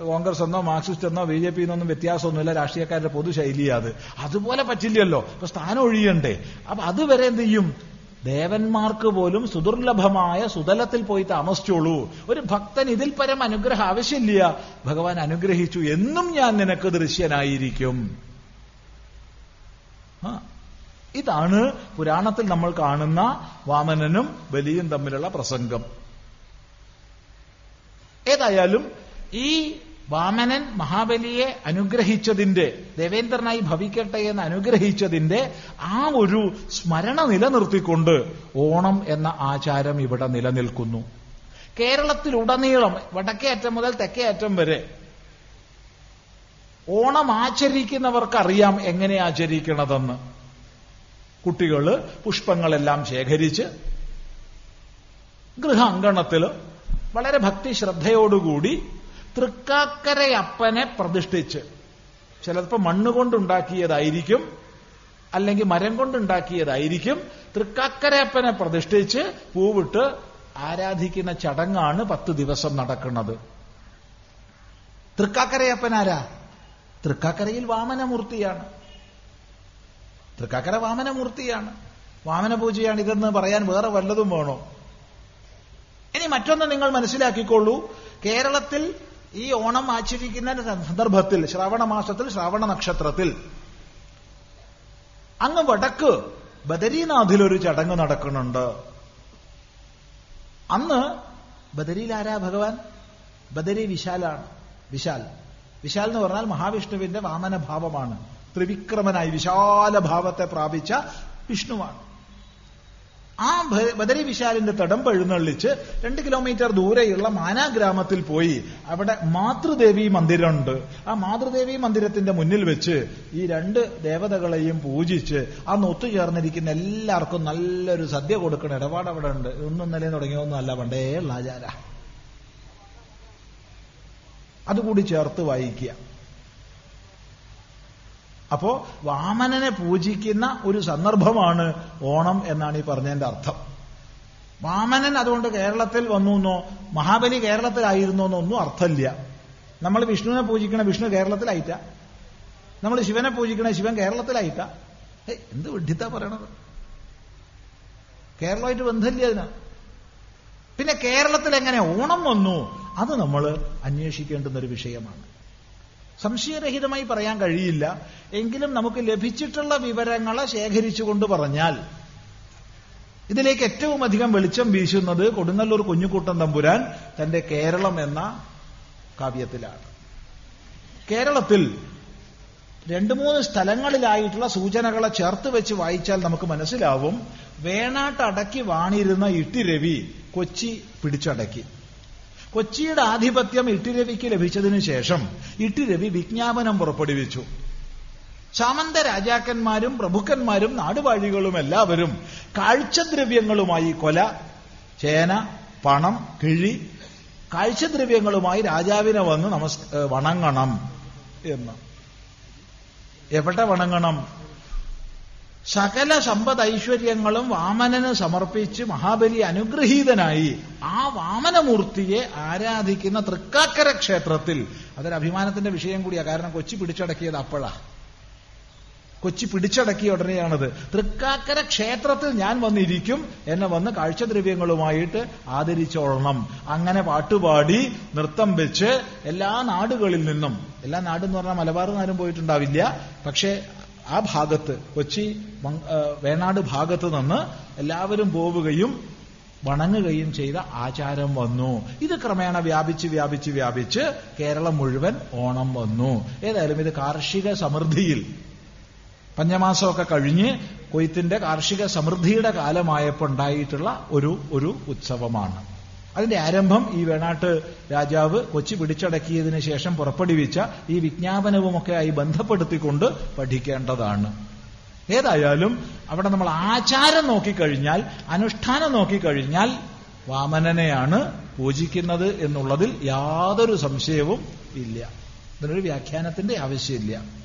കോൺഗ്രസ് എന്നോ മാർക്സിസ്റ്റ് എന്നോ ബി ജെ പി എന്നൊന്നും വ്യത്യാസമൊന്നുമില്ല രാഷ്ട്രീയക്കാരുടെ പൊതുശൈലിയാ അത് അതുപോലെ പറ്റില്ലല്ലോ അപ്പൊ സ്ഥാനം ഒഴിയണ്ടേ. അപ്പൊ അതുവരെ എന്ത് ചെയ്യും? ദേവന്മാർക്ക് പോലും സുദുർലഭമായ സുതലത്തിൽ പോയി താമസിച്ചോളൂ. ഒരു ഭക്തൻ ഇതിൽ പരം അനുഗ്രഹം ആവശ്യമില്ല. ഭഗവാൻ അനുഗ്രഹിച്ചു എന്നും ഞാൻ നിനക്ക് ദൃശ്യനായിരിക്കും. ഇതാണ് പുരാണത്തിൽ നമ്മൾ കാണുന്ന വാമനനും ബലിയും തമ്മിലുള്ള പ്രസംഗം. ഏതായാലും ഈ വാമനൻ മഹാബലിയെ അനുഗ്രഹിച്ചതിന്റെ ദേവേന്ദ്രനായി ഭവിക്കട്ടെ എന്ന് അനുഗ്രഹിച്ചതിന്റെ ആ ഒരു സ്മരണ നിലനിർത്തിക്കൊണ്ട് ഓണം എന്ന ആചാരം ഇവിടെ നിലനിൽക്കുന്നു. കേരളത്തിലുടനീളം വടക്കേ അറ്റം മുതൽ തെക്കേ അറ്റം വരെ ഓണം ആചരിക്കുന്നവർക്കറിയാം എങ്ങനെ ആചരിക്കണതെന്ന്. കുട്ടികൾ പുഷ്പങ്ങളെല്ലാം ശേഖരിച്ച് ഗൃഹാങ്കണത്തിൽ വളരെ ഭക്തി ശ്രദ്ധയോടുകൂടി തൃക്കാക്കരയപ്പനെ പ്രതിഷ്ഠിച്ച് ചിലപ്പോൾ മണ്ണ് കൊണ്ടുണ്ടാക്കിയതായിരിക്കും അല്ലെങ്കിൽ മരം കൊണ്ടുണ്ടാക്കിയതായിരിക്കും തൃക്കാക്കരയപ്പനെ പ്രതിഷ്ഠിച്ച് പൂവിട്ട് ആരാധിക്കുന്ന ചടങ്ങാണ് പത്ത് ദിവസം നടക്കുന്നത്. തൃക്കാക്കരയപ്പൻ ആരാ? തൃക്കാക്കരയിൽ വാമനമൂർത്തിയാണ്. തൃക്കാക്കര വാമനമൂർത്തിയാണ്. വാമന പൂജയാണ് ഇതെന്ന് പറയാൻ വേറെ വല്ലതും വേണോ? ഇനി മറ്റൊന്ന് നിങ്ങൾ മനസ്സിലാക്കിക്കൊള്ളൂ. കേരളത്തിൽ ഈ ഓണം ആചരിക്കുന്ന സന്ദർഭത്തിൽ ശ്രാവണ മാസത്തിൽ ശ്രാവണ നക്ഷത്രത്തിൽ അങ്ങ് വടക്ക് ബദരീനാഥിൽ ഒരു ചടങ്ങ് നടക്കുന്നുണ്ട്. അന്ന് ബദരിയിൽ ആരാ ഭഗവാൻ? ബദരി വിശാലാണ്. വിശാൽ. വിശാൽ എന്ന് പറഞ്ഞാൽ മഹാവിഷ്ണുവിന്റെ വാമനഭാവമാണ്. ത്രിവിക്രമനായി വിശാല ഭാവത്തെ പ്രാപിച്ച വിഷ്ണുവാണ്. ആ ബദരി വിശാലിന്റെ തടം പഴുന്നള്ളിച്ച് രണ്ട് കിലോമീറ്റർ ദൂരെയുള്ള മാനാ ഗ്രാമത്തിൽ പോയി അവിടെ മാതൃദേവി മന്ദിരമുണ്ട്. ആ മാതൃദേവി മന്ദിരത്തിന്റെ മുന്നിൽ വെച്ച് ഈ രണ്ട് ദേവതകളെയും പൂജിച്ച് അന്ന് ഒത്തുചേർന്നിരിക്കുന്ന എല്ലാവർക്കും നല്ലൊരു സദ്യ കൊടുക്കണ ഇടപാട് അവിടെ ഉണ്ട്. ഒന്നും നില തുടങ്ങിയൊന്നുമല്ല പണ്ടേ ഉള്ള ആചാര. അതുകൂടി ചേർത്ത് വായിക്കുക. അപ്പോ വാമനനെ പൂജിക്കുന്ന ഒരു സന്ദർഭമാണ് ഓണം എന്നാണ് ഈ പറഞ്ഞതിന്റെ അർത്ഥം. വാമനൻ അതുകൊണ്ട് കേരളത്തിൽ വന്നു എന്നോ മഹാബലി കേരളത്തിലായിരുന്നു എന്നൊന്നും അർത്ഥമില്ല. നമ്മൾ വിഷ്ണുവിനെ പൂജിക്കണ വിഷ്ണു കേരളത്തിലായിട്ട. നമ്മൾ ശിവനെ പൂജിക്കണ ശിവൻ കേരളത്തിലായിട്ട. എന്ത് വിഡ്ഢിത്ത പറയണത്? കേരളമായിട്ട് ബന്ധമില്ല അതിന്. പിന്നെ കേരളത്തിൽ എങ്ങനെ ഓണം വന്നു? അത് നമ്മൾ അന്വേഷിക്കേണ്ടുന്ന ഒരു വിഷയമാണ്. സംശയരഹിതമായി പറയാൻ കഴിയില്ല. എങ്കിലും നമുക്ക് ലഭിച്ചിട്ടുള്ള വിവരങ്ങളെ ശേഖരിച്ചുകൊണ്ട് പറഞ്ഞാൽ ഇതിലേക്ക് ഏറ്റവും അധികം വെളിച്ചം വീശുന്നത് കൊടുങ്ങല്ലൂർ കുഞ്ഞുകൂട്ടൻ തമ്പുരാൻ തന്റെ കേരളം എന്ന കാവ്യത്തിലാണ്. കേരളത്തിൽ രണ്ടു മൂന്ന് സ്ഥലങ്ങളിലായിട്ടുള്ള സൂചനകളെ ചേർത്ത് വെച്ച് വായിച്ചാൽ നമുക്ക് മനസ്സിലാവും. വേണാട്ടടക്കി വാണിരുന്ന ഇട്ടിരവി കൊച്ചി പിടിച്ചടക്കി. കൊച്ചിയുടെ ആധിപത്യം ഇട്ടിരവിക്ക് ലഭിച്ചതിനു ശേഷം ഇട്ടിരവി വിജ്ഞാപനം പുറപ്പെടുവിച്ചു. സാമന്ത രാജാക്കന്മാരും പ്രഭുക്കന്മാരും നാടുവാഴികളും എല്ലാവരും കാഴ്ചദ്രവ്യങ്ങളുമായി കൊല ചേന പണം കിഴി കാഴ്ചദ്രവ്യങ്ങളുമായി രാജാവിനെ വന്ന് നമസ് വണങ്ങണം എന്ന്. എവിടെ വണങ്ങണം? സകല സമ്പദ് ഐശ്വര്യങ്ങളും വാമനന് സമർപ്പിച്ച് മഹാബലി അനുഗ്രഹീതനായി ആ വാമനമൂർത്തിയെ ആരാധിക്കുന്ന തൃക്കാക്കര ക്ഷേത്രത്തിൽ. അതൊരു അഭിമാനത്തിന്റെ വിഷയം കൂടിയാ. കാരണം കൊച്ചി പിടിച്ചടക്കിയത് അപ്പോഴാ കൊച്ചി പിടിച്ചടക്കിയ ഉടനെയാണത്. തൃക്കാക്കര ക്ഷേത്രത്തിൽ ഞാൻ വന്നിരിക്കും. എന്നെ വന്ന് കാഴ്ചദ്രവ്യങ്ങളുമായിട്ട് ആദരിച്ചോളണം. അങ്ങനെ പാട്ടുപാടി നൃത്തം വെച്ച് എല്ലാ നാടുകളിൽ നിന്നും എല്ലാ നാടെന്ന് പറഞ്ഞാൽ മലബാർ നാരും പോയിട്ടുണ്ടാവില്ല. പക്ഷേ ആ ഭാഗത്ത് കൊച്ചി വേണാട് ഭാഗത്ത് നിന്ന് എല്ലാവരും പോവുകയും വണങ്ങുകയും ചെയ്ത ആചാരം വന്നു. ഇത് ക്രമേണ വ്യാപിച്ച് വ്യാപിച്ച് വ്യാപിച്ച് കേരളം മുഴുവൻ ഓണം വന്നു. ഏതായാലും ഇത് കാർഷിക സമൃദ്ധിയിൽ പഞ്ഞമാസമൊക്കെ കഴിഞ്ഞ് കൊയ്ത്തിന്റെ കാർഷിക സമൃദ്ധിയുടെ കാലമായപ്പോൾ ഉണ്ടായിട്ടുള്ള ഒരു ഒരു ഉത്സവമാണ്. അതിന്റെ ആരംഭം ഈ വേണാട്ട് രാജാവ് കൊച്ചി പിടിച്ചടക്കിയതിനു ശേഷം പുറപ്പെടുവിച്ച ഈ വിജ്ഞാപനവുമൊക്കെ ആയി ബന്ധപ്പെടുത്തിക്കൊണ്ട് പഠിക്കേണ്ടതാണ്. ഏതായാലും അവിടെ നമ്മൾ ആചാരം നോക്കിക്കഴിഞ്ഞാൽ അനുഷ്ഠാനം നോക്കിക്കഴിഞ്ഞാൽ വാമനനെയാണ് പൂജിക്കുന്നത് എന്നുള്ളതിൽ യാതൊരു സംശയവും ഇല്ല. ഇതിനൊരു വ്യാഖ്യാനത്തിന്റെ ആവശ്യമില്ല.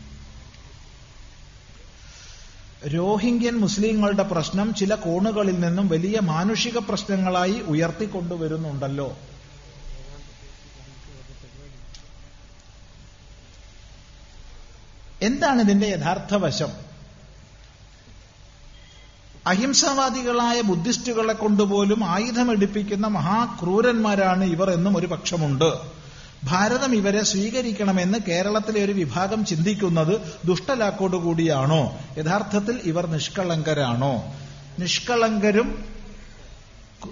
രോഹിംഗ്യൻ മുസ്ലിങ്ങളുടെ പ്രശ്നം ചില കോണുകളിൽ നിന്നും വലിയ മാനുഷിക പ്രശ്നങ്ങളായി ഉയർത്തിക്കൊണ്ടുവരുന്നുണ്ടല്ലോ. എന്താണ് ഇതിന്റെ യഥാർത്ഥ വശം? അഹിംസാവാദികളായ ബുദ്ധിസ്റ്റുകളെ കൊണ്ടുപോലും ആയുധമെടുപ്പിക്കുന്ന മഹാക്രൂരന്മാരാണ് ഇവർ എന്നും ഒരു പക്ഷമുണ്ട്. ഭാരതം ഇവരെ സ്വീകരിക്കണമെന്ന് കേരളത്തിലെ ഒരു വിഭാഗം ചിന്തിക്കുന്നത് ദുഷ്ടലാക്കോടുകൂടിയാണോ? യഥാർത്ഥത്തിൽ ഇവർ നിഷ്കളങ്കരാണോ? നിഷ്കളങ്കരും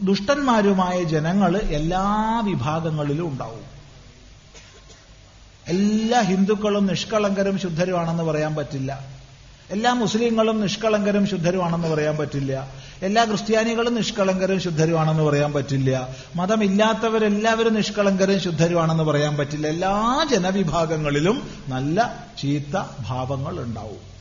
ദുഷ്ടന്മാരുമായ ജനങ്ങൾ എല്ലാ വിഭാഗങ്ങളിലും ഉണ്ടാവും. എല്ലാ ഹിന്ദുക്കളും നിഷ്കളങ്കരും ശുദ്ധരുമാണെന്ന് പറയാൻ പറ്റില്ല. എല്ലാ മുസ്ലിങ്ങളും നിഷ്കളങ്കരും ശുദ്ധരുമാണെന്ന് പറയാൻ പറ്റില്ല. എല്ലാ ക്രിസ്ത്യാനികളും നിഷ്കളങ്കരും ശുദ്ധരുമാണെന്ന് പറയാൻ പറ്റില്ല. മതമില്ലാത്തവരെല്ലാവരും നിഷ്കളങ്കരും ശുദ്ധരുമാണെന്ന് പറയാൻ പറ്റില്ല. എല്ലാ ജനവിഭാഗങ്ങളിലും നല്ല ചീത്ത ഭാവങ്ങൾ ഉണ്ടാവും.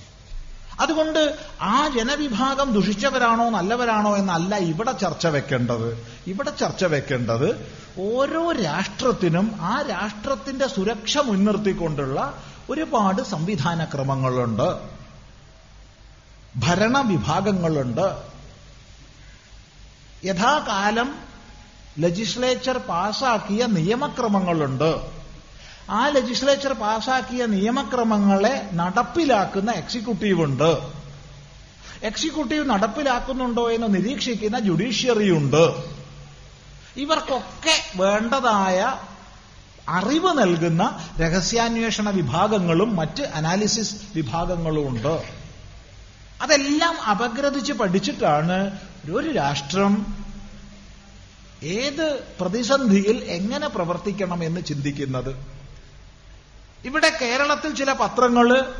അതുകൊണ്ട് ആ ജനവിഭാഗം ദുഷിച്ചവരാണോ നല്ലവരാണോ എന്നല്ല ഇവിടെ ചർച്ച വെക്കേണ്ടത്. ഇവിടെ ചർച്ച വെക്കേണ്ടത് ഓരോ രാഷ്ട്രത്തിനും ആ രാഷ്ട്രത്തിന്റെ സുരക്ഷ മുൻനിർത്തിക്കൊണ്ടുള്ള ഒരുപാട് സംവിധാന സംവിധാനക്രമങ്ങളുണ്ട്. ഭരണവിഭാഗങ്ങളുണ്ട്. യഥാകാലം ലെജിസ്ലേച്ചർ പാസാക്കിയ നിയമക്രമങ്ങളുണ്ട്. ആ ലെജിസ്ലേച്ചർ പാസാക്കിയ നിയമക്രമങ്ങളെ നടപ്പിലാക്കുന്ന എക്സിക്യൂട്ടീവ് ഉണ്ട്. എക്സിക്യൂട്ടീവ് നടപ്പിലാക്കുന്നുണ്ടോ എന്ന് നിരീക്ഷിക്കുന്ന ജുഡീഷ്യറി ഉണ്ട്. ഇവർക്കൊക്കെ വേണ്ടതായ അറിവ് നൽകുന്ന രഹസ്യാന്വേഷണ വിഭാഗങ്ങളും മറ്റ് അനാലിസിസ് വിഭാഗങ്ങളും ഉണ്ട് അതെല്ലാം അപഗ്രഥിച്ച് പഠിച്ചിട്ടാണ് ഒരു രാഷ്ട്രം ഏത് പ്രതിസന്ധിയിൽ എങ്ങനെ പ്രവർത്തിക്കണം എന്ന് ചിന്തിക്കുന്നത്? ഇവിടെ കേരളത്തിൽ ചില പത്രങ്ങൾ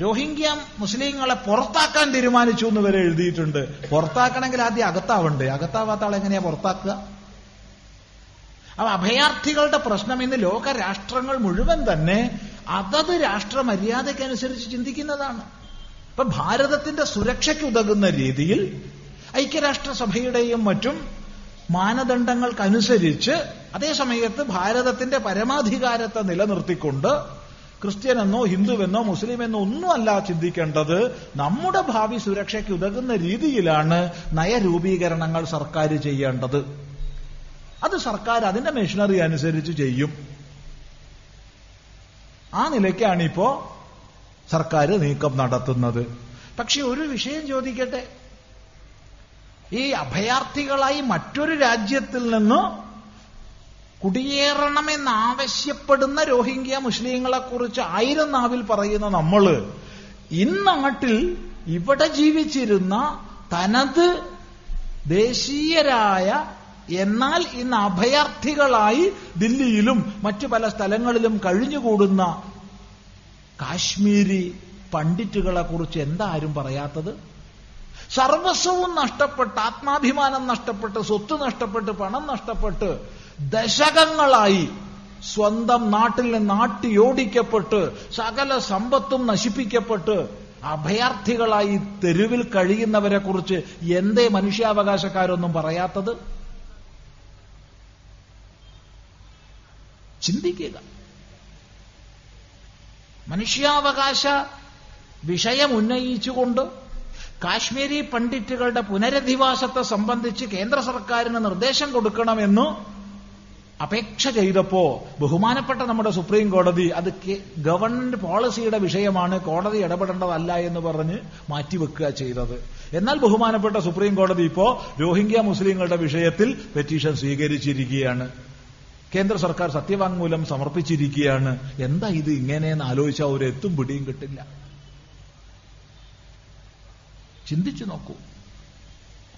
രോഹിംഗ്യ മുസ്ലിങ്ങളെ പുറത്താക്കാൻ തീരുമാനിച്ചു എന്ന് വരെ എഴുതിയിട്ടുണ്ട്. പുറത്താക്കണമെങ്കിൽ ആദ്യം അകത്താവണ്ടേ? അകത്താവാത്ത ആൾ എങ്ങനെയാ പുറത്താക്കുക? അപ്പൊ അഭയാർത്ഥികളുടെ പ്രശ്നം ഇന്ന് ലോക രാഷ്ട്രങ്ങൾ മുഴുവൻ തന്നെ അതത് രാഷ്ട്ര മര്യാദയ്ക്കനുസരിച്ച് ചിന്തിക്കുന്നതാണ്. ഇപ്പൊ ഭാരതത്തിന്റെ സുരക്ഷയ്ക്ക് ഉതകുന്ന രീതിയിൽ ഐക്യരാഷ്ട്രസഭയുടെയും മറ്റും മാനദണ്ഡങ്ങൾക്കനുസരിച്ച് അതേസമയത്ത് ഭാരതത്തിന്റെ പരമാധികാരത്തെ നിലനിർത്തിക്കൊണ്ട് ക്രിസ്ത്യനെന്നോ ഹിന്ദുവെന്നോ മുസ്ലിമെന്നോ ഒന്നുമല്ല ചിന്തിക്കേണ്ടത് നമ്മുടെ ഭാവി സുരക്ഷയ്ക്ക് ഉതകുന്ന രീതിയിലാണ് നയരൂപീകരണങ്ങൾ സർക്കാർ ചെയ്യേണ്ടത്. അത് സർക്കാർ അതിന്റെ മെഷീനറി അനുസരിച്ച് ചെയ്യും. ആ നിലയ്ക്കാണിപ്പോ സർക്കാർ നീക്കം നടത്തുന്നത്. പക്ഷെ ഒരു വിഷയം ചോദിക്കട്ടെ? ഈ അഭയാർത്ഥികളായി മറ്റൊരു രാജ്യത്തിൽ നിന്ന് കുടിയേറണമെന്നാവശ്യപ്പെടുന്ന രോഹിംഗ്യ മുസ്ലിങ്ങളെ കുറിച്ച് ആയിരം നാവിൽ പറയുന്ന നമ്മൾ ഇന്നാട്ടിൽ ഇവിടെ ജീവിച്ചിരുന്ന തനത് ദേശീയരായ എന്നാൽ ഇന്ന് അഭയാർത്ഥികളായി ദില്ലിയിലും മറ്റു പല സ്ഥലങ്ങളിലും കഴിഞ്ഞുകൂടുന്ന കാശ്മീരി പണ്ഡിറ്റുകളെ കുറിച്ച് എന്താ ആരും പറയാത്തത്? സർവസ്വവും നഷ്ടപ്പെട്ട് ആത്മാഭിമാനം നഷ്ടപ്പെട്ട് സ്വത്ത് നഷ്ടപ്പെട്ട് പണം നഷ്ടപ്പെട്ട് ദശകങ്ങളായി സ്വന്തം നാട്ടിൽ നിന്ന് നാട്ടിയോടിക്കപ്പെട്ട് സകല സമ്പത്തും നശിപ്പിക്കപ്പെട്ട് അഭയാർത്ഥികളായി തെരുവിൽ കഴിയുന്നവരെ കുറിച്ച് എന്തേ മനുഷ്യാവകാശക്കാരൊന്നും പറയാത്തത്? ചിന്തിക്കുക. മനുഷ്യാവകാശ വിഷയം ഉന്നയിച്ചുകൊണ്ട് കാശ്മീരി പണ്ഡിറ്റുകളുടെ പുനരധിവാസത്തെ സംബന്ധിച്ച് കേന്ദ്ര സർക്കാരിന് നിർദ്ദേശം കൊടുക്കണമെന്നു അപേക്ഷ ചെയ്തപ്പോ ബഹുമാനപ്പെട്ട നമ്മുടെ സുപ്രീം കോടതി അത് ഗവൺമെന്റ് പോളിസിയുടെ വിഷയമാണ് കോടതി ഇടപെടേണ്ടതല്ല എന്ന് പറഞ്ഞ് മാറ്റിവെക്കുക ചെയ്തത്. എന്നാൽ ബഹുമാനപ്പെട്ട സുപ്രീം കോടതി ഇപ്പോ രോഹിംഗ്യ മുസ്ലിങ്ങളുടെ വിഷയത്തിൽ പെറ്റീഷൻ സ്വീകരിച്ചിരിക്കുകയാണ്. കേന്ദ്ര സർക്കാർ സത്യവാങ്മൂലം സമർപ്പിച്ചിരിക്കുകയാണ്. എന്താ ഇത് ഇങ്ങനെയെന്ന് ആലോചിച്ചാൽ ഒരു എത്തും പിടിയും കിട്ടില്ല. ചിന്തിച്ചു നോക്കൂ.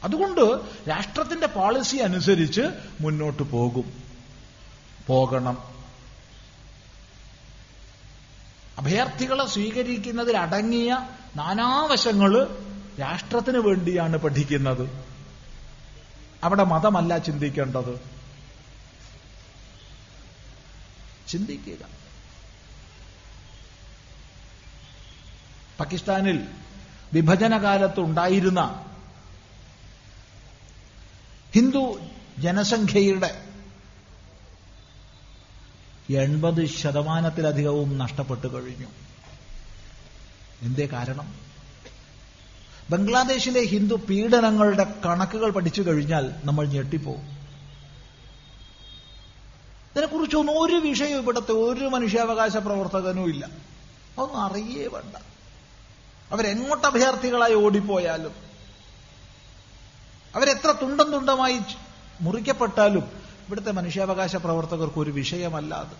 അതുകൊണ്ട് രാഷ്ട്രത്തിന്റെ പോളിസി അനുസരിച്ച് മുന്നോട്ട് പോകും. പോകണം. അഭയാർത്ഥികളെ സ്വീകരിക്കുന്നതിൽ അടങ്ങിയ നാനാവശങ്ങൾ രാഷ്ട്രത്തിന് വേണ്ടിയാണ് പഠിക്കുന്നത്. അവിടെ മതമല്ല ചിന്തിക്കേണ്ടത്. ചിന്തിക്കുക. പാകിസ്ഥാനിൽ വിഭജനകാലത്ത് ഉണ്ടായിരുന്ന ഹിന്ദു ജനസംഖ്യയുടെ എൺപത് ശതമാനത്തിലധികവും നഷ്ടപ്പെട്ടു കഴിഞ്ഞു. എന്തേ കാരണം? ബംഗ്ലാദേശിലെ ഹിന്ദു പീഡനങ്ങളുടെ കണക്കുകൾ പഠിച്ചു കഴിഞ്ഞാൽ നമ്മൾ ഞെട്ടിപ്പോവും. ഇതിനെക്കുറിച്ചൊന്നും ഒരു വിഷയവും ഇവിടുത്തെ ഒരു മനുഷ്യാവകാശ പ്രവർത്തകനും ഇല്ല അതൊന്നും അറിയേ വേണ്ട. അവരെങ്ങോട്ട് അഭയാർത്ഥികളായി ഓടിപ്പോയാലും അവരെത്ര തുണ്ടം തുണ്ടമായി മുറിക്കപ്പെട്ടാലും ഇവിടുത്തെ മനുഷ്യാവകാശ പ്രവർത്തകർക്ക് ഒരു വിഷയമല്ല അത്.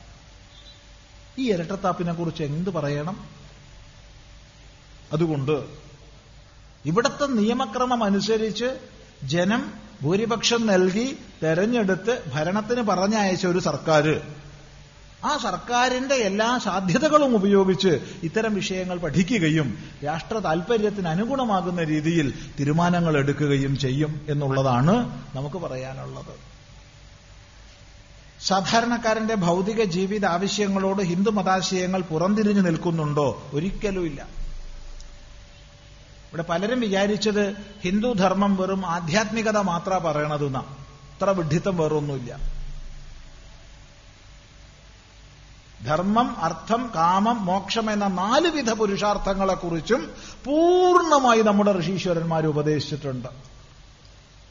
ഈ ഇരട്ടത്താപ്പിനെ കുറിച്ച് എന്ത് പറയണം? അതുകൊണ്ട് ഇവിടുത്തെ നിയമക്രമം അനുസരിച്ച് ജനം ഭൂരിപക്ഷം നൽകി തെരഞ്ഞെടുത്ത് ഭരണത്തിന് പറഞ്ഞയച്ച ഒരു സർക്കാർ ആ സർക്കാരിന്റെ എല്ലാ സാധ്യതകളും ഉപയോഗിച്ച് ഇത്തരം വിഷയങ്ങൾ പഠിക്കുകയും രാഷ്ട്ര താൽപര്യത്തിന് അനുഗുണമാകുന്ന രീതിയിൽ തീരുമാനങ്ങൾ എടുക്കുകയും ചെയ്യും എന്നുള്ളതാണ് നമുക്ക് പറയാനുള്ളത്. സാധാരണക്കാരന്റെ ഭൗതിക ജീവിത ആവശ്യങ്ങളോട് ഹിന്ദു മതാശയങ്ങൾ പുറംതിരിഞ്ഞു നിൽക്കുന്നുണ്ടോ? ഒരിക്കലുമില്ല. ഇവിടെ പലരും വിചാരിച്ചത് ഹിന്ദു ധർമ്മം വെറും ആധ്യാത്മികത മാത്ര പറയണതെന്നാ. അത്ര വിഡ്ഢിത്തം വേറൊന്നുമില്ല. ധർമ്മം അർത്ഥം കാമം മോക്ഷം എന്ന നാലുവിധ പുരുഷാർത്ഥങ്ങളെക്കുറിച്ചും പൂർണമായി നമ്മുടെ ഋഷീശ്വരന്മാർ ഉപദേശിച്ചിട്ടുണ്ട്.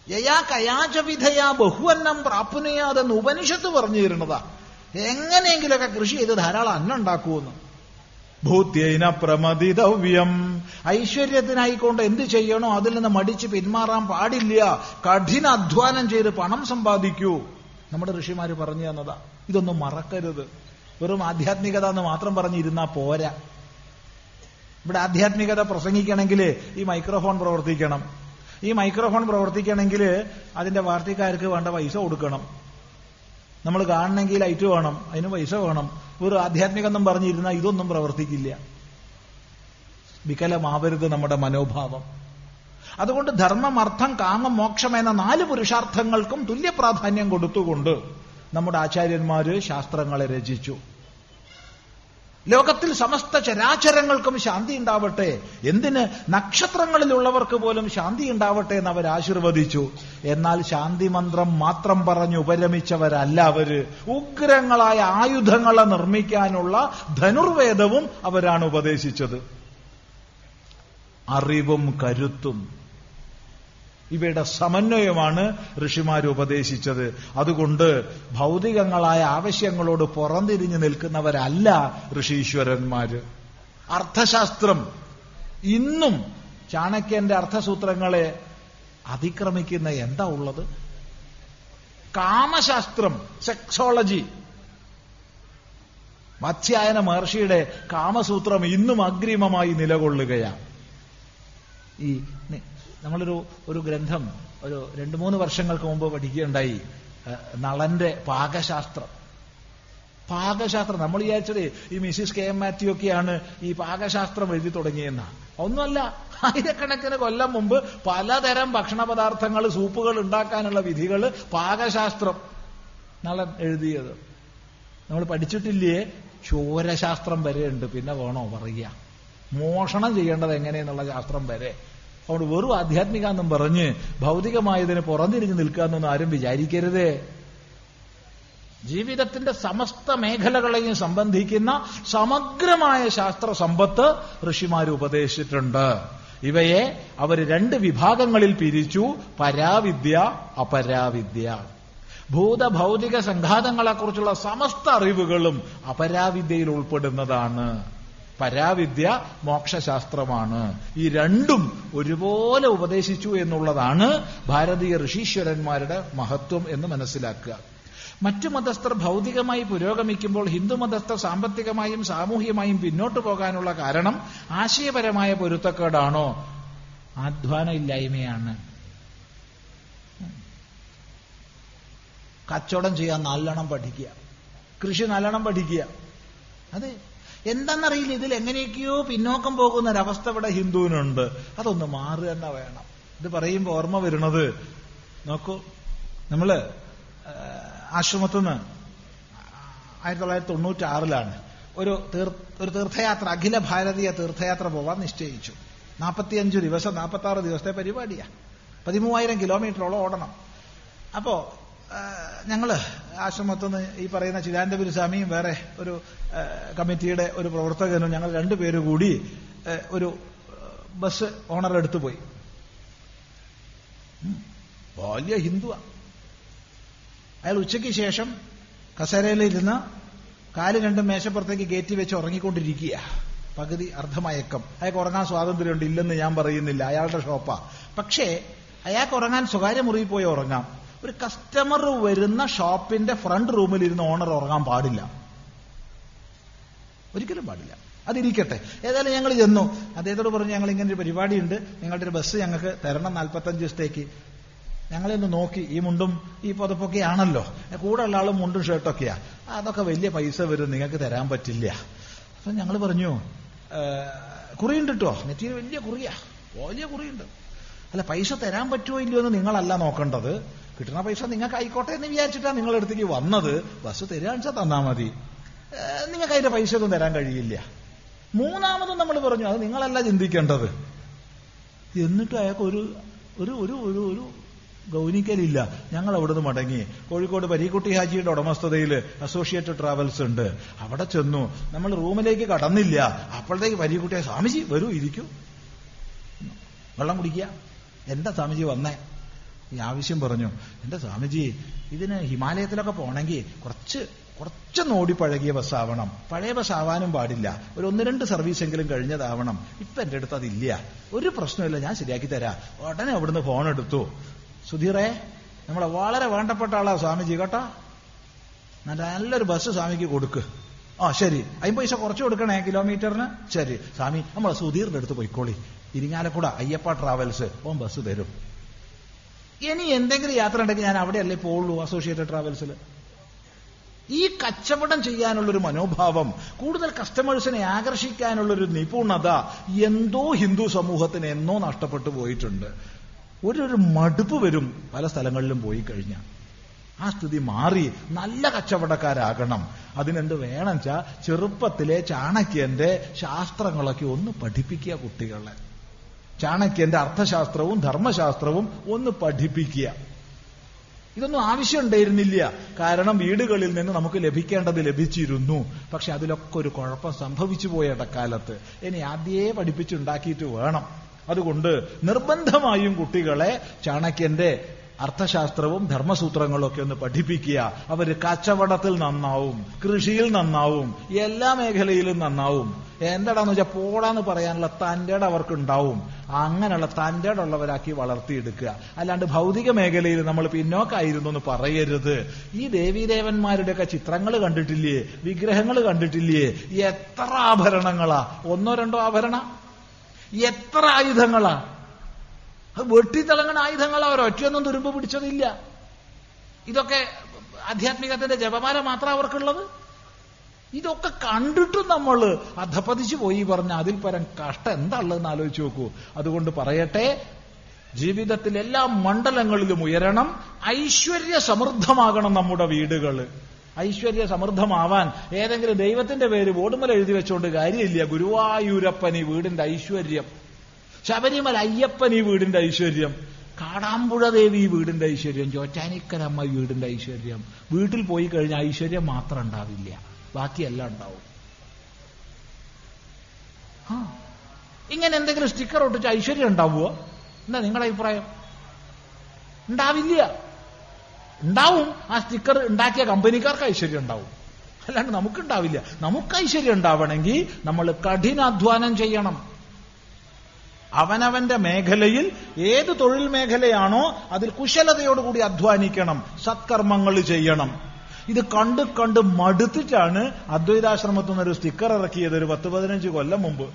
യയാ കയാചവിധയാ ബഹുവന്നം പ്രാപ്നുയാതെന്ന് ഉപനിഷത്ത് പറഞ്ഞു തരുന്നതാ എങ്ങനെയെങ്കിലുമൊക്കെ കൃഷി ചെയ്ത് ധാരാളം അന്നം ഉണ്ടാക്കുമെന്ന് ഭൂത്യൈന പ്രമതിതവ്യം ഐശ്വര്യത്തിനായിക്കൊണ്ട് എന്ത് ചെയ്യണോ അതിൽ നിന്ന് മടിച്ച് പിന്മാറാൻ പാടില്ല. കഠിന അധ്വാനം ചെയ്ത് പണം സമ്പാദിക്കൂ. നമ്മുടെ ഋഷിമാര് പറഞ്ഞു തന്നതാ. ഇതൊന്നും മറക്കരുത്. വെറും ആധ്യാത്മികത എന്ന് മാത്രം പറഞ്ഞിരുന്നാ പോരാ. ഇവിടെ ആധ്യാത്മികത പ്രസംഗിക്കണമെങ്കിൽ ഈ മൈക്രോഫോൺ പ്രവർത്തിക്കണം. ഈ മൈക്രോഫോൺ പ്രവർത്തിക്കണമെങ്കിൽ അതിന്റെ വാർത്തക്കാർക്ക് വേണ്ട പൈസ കൊടുക്കണം. നമ്മൾ കാണണമെങ്കിൽ ലൈറ്റ് വേണം അതിന് പൈസ വേണം. ഒരു ആധ്യാത്മികം പറഞ്ഞിരുന്നാൽ ഇതൊന്നും പ്രവർത്തിക്കില്ല. വികലമാവരുത് നമ്മുടെ മനോഭാവം. അതുകൊണ്ട് ധർമ്മം അർത്ഥം കാമം മോക്ഷം എന്ന നാല് പുരുഷാർത്ഥങ്ങൾക്കും തുല്യ പ്രാധാന്യം കൊടുത്തുകൊണ്ട് നമ്മുടെ ആചാര്യന്മാര് ശാസ്ത്രങ്ങളെ രചിച്ചു. ലോകത്തിൽ സമസ്ത ചരാചരങ്ങൾക്കും ശാന്തി ഉണ്ടാവട്ടെ. എന്തിന് നക്ഷത്രങ്ങളിലുള്ളവർക്ക് പോലും ശാന്തി ഉണ്ടാവട്ടെ എന്ന് അവർ ആശീർവദിച്ചു. എന്നാൽ ശാന്തി മന്ത്രം മാത്രം പറഞ്ഞ് ഉപരമിച്ചവരല്ല അവർ. ഉഗ്രങ്ങളായ ആയുധങ്ങളെ നിർമ്മിക്കാനുള്ള ധനുർവേദവും അവരാണ് ഉപദേശിച്ചത്. അറിവും കരുത്തും ഇവയുടെ സമന്വയമാണ് ഋഷിമാർ ഉപദേശിച്ചത്. അതുകൊണ്ട് ഭൗതികങ്ങളായ ആവശ്യങ്ങളോട് പുറംതിരിഞ്ഞു നിൽക്കുന്നവരല്ല ഋഷീശ്വരന്മാര്. അർത്ഥശാസ്ത്രം ഇന്നും ചാണക്യന്റെ അർത്ഥസൂത്രങ്ങളെ അതിക്രമിക്കുന്ന എന്താ ഉള്ളത്? കാമശാസ്ത്രം സെക്സോളജി. മത്സ്യായന മഹർഷിയുടെ കാമസൂത്രം ഇന്നും അഗ്രിമമായി നിലകൊള്ളുകയാണ്. ഈ നമ്മളൊരു ഒരു ഗ്രന്ഥം ഒരു രണ്ടു മൂന്ന് വർഷങ്ങൾക്ക് മുമ്പ് പഠിക്കുകയുണ്ടായി. നളന്റെ പാകശാസ്ത്രം. പാകശാസ്ത്രം. നമ്മൾ വിചാരിച്ചത് ഈ മിസിസ് കെ എം മാത്യു ഒക്കെയാണ് ഈ പാകശാസ്ത്രം എഴുതി തുടങ്ങിയെന്ന. ഒന്നുമല്ല ആയിരക്കണക്കിന് കൊല്ലം മുമ്പ് പലതരം ഭക്ഷണ പദാർത്ഥങ്ങൾ സൂപ്പുകൾ ഉണ്ടാക്കാനുള്ള വിധികൾ പാകശാസ്ത്രം നളൻ എഴുതിയത്. നമ്മൾ പഠിച്ചിട്ടില്ലേ? ചോരശാസ്ത്രം വരെ ഉണ്ട് പിന്നെ വേണോ പറയുക. മോഷണം ചെയ്യേണ്ടത് എങ്ങനെയെന്നുള്ള ശാസ്ത്രം വരെ. അതുകൊണ്ട് വെറും ആധ്യാത്മിക എന്നും പറഞ്ഞ് ഭൗതികമായതിന് നിൽക്കുക എന്നൊന്നും ആരും വിചാരിക്കരുതേ. ജീവിതത്തിന്റെ സമസ്ത മേഖലകളെയും സംബന്ധിക്കുന്ന സമഗ്രമായ ശാസ്ത്ര സമ്പത്ത് ഋഷിമാർ ഉപദേശിച്ചിട്ടുണ്ട്. ഇവയെ അവർ രണ്ട് വിഭാഗങ്ങളിൽ പിരിച്ചു. പരാവിദ്യ അപരാവിദ്യ. ഭൂതഭൗതിക സംഘാതങ്ങളെക്കുറിച്ചുള്ള സമസ്ത അറിവുകളും അപരാവിദ്യയിൽ ഉൾപ്പെടുന്നതാണ്. പരാവിദ്യ മോക്ഷശാസ്ത്രമാണ്. ഈ രണ്ടും ഒരുപോലെ ഉപദേശിച്ചു എന്നുള്ളതാണ് ഭാരതീയ ഋഷീശ്വരന്മാരുടെ മഹത്വം എന്ന് മനസ്സിലാക്കുക. മറ്റു മതസ്ഥർ ഭൗതികമായി പുരോഗമിക്കുമ്പോൾ ഹിന്ദു മതസ്ഥർ സാമ്പത്തികമായും സാമൂഹ്യമായും പിന്നോട്ടു പോകാനുള്ള കാരണം ആശയപരമായ പൊരുത്തക്കേടാണോ? അധ്വാന ഇല്ലായ്മയാണ് കച്ചവടം ചെയ്യാൻ നല്ലോണം പഠിക്കുക. കൃഷി നല്ലോണം പഠിക്കുക. അതെ. എന്താണെന്നറിയില്ല ഇതിൽ എങ്ങനെയൊക്കെയോ പിന്നോക്കം പോകുന്ന ഒരവസ്ഥ ഇവിടെ ഹിന്ദുവിനുണ്ട്. അതൊന്ന് മാറുക തന്നെ വേണം. ഇത് പറയുമ്പോൾ ഓർമ്മ വരുന്നത് നോക്കൂ നമ്മൾ ആശ്രമത്തുനിന്ന് ആയിരത്തി തൊള്ളായിരത്തി തൊണ്ണൂറ്റി ആറിലാണ് ഒരു ഒരു തീർത്ഥയാത്ര അഖില ഭാരതീയ തീർത്ഥയാത്ര പോവാൻ നിശ്ചയിച്ചു. നാൽപ്പത്തിയഞ്ച് ദിവസം നാൽപ്പത്തി ആറ് ദിവസത്തെ പരിപാടിയാ. പതിമൂവായിരം കിലോമീറ്ററോളം ഓടണം. അപ്പോ ഞങ്ങൾ ആശ്രമത്തുനിന്ന് ഈ പറയുന്ന ചിദാനന്ദപുരി സ്വാമിയും വേറെ ഒരു കമ്മിറ്റിയുടെ ഒരു പ്രവർത്തകനും ഞങ്ങൾ രണ്ടുപേരും കൂടി ഒരു ബസ് ഓണർ എടുത്തു പോയി. വലിയ ഹിന്ദുവാ. അയാൾ ഉച്ചയ്ക്ക് ശേഷം കസേരയിലിരുന്ന് കാൽ രണ്ടും മേശപ്പുറത്തേക്ക് കയറ്റി വെച്ച് ഉറങ്ങിക്കൊണ്ടിരിക്കുക പകുതി അർദ്ധമയക്കം. അയാൾക്ക് ഉറങ്ങാൻ സ്വാതന്ത്ര്യമുണ്ട് ഇല്ലെന്ന് ഞാൻ പറയുന്നില്ല. അയാളുടെ ഷോപ്പാ. പക്ഷേ അയാൾക്ക് ഉറങ്ങാൻ സ്വകാര്യ മുറിയിൽ പോയി ഉറങ്ങാം. ഒരു കസ്റ്റമർ വരുന്ന ഷോപ്പിന്റെ ഫ്രണ്ട് റൂമിൽ ഇരുന്ന് ഓണർ ഉറങ്ങാൻ പാടില്ല. ഒരിക്കലും പാടില്ല. അതിരിക്കട്ടെ. ഏതായാലും ഞങ്ങൾ ചെന്നു. അദ്ദേഹത്തോട് പറഞ്ഞു ഞങ്ങൾ ഇങ്ങനെ ഒരു പരിപാടിയുണ്ട്. നിങ്ങളുടെ ഒരു ബസ് ഞങ്ങൾക്ക് തരണം നാൽപ്പത്തഞ്ച് ദിവസത്തേക്ക്. ഞങ്ങളെന്ന് നോക്കി. ഈ മുണ്ടും ഈ പുതപ്പൊക്കെ ആണല്ലോ. കൂടെ ഉള്ള ആളും മുണ്ടും ഷർട്ടൊക്കെയാ അതൊക്കെ വലിയ പൈസ വരും. നിങ്ങൾക്ക് തരാൻ പറ്റില്ല. അപ്പൊ ഞങ്ങൾ പറഞ്ഞു കുറിയുണ്ട് കേട്ടോ നെറ്റിയിൽ വലിയ കുറിയാ. വലിയ കുറിയുണ്ട്. അല്ല പൈസ തരാൻ പറ്റുമോ ഇല്ലയോ എന്ന് നിങ്ങളല്ല നോക്കേണ്ടത്. കിട്ടുന്ന പൈസ നിങ്ങൾക്ക് ആയിക്കോട്ടെ എന്ന് വിചാരിച്ചിട്ടാണ് നിങ്ങളുടെ അടുത്തേക്ക് വന്നത്. ബസ് തരാഴ്ച തന്നാ മതി. നിങ്ങൾക്ക് അതിന്റെ പൈസ ഒന്നും തരാൻ കഴിയില്ല. മൂന്നാമതും നമ്മൾ പറഞ്ഞു അത് നിങ്ങളല്ല ചിന്തിക്കേണ്ടത്. എന്നിട്ട് അയാൾക്ക് ഒരു ഒരു ഒരു ഒരു ഒരു ഗൗനിക്കലില്ല. ഞങ്ങൾ അവിടുന്ന് മടങ്ങി. കോഴിക്കോട് പരീക്കുട്ടി ഹാജിയുടെ ഉടമസ്ഥതയിൽ അസോസിയേറ്റ് ട്രാവൽസ് ഉണ്ട്. അവിടെ ചെന്നു. നമ്മൾ റൂമിലേക്ക് കടന്നില്ല. അപ്പോഴത്തേക്ക് പരീക്കുട്ടിയെ സ്വാമിജി വരൂ ഇരിക്കൂ. വെള്ളം കുടിക്കുക. എന്താ സ്വാമിജി വന്നേ? ഈ ആവശ്യം പറഞ്ഞു. എന്റെ സ്വാമിജി ഇതിന് ഹിമാലയത്തിലൊക്കെ പോണെങ്കിൽ കുറച്ച് കുറച്ചൊന്ന് ഓടിപ്പഴകിയ ബസ്സാവണം പഴയ ബസ് ആവാനും പാടില്ല. ഒരു ഒന്ന് രണ്ട് സർവീസ് എങ്കിലും കഴിഞ്ഞതാവണം. ഇപ്പൊ എന്റെ അടുത്ത് അതില്ല. ഒരു പ്രശ്നമില്ല ഞാൻ ശരിയാക്കി തരാം. ഉടനെ അവിടുന്ന് ഫോൺ എടുത്തു. സുധീറേ നമ്മളെ വളരെ വേണ്ടപ്പെട്ട ആളാ സ്വാമിജി കേട്ടോ? നല്ല നല്ലൊരു ബസ് സ്വാമിക്ക് കൊടുക്ക്. ആ ശരി. അതിന് പൈസ കുറച്ച് കൊടുക്കണേ കിലോമീറ്ററിന്? ശരി. സ്വാമി നമ്മളെ സുധീറിന്റെ അടുത്ത് പോയിക്കോളി. ഇരിങ്ങാലക്കൂട അയ്യപ്പ ട്രാവൽസ് ഓൻ ബസ് തരും. ഇനി എന്തെങ്കിലും യാത്ര ഉണ്ടെങ്കിൽ ഞാൻ അവിടെയല്ലേ പോവുള്ളൂ അസോസിയേറ്റഡ് ട്രാവൽസിൽ ഈ കച്ചവടം ചെയ്യാനുള്ളൊരു മനോഭാവം കൂടുതൽ കസ്റ്റമേഴ്സിനെ ആകർഷിക്കാനുള്ളൊരു നിപുണത എന്തോ ഹിന്ദു സമൂഹത്തിന് എന്നോ നഷ്ടപ്പെട്ടു പോയിട്ടുണ്ട്. ഒരു ഒരു മടുപ്പ് വരും പല സ്ഥലങ്ങളിലും പോയി കഴിഞ്ഞാൽ. ആ സ്ഥിതി മാറി നല്ല കച്ചവടക്കാരാകണം. അതിനെന്ത് വേണം വെച്ചാൽ ചെറുപ്പത്തിലെ ചാണക്യന്റെ ശാസ്ത്രങ്ങളൊക്കെ ഒന്ന് പഠിപ്പിക്കുക കുട്ടികളെ. ചാണക്യന്റെ അർത്ഥശാസ്ത്രവും ധർമ്മശാസ്ത്രവും ഒന്ന് പഠിപ്പിക്കുക. ഇതൊന്നും ആവശ്യമുണ്ടായിരുന്നില്ല കാരണം വീടുകളിൽ നിന്ന് നമുക്ക് ലഭിക്കേണ്ടത് ലഭിച്ചിരുന്നു. പക്ഷെ അതിലൊക്കെ ഒരു കുഴപ്പം സംഭവിച്ചു പോയ ഇടക്കാലത്ത്. ഇനി ആദ്യേ പഠിപ്പിച്ചുണ്ടാക്കിയിട്ട് വേണം. അതുകൊണ്ട് നിർബന്ധമായും കുട്ടികളെ ചാണക്യന്റെ അർത്ഥശാസ്ത്രവും ധർമ്മസൂത്രങ്ങളും ഒക്കെ ഒന്ന് പഠിപ്പിക്കുക. അവർ കച്ചവടത്തിൽ നന്നാവും കൃഷിയിൽ നന്നാവും എല്ലാ മേഖലയിലും നന്നാവും. എന്താടാന്ന് വെച്ചാൽ പോടാന്ന് പറയാനുള്ള തന്റെട അവർക്ക് ഉണ്ടാവും അങ്ങനെയുള്ള തന്റെടുള്ളവരാക്കി വളർത്തിയെടുക്കുക. അല്ലാണ്ട് ഭൗതിക മേഖലയിൽ നമ്മൾ പിന്നോക്കായിരുന്നു എന്ന് പറയരുത്. ഈ ദേവീദേവന്മാരുടെയൊക്കെ ചിത്രങ്ങൾ കണ്ടിട്ടില്ലേ? വിഗ്രഹങ്ങൾ കണ്ടിട്ടില്ലേ? എത്ര ആഭരണങ്ങളാ? ഒന്നോ രണ്ടോ ആഭരണ? എത്ര ആയുധങ്ങളാ? വെട്ടിത്തിളങ്ങുന്ന ആയുധങ്ങൾ അവർ ഒറ്റയൊന്നും തുരുമ്പ് പിടിച്ചതില്ല. ഇതൊക്കെ ആധ്യാത്മികത്തിന്റെ ജപമാല മാത്രം അവർക്കുള്ളത്? ഇതൊക്കെ കണ്ടിട്ടും നമ്മൾ അധപ്പതിച്ചു പോയി പറഞ്ഞ അതിൽ പരം കഷ്ടം. എന്താണെന്ന് ആലോചിച്ച് നോക്കൂ. അതുകൊണ്ട് പറയട്ടെ ജീവിതത്തിൽ എല്ലാ മണ്ഡലങ്ങളിലും ഉയരണം ഐശ്വര്യ സമൃദ്ധമാകണം നമ്മുടെ വീടുകൾ ഐശ്വര്യ സമൃദ്ധമാവാൻ ഏതെങ്കിലും ദൈവത്തിന്റെ പേര് ഓടുമല എഴുതി വെച്ചുകൊണ്ട് കാര്യമില്ല. ഗുരുവായൂരപ്പനി വീടിന്റെ ഐശ്വര്യം. ശബരിമല അയ്യപ്പൻ ഈ വീടിന്റെ ഐശ്വര്യം. കാടാമ്പുഴ ദേവി ഈ വീടിന്റെ ഐശ്വര്യം. ചോറ്റാനിക്കരമ്മ വീടിന്റെ ഐശ്വര്യം. വീട്ടിൽ പോയി കഴിഞ്ഞാൽ ഐശ്വര്യം മാത്രം ഉണ്ടാവില്ല. ബാക്കിയെല്ലാം ഉണ്ടാവും. ഇങ്ങനെ എന്തെങ്കിലും സ്റ്റിക്കർ ഒട്ടിച്ച് ഐശ്വര്യം ഉണ്ടാവുമോ എന്താ നിങ്ങളുടെ അഭിപ്രായം? ഉണ്ടാവില്ല. ഉണ്ടാവും. ആ സ്റ്റിക്കർ ഉണ്ടാക്കിയ കമ്പനിക്കാർക്ക് ഐശ്വര്യം ഉണ്ടാവും. അല്ലാണ്ട് നമുക്കുണ്ടാവില്ല. നമുക്ക് ഐശ്വര്യം ഉണ്ടാവണമെങ്കിൽ നമ്മൾ കഠിനാധ്വാനം ചെയ്യണം. അവനവന്റെ മേഖലയിൽ ഏത് തൊഴിൽ മേഖലയാണോ അതിൽ കുശലതയോടുകൂടി അധ്വാനിക്കണം സത്കർമ്മങ്ങൾ ചെയ്യണം. ഇത് കണ്ട് കണ്ട് മടുത്തിട്ടാണ് അദ്വൈതാശ്രമത്തിൽ നിന്നൊരു സ്റ്റിക്കർ ഇറക്കിയത് ഒരു പത്ത് പതിനഞ്ച് കൊല്ലം മുമ്പ്.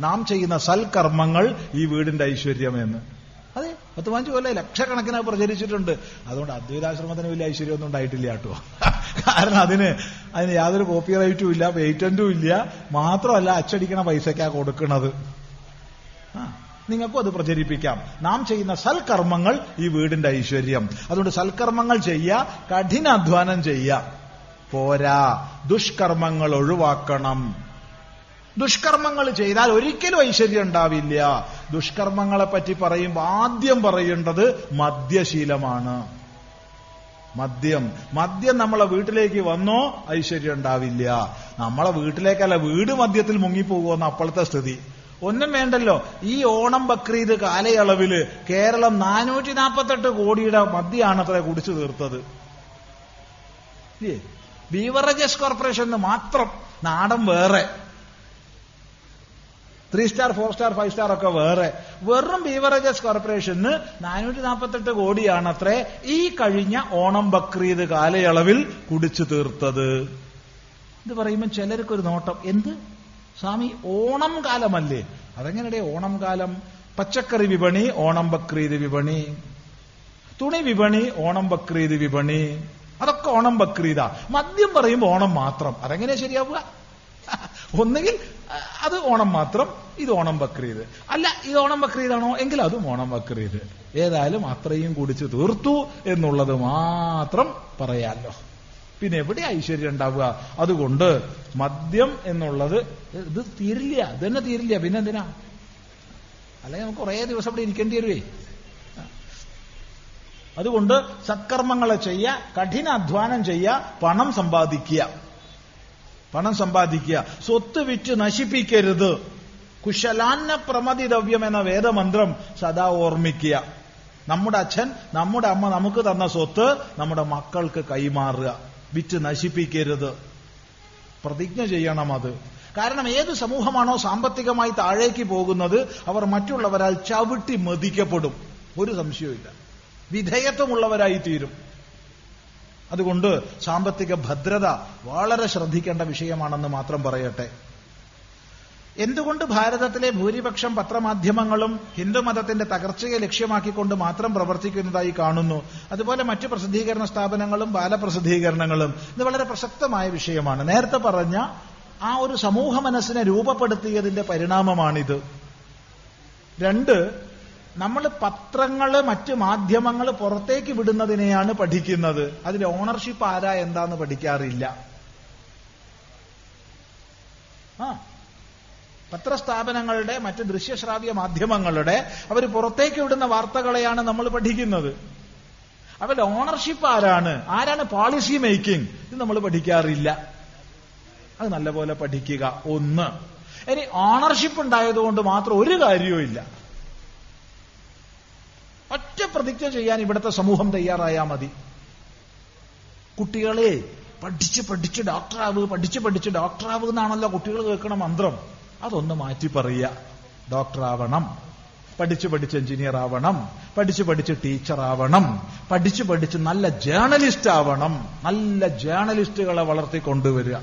നാം ചെയ്യുന്ന സൽക്കർമ്മങ്ങൾ ഈ വീടിന്റെ ഐശ്വര്യമെന്ന്. അതെ പത്ത് പതിനഞ്ച് കൊല്ലം ലക്ഷക്കണക്കിന് പ്രചരിച്ചിട്ടുണ്ട്. അതുകൊണ്ട് അദ്വൈതാശ്രമത്തിന് വലിയ ഐശ്വര്യമൊന്നും ഉണ്ടായിട്ടില്ല കേട്ടോ. കാരണം അതിന് അതിന് യാതൊരു കോപ്പിറൈറ്റും ഇല്ല പേറ്റന്റും ഇല്ല. മാത്രമല്ല അച്ചടിക്കണ പൈസക്കാ കൊടുക്കുന്നത് നിങ്ങൾക്കും അത് പ്രചരിപ്പിക്കാം. നാം ചെയ്യുന്ന സൽക്കർമ്മങ്ങൾ ഈ വീടിന്റെ ഐശ്വര്യം. അതുകൊണ്ട് സൽക്കർമ്മങ്ങൾ ചെയ്യുക കഠിനാധ്വാനം ചെയ്യുക പോരാ. ദുഷ്കർമ്മങ്ങൾ ഒഴിവാക്കണം. ദുഷ്കർമ്മങ്ങൾ ചെയ്താൽ ഒരിക്കലും ഐശ്വര്യം ഉണ്ടാവില്ല. ദുഷ്കർമ്മങ്ങളെ പറ്റി പറയുമ്പോൾ ആദ്യം പറയേണ്ടത് മദ്യശീലമാണ്. മദ്യം. മദ്യം നമ്മളെ വീട്ടിലേക്ക് വന്നോ ഐശ്വര്യം ഉണ്ടാവില്ല. നമ്മളെ വീട്ടിലേക്കല്ല വീട് മദ്യത്തിൽ മുങ്ങിപ്പോകുമെന്ന് അപ്പോഴത്തെ സ്ഥിതി. ഒന്നും വേണ്ടല്ലോ. ഈ ഓണം ബക്രീദ് കാലയളവിൽ കേരളം നാനൂറ്റി നാൽപ്പത്തെട്ട് കോടിയുടെ മദ്യമാണ് അത്ര കുടിച്ചു തീർത്തത്. ബീവറേജസ് കോർപ്പറേഷൻ മാത്രം നാടൻ വേറെ. Three star four star five star ഒക്കെ വേറെ. വെറും ബീവറേജസ് കോർപ്പറേഷന് നാനൂറ്റി നാൽപ്പത്തെട്ട് കോടിയാണത്രേ ഈ കഴിഞ്ഞ ഓണം ബക്രീദ് കാലയളവിൽ കുടിച്ചു തീർത്തത്. ഇത് പറയുമ്പോൾ ചിലർക്കൊരു നോട്ടം. എന്ത്? സ്വാമി ഓണം കാലമല്ലേ? അതെങ്ങനെയുടെ ഓണം കാലം? പച്ചക്കറി വിപണി ഓണം ബക്രീദ് വിപണി. തുണി വിപണി ഓണം ബക്രീദ് വിപണി. അതൊക്കെ ഓണം ബക്രീദ. മദ്യം പറയുമ്പോൾ ഓണം മാത്രം. അതെങ്ങനെ ശരിയാവുക? ഒന്നുകിൽ അത് ഓണം മാത്രം ഇത് ഓണം ബക്രീദ്. അല്ല ഇത് ഓണം ബക്രീദാണോ? എങ്കിൽ അതും ഓണം ബക്രീദ്. ഏതായാലും അത്രയും കുടിച്ച് തീർത്തു എന്നുള്ളത് മാത്രം പറയാലോ. പിന്നെ എവിടെ ഐശ്വര്യം ഉണ്ടാവുക? അതുകൊണ്ട് മദ്യം എന്നുള്ളത് ഇത് തീരില്ല. ഇത് തന്നെ തീരില്ല. പിന്നെ എന്തിനാ അല്ലെങ്കിൽ നമുക്ക് കുറേ ദിവസം ഇവിടെ ഇരിക്കേണ്ടി വരുവേ. അതുകൊണ്ട് സത്കർമ്മങ്ങളെ ചെയ്യുക കഠിനാധ്വാനം ചെയ്യുക പണം സമ്പാദിക്കുക. പണം സമ്പാദിക്കുക. സ്വത്ത് വിറ്റ് നശിപ്പിക്കരുത്. കുശലാന്ന പ്രമതിദ്രവ്യം എന്ന വേദമന്ത്രം സദാ ഓർമ്മിക്കുക. നമ്മുടെ അച്ഛൻ നമ്മുടെ അമ്മ നമുക്ക് തന്ന സ്വത്ത് നമ്മുടെ മക്കൾക്ക് കൈമാറുക. വിറ്റ് നശിപ്പിക്കരുത്. പ്രതിജ്ഞ ചെയ്യണം അത്. കാരണം ഏത് സമൂഹമാണോ സാമ്പത്തികമായി താഴേക്ക് പോകുന്നത് അവർ മറ്റുള്ളവരാൽ ചവിട്ടി മതിക്കപ്പെടും. ഒരു സംശയവുമില്ല. വിധേയത്വമുള്ളവരായി തീരും അതുകൊണ്ട് സാമ്പത്തിക ഭദ്രത വളരെ ശ്രദ്ധിക്കേണ്ട വിഷയമാണെന്ന് മാത്രം പറയട്ടെ. എന്തുകൊണ്ട് ഭാരതത്തിലെ ഭൂരിപക്ഷം പത്രമാധ്യമങ്ങളും ഹിന്ദുമതത്തിന്റെ തകർച്ചയെ ലക്ഷ്യമാക്കിക്കൊണ്ട് മാത്രം പ്രവർത്തിക്കുന്നതായി കാണുന്നു? അതുപോലെ മറ്റു പ്രസിദ്ധീകരണ സ്ഥാപനങ്ങളും ബാലപ്രസിദ്ധീകരണങ്ങളും ഇത് വളരെ പ്രസക്തമായ വിഷയമാണ്. നേരത്തെ പറഞ്ഞ ആ ഒരു സമൂഹ മനസ്സിനെ രൂപപ്പെടുത്തിയതിന്റെ പരിണാമമാണിത്. രണ്ട് നമ്മൾ പത്രങ്ങൾ മറ്റ് മാധ്യമങ്ങൾ പുറത്തേക്ക് വിടുന്നതിനെയാണ് പഠിക്കുന്നത്. അതിന്റെ ഓണർഷിപ്പ് ആരാ എന്താന്ന് പഠിക്കാറില്ല. ആ പത്രസ്ഥാപനങ്ങളുടെ മറ്റ് ദൃശ്യശ്രാവ്യ മാധ്യമങ്ങളുടെ അവർ പുറത്തേക്ക് വിടുന്ന വാർത്തകളെയാണ് നമ്മൾ പഠിക്കുന്നത്. അവരുടെ ഓണർഷിപ്പ് ആരാണ്? ആരാണ് പോളിസി മേക്കിംഗ് ഇത് നമ്മൾ പഠിക്കാറില്ല. അത് നല്ലപോലെ പഠിക്കുക. ഒന്ന്. ഇനി ഓണർഷിപ്പ് ഉണ്ടായതുകൊണ്ട് മാത്രം ഒരു കാര്യവും ഇല്ല. ഒറ്റ പ്രതിജ്ഞ ചെയ്യാൻ ഇവിടുത്തെ സമൂഹം തയ്യാറായാൽ മതി. കുട്ടികളെ പഠിച്ച് പഠിച്ച് ഡോക്ടറാവ് പഠിച്ച് പഠിച്ച് ഡോക്ടറാവ് എന്നാണല്ലോ കുട്ടികൾ കേൾക്കണ മന്ത്രം. അതൊന്ന് മാറ്റി പറയുക. ഡോക്ടറാവണം പഠിച്ചു പഠിച്ച് എഞ്ചിനീയർ ആവണം. പഠിച്ചു പഠിച്ച് ടീച്ചർ ആവണം. പഠിച്ച് പഠിച്ച് നല്ല ജേർണലിസ്റ്റ് ആവണം. നല്ല ജേർണലിസ്റ്റുകളെ വളർത്തി വളർത്തിക്കൊണ്ടുവരിക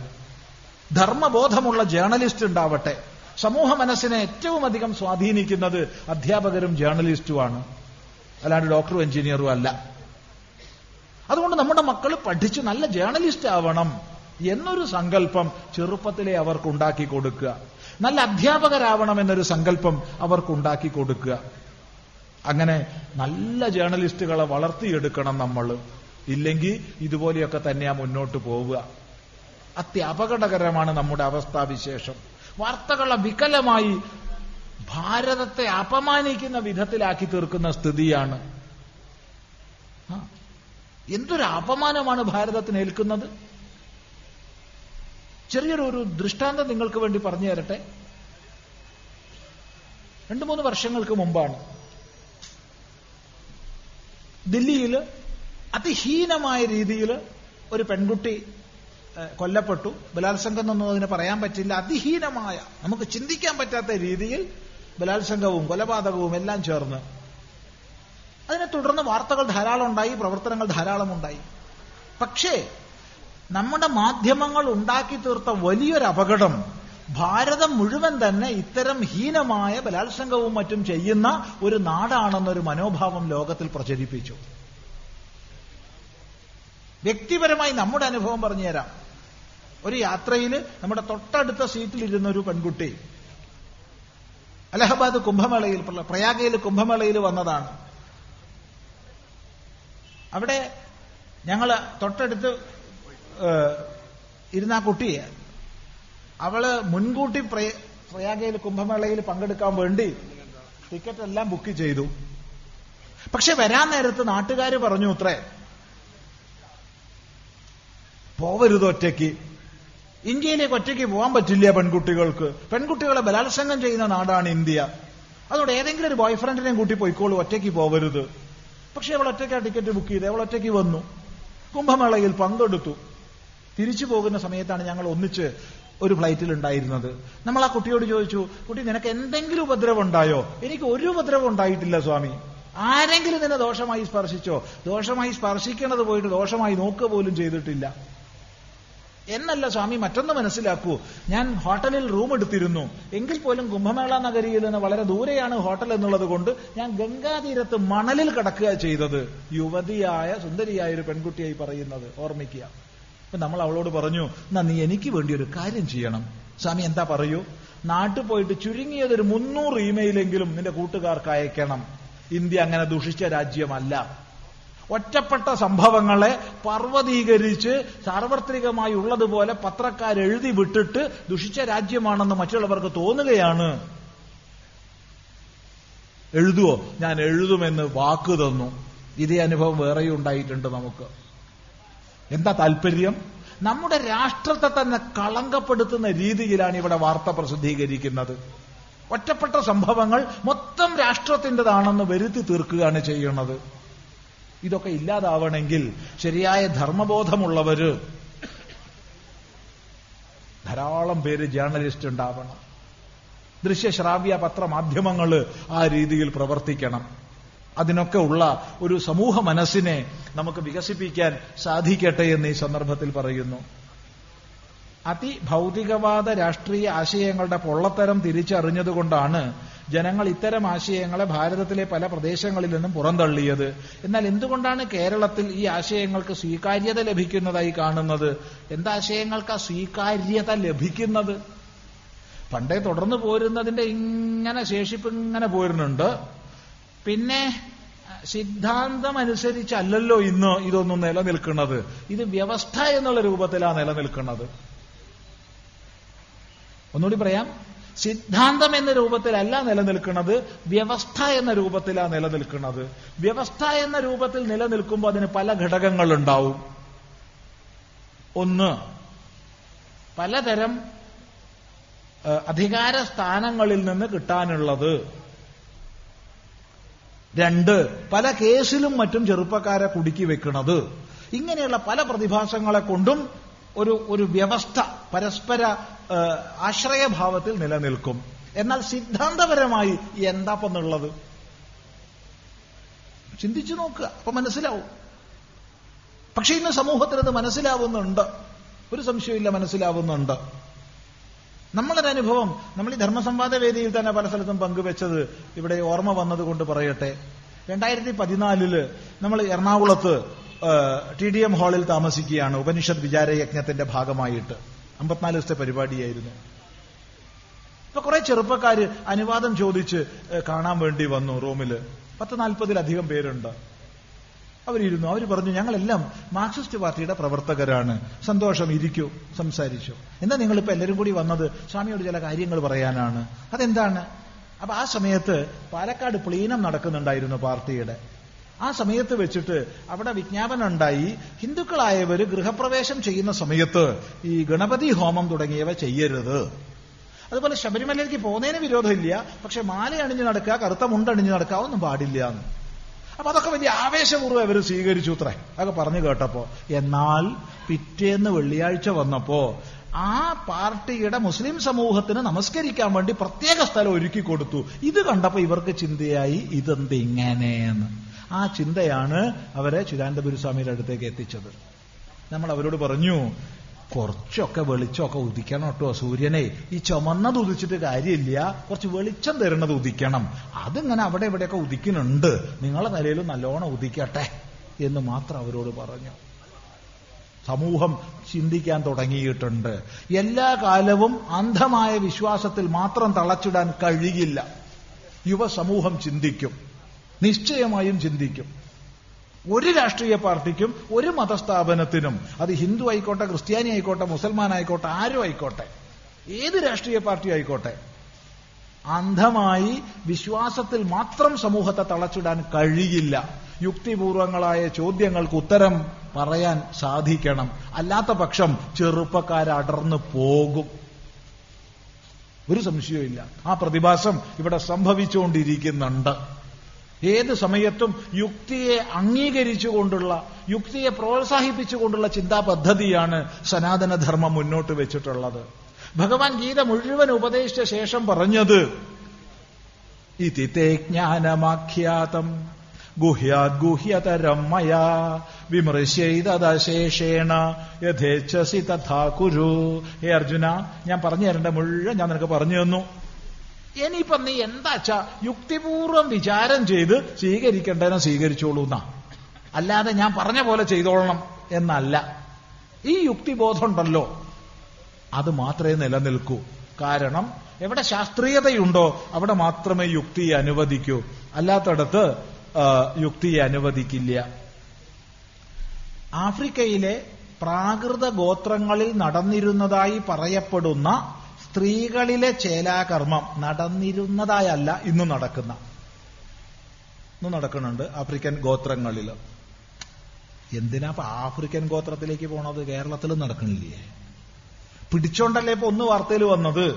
ധർമ്മബോധമുള്ള ജേർണലിസ്റ്റ് ഉണ്ടാവട്ടെ. സമൂഹ മനസ്സിനെ ഏറ്റവും അധികം സ്വാധീനിക്കുന്നത് അധ്യാപകരും ജേർണലിസ്റ്റുമാണ് അല്ലാണ്ട് ഡോക്ടറും എഞ്ചിനീയറും അല്ല. അതുകൊണ്ട് നമ്മുടെ മക്കൾ പഠിച്ച് നല്ല ജേർണലിസ്റ്റ് ആവണം എന്നൊരു സങ്കല്പം ചെറുപ്പത്തിലെ അവർക്ക് ഉണ്ടാക്കി കൊടുക്കുക. നല്ല അധ്യാപകരാവണം എന്നൊരു സങ്കല്പം അവർക്ക് ഉണ്ടാക്കി കൊടുക്കുക. അങ്ങനെ നല്ല ജേർണലിസ്റ്റുകളെ വളർത്തിയെടുക്കണം നമ്മൾ. ഇല്ലെങ്കിൽ ഇതുപോലെയൊക്കെ തന്നെയാ മുന്നോട്ട് പോവുക. അത്യപകടകരമാണ് നമ്മുടെ അവസ്ഥാവിശേഷം. വാർത്തകളെ വികലമായി ഭാരതത്തെ അപമാനിക്കുന്ന വിധത്തിലാക്കി തീർക്കുന്ന സ്ഥിതിയാണ്. എന്തൊരു അപമാനമാണ് ഭാരതത്തിന് ഏൽക്കുന്നത് ചെറിയൊരു ഒരു ദൃഷ്ടാന്തം നിങ്ങൾക്ക് വേണ്ടി പറഞ്ഞു തരട്ടെ? രണ്ടു മൂന്ന് വർഷങ്ങൾക്ക് മുമ്പാണ്. ദില്ലിയിൽ അതിഹീനമായ രീതിയിൽ ഒരു പെൺകുട്ടി കൊല്ലപ്പെട്ടു. ബലാത്സംഗം എന്നൊന്നും അതിന് പറയാൻ പറ്റില്ല. അതിഹീനമായ നമുക്ക് ചിന്തിക്കാൻ പറ്റാത്ത രീതിയിൽ ബലാത്സംഗവും കൊലപാതകവും എല്ലാം ചേർന്ന്. അതിനെ തുടർന്ന് വാർത്തകൾ ധാരാളം ഉണ്ടായി പ്രവർത്തനങ്ങൾ ധാരാളം ഉണ്ടായി പക്ഷേ നമ്മുടെ മാധ്യമങ്ങൾ ഉണ്ടാക്കി തീർത്ത വലിയൊരു അപകടം. ഭാരതം മുഴുവൻ തന്നെ ഇത്തരം ഹീനമായ ബലാത്സംഗവും മറ്റും ചെയ്യുന്ന ഒരു നാടാണെന്നൊരു മനോഭാവം ലോകത്തിൽ പ്രചരിപ്പിച്ചു. വ്യക്തിപരമായി നമ്മുടെ അനുഭവം പറഞ്ഞുതരാം. ഒരു യാത്രയിൽ നമ്മുടെ തൊട്ടടുത്ത സീറ്റിലിരുന്ന ഒരു പെൺകുട്ടി. അലഹബാദ് കുംഭമേളയിൽ പ്രയാഗയിൽ കുംഭമേളയിൽ വന്നതാണ്. അവിടെ ഞങ്ങൾ തൊട്ടടുത്ത് ഇരുന്ന ആ കുട്ടിയെ. അവൾ മുൻകൂട്ടി പ്രയ- പ്രയാഗയിൽ കുംഭമേളയിൽ പങ്കെടുക്കാൻ വേണ്ടി ടിക്കറ്റ് എല്ലാം ബുക്ക് ചെയ്തു. പക്ഷെ വരാൻ നേരത്ത് നാട്ടുകാർ പറഞ്ഞു അത്രേ പോവരുത് ഒറ്റയ്ക്ക്. ഇന്ത്യയിലേക്ക് ഒറ്റയ്ക്ക് പോകാൻ പറ്റില്ല പെൺകുട്ടികൾക്ക്. പെൺകുട്ടികളെ ബലാത്സംഗം ചെയ്യുന്ന നാടാണ് ഇന്ത്യ. അതുകൊണ്ട് ഏതെങ്കിലും ഒരു ബോയ്ഫ്രണ്ടിനെയും കൂട്ടി പോയിക്കോളൂ ഒറ്റയ്ക്ക് പോവരുത്. പക്ഷെ അവൾ ഒറ്റയ്ക്ക് ടിക്കറ്റ് ബുക്ക് ചെയ്ത് അവൾ ഒറ്റയ്ക്ക് വന്നു. കുംഭമേളയിൽ പങ്കെടുത്തു. തിരിച്ചു പോകുന്ന സമയത്താണ് ഞങ്ങൾ ഒന്നിച്ച് ഒരു ഫ്ലൈറ്റിൽ ഉണ്ടായിരുന്നത്. നമ്മൾ ആ കുട്ടിയോട് ചോദിച്ചു കുട്ടി നിനക്ക് എന്തെങ്കിലും ഉപദ്രവം ഉണ്ടായോ? എനിക്ക് ഒരു ഉപദ്രവം ഉണ്ടായിട്ടില്ല സ്വാമി. ആരെങ്കിലും നിന്നെ ദോഷമായി സ്പർശിച്ചോ? ദോഷമായി സ്പർശിക്കണത് പോയിട്ട് ദോഷമായി നോക്കുക പോലും ചെയ്തിട്ടില്ല. എന്നല്ല സ്വാമി മറ്റൊന്ന് മനസ്സിലാക്കൂ. ഞാൻ ഹോട്ടലിൽ റൂം എടുത്തിരുന്നു. എങ്കിൽ പോലും കുംഭമേള നഗരിയിൽ നിന്ന് വളരെ ദൂരെയാണ് ഹോട്ടൽ എന്നുള്ളത് കൊണ്ട് ഞാൻ ഗംഗാതീരത്ത് മണലിൽ കിടക്കുക ചെയ്തത്. യുവതിയായ സുന്ദരിയായ ഒരു പെൺകുട്ടിയായി പറയുന്നത്. ഓർമ്മിക്കുക. അപ്പൊ നമ്മൾ അവളോട് പറഞ്ഞു എന്നാ നീ എനിക്ക് വേണ്ടി ഒരു കാര്യം ചെയ്യണം. സ്വാമി എന്താ പറയൂ? നാട്ടിൽ പോയിട്ട് ചുരുങ്ങിയത് ഒരു മുന്നൂറ് ഇമെയിലെങ്കിലും നിന്റെ കൂട്ടുകാർക്ക് അയക്കണം. ഇന്ത്യ അങ്ങനെ ദുഷിച്ച രാജ്യമല്ല. ഒറ്റപ്പെട്ട സംഭവങ്ങളെ പർവതീകരിച്ച് സാർവത്രികമായി ഉള്ളതുപോലെ പത്രക്കാരെഴുതി വിട്ടിട്ട് ദുഷിച്ച രാജ്യമാണെന്ന് മറ്റുള്ളവർക്ക് തോന്നുകയാണ്. എഴുതുവോ? ഞാൻ എഴുതുമെന്ന് വാക്ക് തന്നു. ഇതേ അനുഭവം വേറെയും ഉണ്ടായിട്ടുണ്ട് നമുക്ക്. എന്താ താല്പര്യം? നമ്മുടെ രാഷ്ട്രത്തെ തന്നെ കളങ്കപ്പെടുത്തുന്ന രീതിയിലാണ് ഇവിടെ വാർത്ത പ്രസിദ്ധീകരിക്കുന്നത്. ഒറ്റപ്പെട്ട സംഭവങ്ങൾ മൊത്തം രാഷ്ട്രത്തിന്റെതാണെന്ന് വരുത്തി തീർക്കുകയാണ് ചെയ്യുന്നത്. ഇതൊക്കെ ഇല്ലാതാവണമെങ്കിൽ ശരിയായ ധർമ്മബോധമുള്ളവര് ധാരാളം പേര് ജേർണലിസ്റ്റ് ഉണ്ടാവണം. ദൃശ്യശ്രാവ്യ പത്രമാധ്യമങ്ങൾ ആ രീതിയിൽ പ്രവർത്തിക്കണം. അതിനൊക്കെ ഉള്ള ഒരു സമൂഹ മനസ്സിനെ നമുക്ക് വികസിപ്പിക്കാൻ സാധിക്കട്ടെ എന്ന് ഈ സന്ദർഭത്തിൽ പറയുന്നു. അതിഭൗതികവാദ രാഷ്ട്രീയ ആശയങ്ങളുടെ പൊള്ളത്തരം തിരിച്ചറിഞ്ഞതുകൊണ്ടാണ് ജനങ്ങൾ ഇത്തരം ആശയങ്ങളെ ഭാരതത്തിലെ പല പ്രദേശങ്ങളിൽ നിന്നും പുറന്തള്ളിയത്. എന്നാൽ എന്തുകൊണ്ടാണ് കേരളത്തിൽ ഈ ആശയങ്ങൾക്ക് സ്വീകാര്യത ലഭിക്കുന്നതായി കാണുന്നത്? എന്താശയങ്ങൾക്ക് സ്വീകാര്യത ലഭിക്കുന്നത്? പണ്ടേ തുടർന്ന് പോരുന്നതിന്റെ ഇങ്ങനെ ശേഷിപ്പ് ഇങ്ങനെ പോരുന്നുണ്ട്. പിന്നെ സിദ്ധാന്തം അനുസരിച്ചല്ലല്ലോ ഇന്ന് ഇതൊന്നും നിലനിൽക്കുന്നത്. ഇത് വ്യവസ്ഥ എന്നുള്ള രൂപത്തിലാണ് നിലനിൽക്കുന്നത്. ഒന്നുകൂടി പറയാം. സിദ്ധാന്തം എന്ന രൂപത്തിലല്ല നിലനിൽക്കുന്നത് വ്യവസ്ഥ എന്ന രൂപത്തിലാണ് നിലനിൽക്കുന്നത്. വ്യവസ്ഥ എന്ന രൂപത്തിൽ നിലനിൽക്കുമ്പോൾ അതിന് പല ഘടകങ്ങൾ ഉണ്ടാവും ഒന്ന് പലതരം അധികാര സ്ഥാനങ്ങളിൽ നിന്ന് കിട്ടാനുള്ളത്. രണ്ട് പല കേസിലും മറ്റും ചെറുപ്പക്കാരെ കുടുക്കി വെക്കുന്നത് ഇങ്ങനെയുള്ള പല പ്രതിഭാസങ്ങളെ കൊണ്ടും ഒരു ഒരു വ്യവസ്ഥ പരസ്പര ആശ്രയഭാവത്തിൽ നിലനിൽക്കും. എന്നാൽ സിദ്ധാന്തപരമായി എന്താപ്പെന്നുള്ളത് ചിന്തിച്ചു നോക്കുക. അപ്പൊ മനസ്സിലാവും. പക്ഷെ ഇന്ന് സമൂഹത്തിൽ അത് മനസ്സിലാവുന്നുണ്ട്. ഒരു സംശയമില്ല മനസ്സിലാവുന്നുണ്ട്. നമ്മളൊരു അനുഭവം നമ്മൾ ഈ ധർമ്മസംവാദ വേദിയിൽ തന്നെ പല സ്ഥലത്തും പങ്കുവെച്ചത് ഇവിടെ ഓർമ്മ വന്നതുകൊണ്ട് പറയട്ടെ. രണ്ടായിരത്തി പതിനാലിൽ നമ്മൾ എറണാകുളത്ത് ടി ഡി എം ഹാളിൽ താമസിക്കുകയാണ്. ഉപനിഷത് വിചാരയജ്ഞത്തിന്റെ ഭാഗമായിട്ട്. അമ്പത്തിനാല് ദിവസത്തെ പരിപാടിയായിരുന്നു. ഇപ്പൊ കുറെ ചെറുപ്പക്കാര് അനുവാദം ചോദിച്ച് കാണാൻ വേണ്ടി വന്നു റൂമിൽ. പത്ത് നാൽപ്പതിലധികം പേരുണ്ട്. അവരിരുന്നു. അവർ പറഞ്ഞു ഞങ്ങളെല്ലാം മാർക്സിസ്റ്റ് പാർട്ടിയുടെ പ്രവർത്തകരാണ്. സന്തോഷം ഇരിക്കൂ സംസാരിച്ചു. എന്നാ നിങ്ങളിപ്പോൾ എല്ലാവരും കൂടി വന്നത് സ്വാമിയോട് ചില കാര്യങ്ങൾ പറയാനാണ്. അതെന്താണ്? അപ്പൊ ആ സമയത്ത് പാലക്കാട് പ്ലീനം നടക്കുന്നുണ്ടായിരുന്നു പാർട്ടിയുടെ. ആ സമയത്ത് വെച്ചിട്ട് അവിടെ വിജ്ഞാപനം ഉണ്ടായി ഹിന്ദുക്കളായവര് ഗൃഹപ്രവേശം ചെയ്യുന്ന സമയത്ത് ഈ ഗണപതി ഹോമം തുടങ്ങിയവ ചെയ്യരുത്.
അതുപോലെ ശബരിമലയിലേക്ക് പോകുന്നതിന് വിരോധമില്ല പക്ഷെ മാല അണിഞ്ഞു നടക്കുക കറുത്ത മുണ്ടണിഞ്ഞു നടക്കുക പാടില്ല എന്ന്. അപ്പൊ അതൊക്കെ വലിയ ആവേശപൂർവം അവർ സ്വീകരിച്ചു ഇത്രേ അതൊക്കെ പറഞ്ഞു കേട്ടപ്പോ എന്നാൽ പിറ്റേന്ന് വെള്ളിയാഴ്ച വന്നപ്പോ ആ പാർട്ടിയുടെ മുസ്ലിം സമൂഹത്തിന് നമസ്കരിക്കാൻ വേണ്ടി പ്രത്യേക സ്ഥലം ഒരുക്കി കൊടുത്തു. ഇത് കണ്ടപ്പോ ഇവർക്ക് ചിന്തയായി ഇതെന്ത് ഇങ്ങനെയെന്ന്. ആ ചിന്തയാണ് അവരെ ചിദാനന്ദപുരസ്വാമിയുടെ അടുത്തേക്ക് എത്തിച്ചത്. നമ്മൾ അവരോട് പറഞ്ഞു കുറച്ചൊക്കെ വെളിച്ചമൊക്കെ ഉദിക്കണം കേട്ടോ സൂര്യനെ. ഈ ചുമന്നത് ഉദിച്ചിട്ട് കാര്യമില്ല. കുറച്ച് വെളിച്ചം തരുന്നത് ഉദിക്കണം. അതിങ്ങനെ അവിടെ ഇവിടെയൊക്കെ ഉദിക്കുന്നുണ്ട്? നിങ്ങളെ നിലയിലും നല്ലോണം ഉദിക്കട്ടെ എന്ന് മാത്രം അവരോട് പറഞ്ഞു. സമൂഹം ചിന്തിക്കാൻ തുടങ്ങിയിട്ടുണ്ട്. എല്ലാ കാലവും അന്ധമായ വിശ്വാസത്തിൽ മാത്രം തളച്ചിടാൻ കഴിയില്ല. യുവസമൂഹം ചിന്തിക്കും. നിശ്ചയമായും ചിന്തിക്കും. ഒരു രാഷ്ട്രീയ പാർട്ടിക്കും ഒരു മതസ്ഥാപനത്തിനും അത് ഹിന്ദു ആയിക്കോട്ടെ ക്രിസ്ത്യാനി ആയിക്കോട്ടെ മുസൽമാൻ ആയിക്കോട്ടെ ആരും ആയിക്കോട്ടെ ഏത് രാഷ്ട്രീയ പാർട്ടി ആയിക്കോട്ടെ അന്ധമായി വിശ്വാസത്തിൽ മാത്രം സമൂഹത്തെ തളച്ചിടാൻ കഴിയില്ല. യുക്തിപൂർവങ്ങളായ ചോദ്യങ്ങൾക്ക് ഉത്തരം പറയാൻ സാധിക്കണം. അല്ലാത്ത പക്ഷം ചെറുപ്പക്കാരടർന്നു പോകും. ഒരു സംശയവുമില്ല. ആ പ്രതിഭാസം ഇവിടെ സംഭവിച്ചുകൊണ്ടിരിക്കുന്നുണ്ട്. ഏത് സമയത്തും യുക്തിയെ അംഗീകരിച്ചുകൊണ്ടുള്ള യുക്തിയെ പ്രോത്സാഹിപ്പിച്ചുകൊണ്ടുള്ള ചിന്താ പദ്ധതിയാണ് സനാതനധർമ്മം മുന്നോട്ട് വെച്ചിട്ടുള്ളത്. ഭഗവാൻ ഗീത മുഴുവൻ ഉപദേശിച്ച ശേഷം പറഞ്ഞത് ഇതി തേ ജ്ഞാനമാഖ്യാതം ഗുഹ്യാത് ഗുഹ്യതരം മയാ വിമൃശ്യൈതശേഷേണ യഥേച്ഛസി തഥാ കുരു. ഹേ അർജുന ഞാൻ പറഞ്ഞു തരേണ്ട മുഴുവൻ ഞാൻ നിനക്ക് പറഞ്ഞു തന്നു. ഇനിയിപ്പം നീ എന്താച്ചാ യുക്തിപൂർവം വിചാരം ചെയ്ത് സ്വീകരിക്കേണ്ടതിനെ സ്വീകരിച്ചോളൂ എന്നാ. അല്ലാതെ ഞാൻ പറഞ്ഞ പോലെ ചെയ്തോളണം എന്നല്ല. ഈ യുക്തിബോധമുണ്ടല്ലോ. അത് മാത്രമേ നിലനിൽക്കൂ. കാരണം എവിടെ ശാസ്ത്രീയതയുണ്ടോ അവിടെ മാത്രമേ യുക്തിയെ അനുവദിക്കൂ. അല്ലാത്തടത്ത് യുക്തിയെ അനുവദിക്കില്ല. ആഫ്രിക്കയിലെ പ്രാകൃത ഗോത്രങ്ങളിൽ നടന്നിരുന്നതായി പറയപ്പെടുന്ന സ്ത്രീകളിലെ ചേലാകർമ്മം നടന്നിരുന്നതായല്ല ഇന്ന് നടക്കുന്ന. ഇന്ന് നടക്കുന്നുണ്ട് ആഫ്രിക്കൻ ഗോത്രങ്ങളിൽ. എന്തിനാ ആഫ്രിക്കൻ ഗോത്രത്തിലേക്ക് പോണത്? കേരളത്തിൽ നടക്കണില്ലേ? പിടിച്ചോണ്ടല്ലേ ഇപ്പൊ ഒന്ന് വാർത്തയിൽ വന്നത്?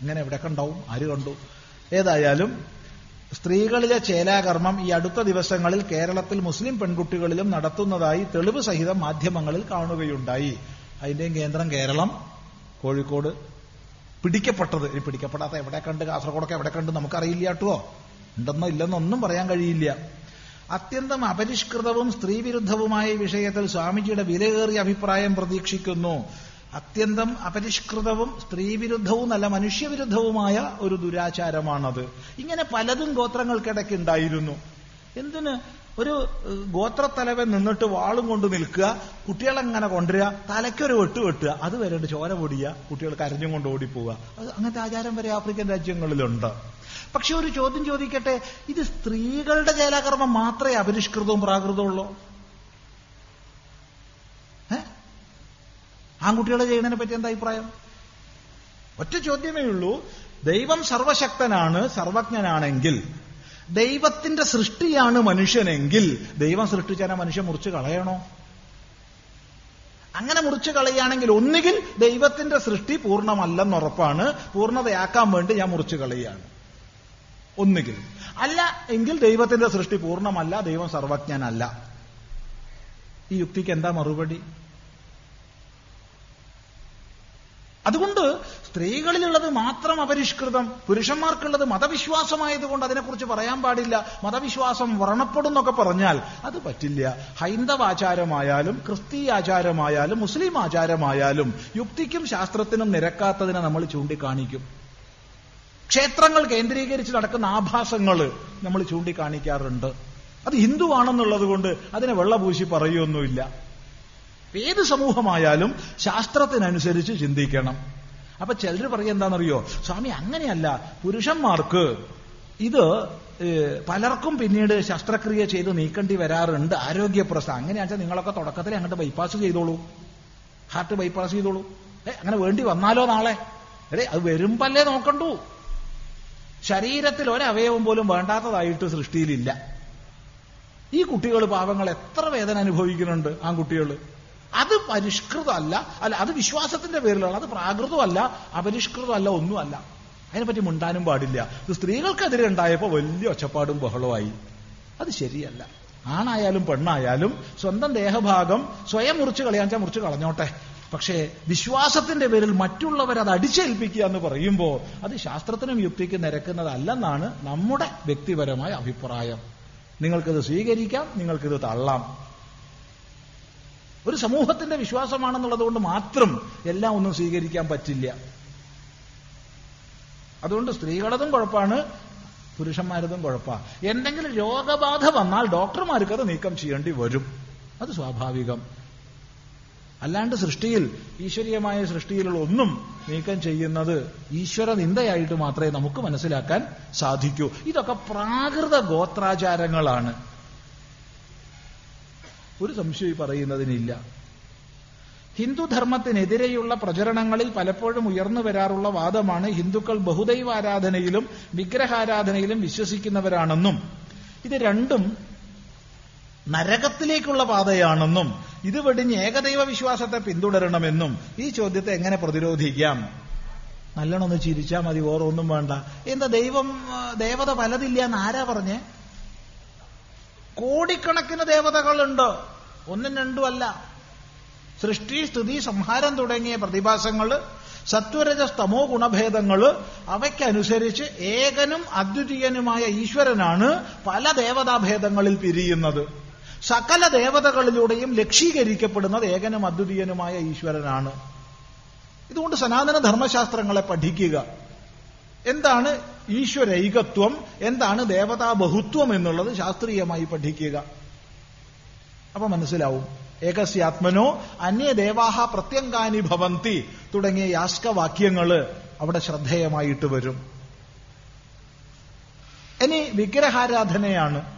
ഇങ്ങനെ എവിടെ കണ്ടാവും ആര് കണ്ടു? ഏതായാലും സ്ത്രീകളിലെ ചേലാകർമ്മം ഈ അടുത്ത ദിവസങ്ങളിൽ കേരളത്തിൽ മുസ്ലിം പെൺകുട്ടികളിലും നടത്തുന്നതായി തെളിവ് സഹിതം മാധ്യമങ്ങളിൽ കാണുകയുണ്ടായി. അതിന്റെയും കേന്ദ്രം കേരളം കോഴിക്കോട് പിടിക്കപ്പെട്ടത്. ഇനി പിടിക്കപ്പെടാത്ത എവിടെ കണ്ട്? കാസർഗോഡൊക്കെ എവിടെ കണ്ട് നമുക്കറിയില്ല കേട്ടോ. ഉണ്ടെന്നോ ഇല്ലെന്നൊന്നും പറയാൻ കഴിയില്ല. അത്യന്തം അപരിഷ്കൃതവും സ്ത്രീവിരുദ്ധവുമായ വിഷയത്തിൽ സ്വാമിജിയുടെ വിലയേറിയ അഭിപ്രായം പ്രതീക്ഷിക്കുന്നു. അത്യന്തം അപരിഷ്കൃതവും സ്ത്രീവിരുദ്ധവും അല്ല മനുഷ്യവിരുദ്ധവുമായ ഒരു ദുരാചാരമാണത്. ഇങ്ങനെ പലതും ഗോത്രങ്ങൾക്കിടയ്ക്ക് ഉണ്ടായിരുന്നു. എന്തിന്? ഒരു ഗോത്രത്തലവൻ നിന്നിട്ട് വാളും കൊണ്ട് നിൽക്കുക കുട്ടികളെങ്ങനെ കൊണ്ടുവരിക തലയ്ക്കൊരു വെട്ട് വെട്ടുക അത് വരെ ചോര പൊടിയുക കുട്ടികൾ കരഞ്ഞും കൊണ്ട് ഓടിപ്പോവുക. അത് അങ്ങനത്തെ ആചാരം വരെ ആഫ്രിക്കൻ രാജ്യങ്ങളിലുണ്ട്. പക്ഷെ ഒരു ചോദ്യം ചോദിക്കട്ടെ ഇത് സ്ത്രീകളുടെ ജലകർമ്മം മാത്രമേ അപരിഷ്കൃതവും പ്രാകൃതമുള്ളൂ ആൺകുട്ടികളെ ചെയ്യുന്നതിനെ പറ്റി എന്താ അഭിപ്രായം? ഒറ്റ ചോദ്യമേ ഉള്ളൂ. ദൈവം സർവശക്തനാണ് സർവജ്ഞനാണെങ്കിൽ ദൈവത്തിന്റെ സൃഷ്ടിയാണ് മനുഷ്യനെങ്കിൽ ദൈവം സൃഷ്ടിച്ചാൽ മനുഷ്യൻ മുറിച്ച് കളയണോ? അങ്ങനെ മുറിച്ച് കളയുകയാണെങ്കിൽ ഒന്നുകിൽ ദൈവത്തിന്റെ സൃഷ്ടി പൂർണമല്ലെന്നുറപ്പാണ് പൂർണതയാക്കാൻ വേണ്ടി ഞാൻ മുറിച്ച് കളയുകയാണ്. ഒന്നുകിൽ. അല്ല എങ്കിൽ ദൈവത്തിന്റെ സൃഷ്ടി പൂർണമല്ല ദൈവം സർവജ്ഞനല്ല. ഈ യുക്തിക്ക് എന്താ മറുപടി? അതുകൊണ്ട് സ്ത്രീകളിലുള്ളത് മാത്രം അപരിഷ്കൃതം പുരുഷന്മാർക്കുള്ളത് മതവിശ്വാസമായതുകൊണ്ട് അതിനെക്കുറിച്ച് പറയാൻ പാടില്ല മതവിശ്വാസം വ്രണപ്പെടുന്നൊക്കെ പറഞ്ഞാൽ അത് പറ്റില്ല. ഹൈന്ദവ ആചാരമായാലും ക്രിസ്തീയ ആചാരമായാലും മുസ്ലിം ആചാരമായാലും യുക്തിക്കും ശാസ്ത്രത്തിനും നിരക്കാത്തതിനെ നമ്മൾ ചൂണ്ടിക്കാണിക്കും. ക്ഷേത്രങ്ങൾ കേന്ദ്രീകരിച്ച് നടക്കുന്ന ആഭാസങ്ങൾ നമ്മൾ ചൂണ്ടിക്കാണിക്കാറുണ്ട്. അത് ഹിന്ദു ആണെന്നുള്ളത് കൊണ്ട് അതിനെ വെള്ളപൂശി പറയുകയൊന്നുമില്ല. ഏത് സമൂഹമായാലും ശാസ്ത്രത്തിനനുസരിച്ച് ചിന്തിക്കണം. അപ്പൊ ചിലർ പറയുക എന്താണെന്നറിയോ? സ്വാമി അങ്ങനെയല്ല. പുരുഷന്മാർക്ക് ഇത് പലർക്കും പിന്നീട് ശസ്ത്രക്രിയ ചെയ്ത് നീക്കേണ്ടി വരാറുണ്ട്. ആരോഗ്യ പ്രശ്നം അങ്ങനെയാച്ചാൽ നിങ്ങളൊക്കെ തുടക്കത്തിൽ അങ്ങോട്ട് ബൈപ്പാസ് ചെയ്തോളൂ. ഹാർട്ട് ബൈപ്പാസ് ചെയ്തോളൂ. ഏ അങ്ങനെ വേണ്ടി വന്നാലോ നാളെ? അതെ അത് വരുമ്പല്ലേ നോക്കണ്ടു. ശരീരത്തിൽ ഒരവയവം പോലും വേണ്ടാത്തതായിട്ട് സൃഷ്ടിയിലില്ല. ഈ കുട്ടികൾ പാവങ്ങൾ എത്ര വേദന അനുഭവിക്കുന്നുണ്ട് ആൺകുട്ടികൾ അത് പരിഷ്കൃതമല്ല അല്ല അത് വിശ്വാസത്തിന്റെ പേരിലാണ് അത് പ്രാകൃതമല്ല അപരിഷ്കൃതമല്ല ഒന്നുമല്ല. അതിനെപ്പറ്റി മുണ്ടാനും പാടില്ല. ഇത് സ്ത്രീകൾക്കെതിരെ ഉണ്ടായപ്പോൾ വലിയ ഒച്ചപ്പാടും ബഹളമായി അത് ശരിയല്ല. ആണായാലും പെണ്ണായാലും സ്വന്തം ദേഹഭാഗം സ്വയം മുറിച്ച് കളയാൻ മുറിച്ച് കളഞ്ഞോട്ടെ. പക്ഷേ വിശ്വാസത്തിന്റെ പേരിൽ മറ്റുള്ളവർ അത് അടിച്ചേൽപ്പിക്കുക എന്ന് പറയുമ്പോൾ അത് ശാസ്ത്രത്തിനും യുക്തിക്കും നിരക്കുന്നതല്ലെന്നാണ് നമ്മുടെ വ്യക്തിപരമായ അഭിപ്രായം. നിങ്ങൾക്കിത് സ്വീകരിക്കാം നിങ്ങൾക്കിത് തള്ളാം. ഒരു സമൂഹത്തിന്റെ വിശ്വാസമാണെന്നുള്ളത് കൊണ്ട് മാത്രം എല്ലാം ഒന്നും സ്വീകരിക്കാൻ പറ്റില്ല. അതുകൊണ്ട് സ്ത്രീകളതും കുഴപ്പമാണ് പുരുഷന്മാരതും കുഴപ്പമാണ് എന്തെങ്കിലും രോഗബാധ വന്നാൽ ഡോക്ടർമാർക്ക് അത് നീക്കം ചെയ്യേണ്ടി വരും. അത് സ്വാഭാവികം. അല്ലാണ്ട് സൃഷ്ടിയിൽ ഈശ്വരീയമായ സൃഷ്ടിയിലുള്ള ഒന്നും നീക്കം ചെയ്യുന്നത് ഈശ്വര നിന്ദയായിട്ട് മാത്രമേ നമുക്ക് മനസ്സിലാക്കാൻ സാധിക്കൂ. ഇതൊക്കെ പ്രാകൃത ഗോത്രാചാരങ്ങളാണ്. ഒരു സംശയം പറയുന്നതിനില്ല. ഹിന്ദുധർമ്മത്തിനെതിരെയുള്ള പ്രചരണങ്ങളിൽ പലപ്പോഴും ഉയർന്നു വരാറുള്ള വാദമാണ് ഹിന്ദുക്കൾ ബഹുദൈവാരാധനയിലും വിഗ്രഹാരാധനയിലും വിശ്വസിക്കുന്നവരാണെന്നും ഇത് രണ്ടും നരകത്തിലേക്കുള്ള പാതയാണെന്നും ഇത് വെടിഞ്ഞ് ഏകദൈവ വിശ്വാസത്തെ പിന്തുടരണമെന്നും ഈ ചോദ്യത്തെ എങ്ങനെ പ്രതിരോധിക്കാം? നല്ലോണം ഒന്ന് ചിരിച്ചാൽ മതി ഓരോന്നും വേണ്ട. എന്താ ദൈവം ദേവത പലതില്ല എന്ന് ആരാ പറഞ്ഞേ? കോടിക്കണക്കിന് ദേവതകളുണ്ട്? ഒന്നും രണ്ടുമല്ല. സൃഷ്ടി സ്ഥിതി സംഹാരം തുടങ്ങിയ പ്രതിഭാസങ്ങൾ സത്വരജ സ്തമോ ഗുണഭേദങ്ങൾ അവയ്ക്കനുസരിച്ച് ഏകനും അദ്വിതീയനുമായ ഈശ്വരനാണ് പല ദേവതാഭേദങ്ങളിൽ പിരിയുന്നത്. സകല ദേവതകളിലൂടെയും ലക്ഷീകരിക്കപ്പെടുന്നത് ഏകനും അദ്വിതീയനുമായ ഈശ്വരനാണ്. ഇതുകൊണ്ട് സനാതന ധർമ്മശാസ്ത്രങ്ങളെ പഠിക്കുക. എന്താണ് ഈശ്വരൈകത്വം? എന്താണ് ദേവതാ ബഹുത്വം എന്നുള്ളത് ശാസ്ത്രീയമായി പഠിക്കുക. അപ്പൊ മനസ്സിലാവും. ഏകസ്യാത്മനോ അന്യദേവാഹ പ്രത്യങ്കാനി ഭവന്തി തുടങ്ങിയ യാസ്കവാക്യങ്ങൾ അവിടെ ശ്രദ്ധേയമായിട്ട് വരും. ഇനി വിഗ്രഹാരാധനയാണ്.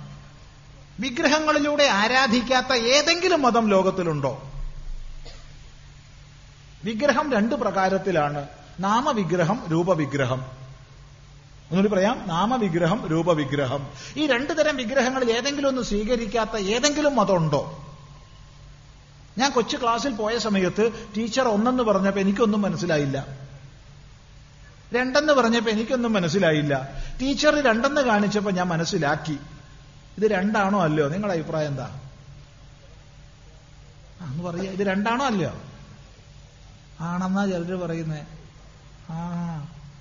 വിഗ്രഹങ്ങളിലൂടെ ആരാധിക്കാത്ത ഏതെങ്കിലും മതം ലോകത്തിലുണ്ടോ? വിഗ്രഹം രണ്ട് പ്രകാരത്തിലാണ്. നാമവിഗ്രഹം രൂപവിഗ്രഹം. ഒന്നുകൂടി പറയാം. നാമവിഗ്രഹം രൂപവിഗ്രഹം. ഈ രണ്ടു തരം വിഗ്രഹങ്ങളിൽ ഏതെങ്കിലും ഒന്ന് സ്വീകരിക്കാത്ത ഏതെങ്കിലും മതമുണ്ടോ? ഞാൻ കൊച്ചു ക്ലാസ്സിൽ പോയ സമയത്ത് ടീച്ചർ ഒന്നെന്ന് പറഞ്ഞപ്പോൾ എനിക്കൊന്നും മനസ്സിലായില്ല. രണ്ടെന്ന് പറഞ്ഞപ്പോൾ എനിക്കൊന്നും മനസ്സിലായില്ല. ടീച്ചർ രണ്ടെന്ന് കാണിച്ചപ്പോൾ ഞാൻ മനസ്സിലാക്കി. ഇത് രണ്ടാണോ അല്ലയോ? നിങ്ങളുടെ അഭിപ്രായം എന്താ? അന്ന് പറയാ ഇത് രണ്ടാണോ അല്ലയോ? ആണെന്നാ ചിലര് പറയുന്നേ. ആ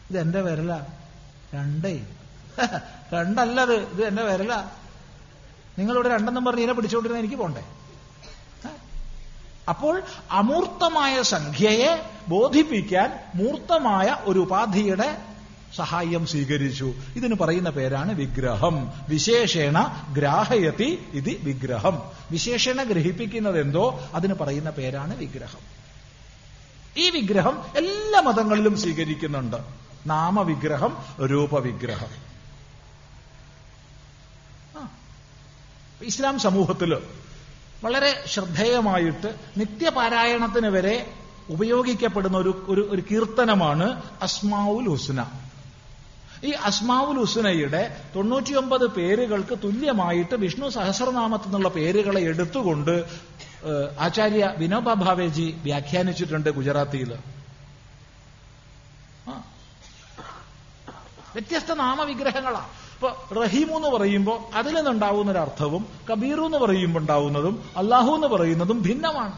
ഇത് എന്റെ വിരല. രണ്ടേ. രണ്ടല്ലത്. ഇത് എന്റെ വിരല. നിങ്ങളിവിടെ രണ്ടെന്നും പറഞ്ഞ് ഇതിനെ പിടിച്ചുകൊണ്ടിരുന്ന എനിക്ക് പോണ്ടേ? അപ്പോൾ അമൂർത്തമായ സംഖ്യയെ ബോധിപ്പിക്കാൻ മൂർത്തമായ ഒരു ഉപാധിയുടെ സഹായം സ്വീകരിച്ചു. ഇതിന് പറയുന്ന പേരാണ് വിഗ്രഹം. വിശേഷേണ ഗ്രാഹയതി ഇത് വിഗ്രഹം. വിശേഷണ ഗ്രഹിപ്പിക്കുന്നത് എന്തോ അതിന് പറയുന്ന പേരാണ് വിഗ്രഹം. ഈ വിഗ്രഹം എല്ലാ മതങ്ങളിലും സ്വീകരിക്കുന്നുണ്ട്. നാമവിഗ്രഹം രൂപവിഗ്രഹം. ഇസ്ലാം സമൂഹത്തിൽ വളരെ ശ്രദ്ധേയമായിട്ട് നിത്യപാരായണത്തിന് വരെ ഉപയോഗിക്കപ്പെടുന്ന ഒരു ഒരു കീർത്തനമാണ് അസ്മാവുൽ ഹുസ്ന. ഈ അസ്മാവുൽ ഹുസ്നയുടെ തൊണ്ണൂറ്റിയൊമ്പത് പേരുകൾക്ക് തുല്യമായിട്ട് വിഷ്ണു സഹസ്രനാമത്തിൽ നിന്നുള്ള പേരുകളെ എടുത്തുകൊണ്ട് ആചാര്യ വിനോബ ഭാവേജി വ്യാഖ്യാനിച്ചിട്ടുണ്ട് ഗുജറാത്തിയിൽ. വ്യത്യസ്ത നാമവിഗ്രഹങ്ങളാണ് ഇപ്പൊ റഹീമു എന്ന് പറയുമ്പോൾ അതിൽ നിന്നുണ്ടാവുന്ന ഒരു അർത്ഥവും കബീറു എന്ന് പറയുമ്പോൾ ഉണ്ടാവുന്നതും അള്ളാഹു എന്ന് പറയുന്നതും ഭിന്നമാണ്.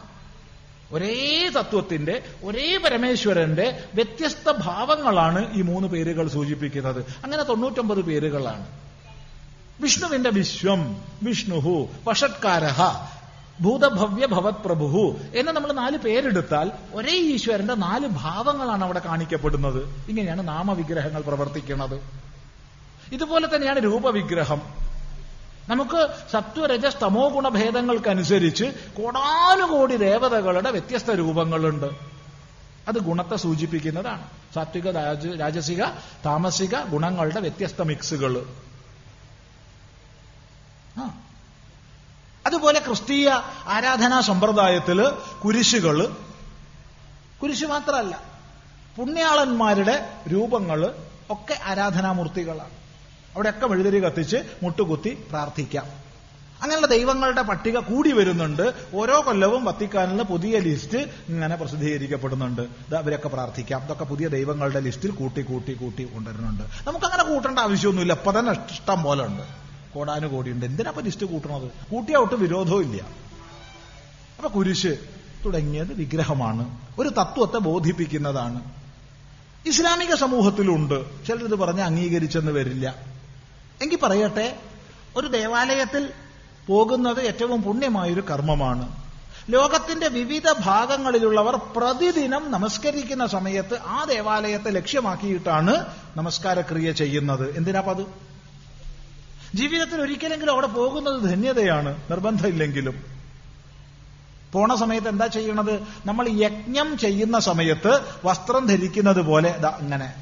ഒരേ തത്വത്തിന്റെ ഒരേ പരമേശ്വരന്റെ വ്യത്യസ്ത ഭാവങ്ങളാണ് ഈ മൂന്ന് പേരുകൾ സൂചിപ്പിക്കുന്നത്. അങ്ങനെ തൊണ്ണൂറ്റൊമ്പത് പേരുകളാണ്. വിഷ്ണുവിന്റെ വിശ്വം വിഷ്ണുഹു വഷത്കാരഹ ഭൂതഭവ്യ ഭവത് പ്രഭുഹു എന്ന് നമ്മൾ നാല് പേരെടുത്താൽ ഒരേ ഈശ്വരന്റെ നാല് ഭാവങ്ങളാണ് അവിടെ കാണിക്കപ്പെടുന്നത്. ഇങ്ങനെയാണ് നാമവിഗ്രഹങ്ങൾ പ്രവർത്തിക്കുന്നത്. ഇതുപോലെ തന്നെയാണ് രൂപവിഗ്രഹം. നമുക്ക് സത്വരജസ് തമോ ഗുണഭേദങ്ങൾക്കനുസരിച്ച് കോടാനുകോടി ദേവതകളുടെ വ്യത്യസ്ത രൂപങ്ങളുണ്ട്. അത് ഗുണത്തെ സൂചിപ്പിക്കുന്നതാണ്. സാത്വിക രാജ- രാജസിക താമസിക ഗുണങ്ങളുടെ വ്യത്യസ്ത മിക്സുകൾ ആ അതുപോലെ ക്രിസ്തീയ ആരാധനാ സമ്പ്രദായത്തിൽ കുരിശുകൾ കുരിശ് മാത്രമല്ല പുണ്യാളന്മാരുടെ രൂപങ്ങൾ ഒക്കെ ആരാധനാമൂർത്തികളാണ്. അവിടെയൊക്കെ വഴുതിരി കത്തിച്ച് മുട്ടുകുത്തി പ്രാർത്ഥിക്കാം. അങ്ങനെയുള്ള ദൈവങ്ങളുടെ പട്ടിക കൂടി വരുന്നുണ്ട്. ഓരോ കൊല്ലവും വത്തിക്കാനിൽ നിന്ന് പുതിയ ലിസ്റ്റ് ഇങ്ങനെ പ്രസിദ്ധീകരിക്കപ്പെടുന്നുണ്ട്. അവരൊക്കെ പ്രാർത്ഥിക്കാം. ഇതൊക്കെ പുതിയ ദൈവങ്ങളുടെ ലിസ്റ്റിൽ കൂട്ടി കൂട്ടി കൂട്ടി കൊണ്ടുവരുന്നുണ്ട്. നമുക്കങ്ങനെ കൂട്ടേണ്ട ആവശ്യമൊന്നുമില്ല. ഇപ്പൊ തന്നെ ഇഷ്ടം പോലെ ഉണ്ട്. കോടാനുകോടിയുണ്ട്. എന്തിനാ ലിസ്റ്റ് കൂട്ടണത്? കൂട്ടിയാ ഒട്ടും വിരോധവും ഇല്ല. അപ്പൊ കുരിശ് തുടങ്ങിയത് വിഗ്രഹമാണ്. ഒരു തത്വത്തെ ബോധിപ്പിക്കുന്നതാണ്. ഇസ്ലാമിക സമൂഹത്തിലുണ്ട്. ചിലരിത് പറഞ്ഞ് അംഗീകരിച്ചെന്ന് വരില്ല. എങ്കിൽ പറയട്ടെ ഒരു ദേവാലയത്തിൽ പോകുന്നത് ഏറ്റവും പുണ്യമായൊരു കർമ്മമാണ്. ലോകത്തിന്റെ വിവിധ ഭാഗങ്ങളിലുള്ളവർ പ്രതിദിനം നമസ്കരിക്കുന്ന സമയത്ത് ആ ദേവാലയത്തെ ലക്ഷ്യമാക്കിയിട്ടാണ് നമസ്കാരക്രിയ ചെയ്യുന്നത്. എന്തിനാപ്പത്? ജീവിതത്തിൽ ഒരിക്കലെങ്കിലും അവിടെ പോകുന്നത് ധന്യതയാണ്. നിർബന്ധമില്ലെങ്കിലും. പോണ സമയത്ത് എന്താ ചെയ്യണത്? നമ്മൾ യജ്ഞം ചെയ്യുന്ന സമയത്ത് വസ്ത്രം ധരിക്കുന്നത് പോലെ അങ്ങനെ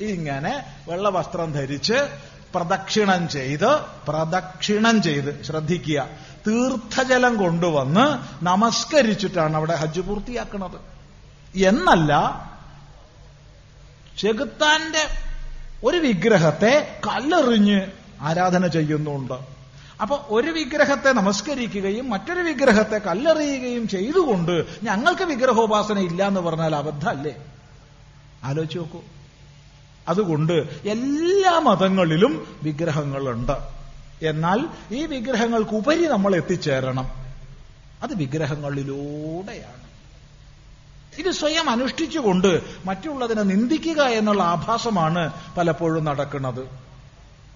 ഇങ്ങനെ. വെള്ള വസ്ത്രം ധരിച്ച് പ്രദക്ഷിണം ചെയ്ത് പ്രദക്ഷിണം ചെയ്ത് ശ്രദ്ധിക്കുക. തീർത്ഥജലം കൊണ്ടുവന്ന് നമസ്കരിച്ചിട്ടാണ് അവിടെ ഹജ്ജ് പൂർത്തിയാക്കുന്നത് എന്നല്ല ചെകുത്താന്റെ ഒരു വിഗ്രഹത്തെ കല്ലെറിഞ്ഞ് ആരാധന ചെയ്യുന്നുണ്ട്. അപ്പൊ ഒരു വിഗ്രഹത്തെ നമസ്കരിക്കുകയും മറ്റൊരു വിഗ്രഹത്തെ കല്ലെറിയുകയും ചെയ്തുകൊണ്ട് ഞങ്ങൾക്ക് വിഗ്രഹോപാസന ഇല്ല എന്ന് പറഞ്ഞാൽ അബദ്ധമല്ലേ? ആലോചിച്ച് നോക്കൂ. അതുകൊണ്ട് എല്ലാ മതങ്ങളിലും വിഗ്രഹങ്ങളുണ്ട്. എന്നാൽ ഈ വിഗ്രഹങ്ങൾക്കുപരി നമ്മൾ എത്തിച്ചേരണം. അത് വിഗ്രഹങ്ങളിലൂടെയാണ്. ഇത് സ്വയം അനുഷ്ഠിച്ചുകൊണ്ട് മറ്റുള്ളതിനെ നിന്ദിക്കുക എന്നുള്ള ആഭാസമാണ് പലപ്പോഴും നടക്കുന്നത്.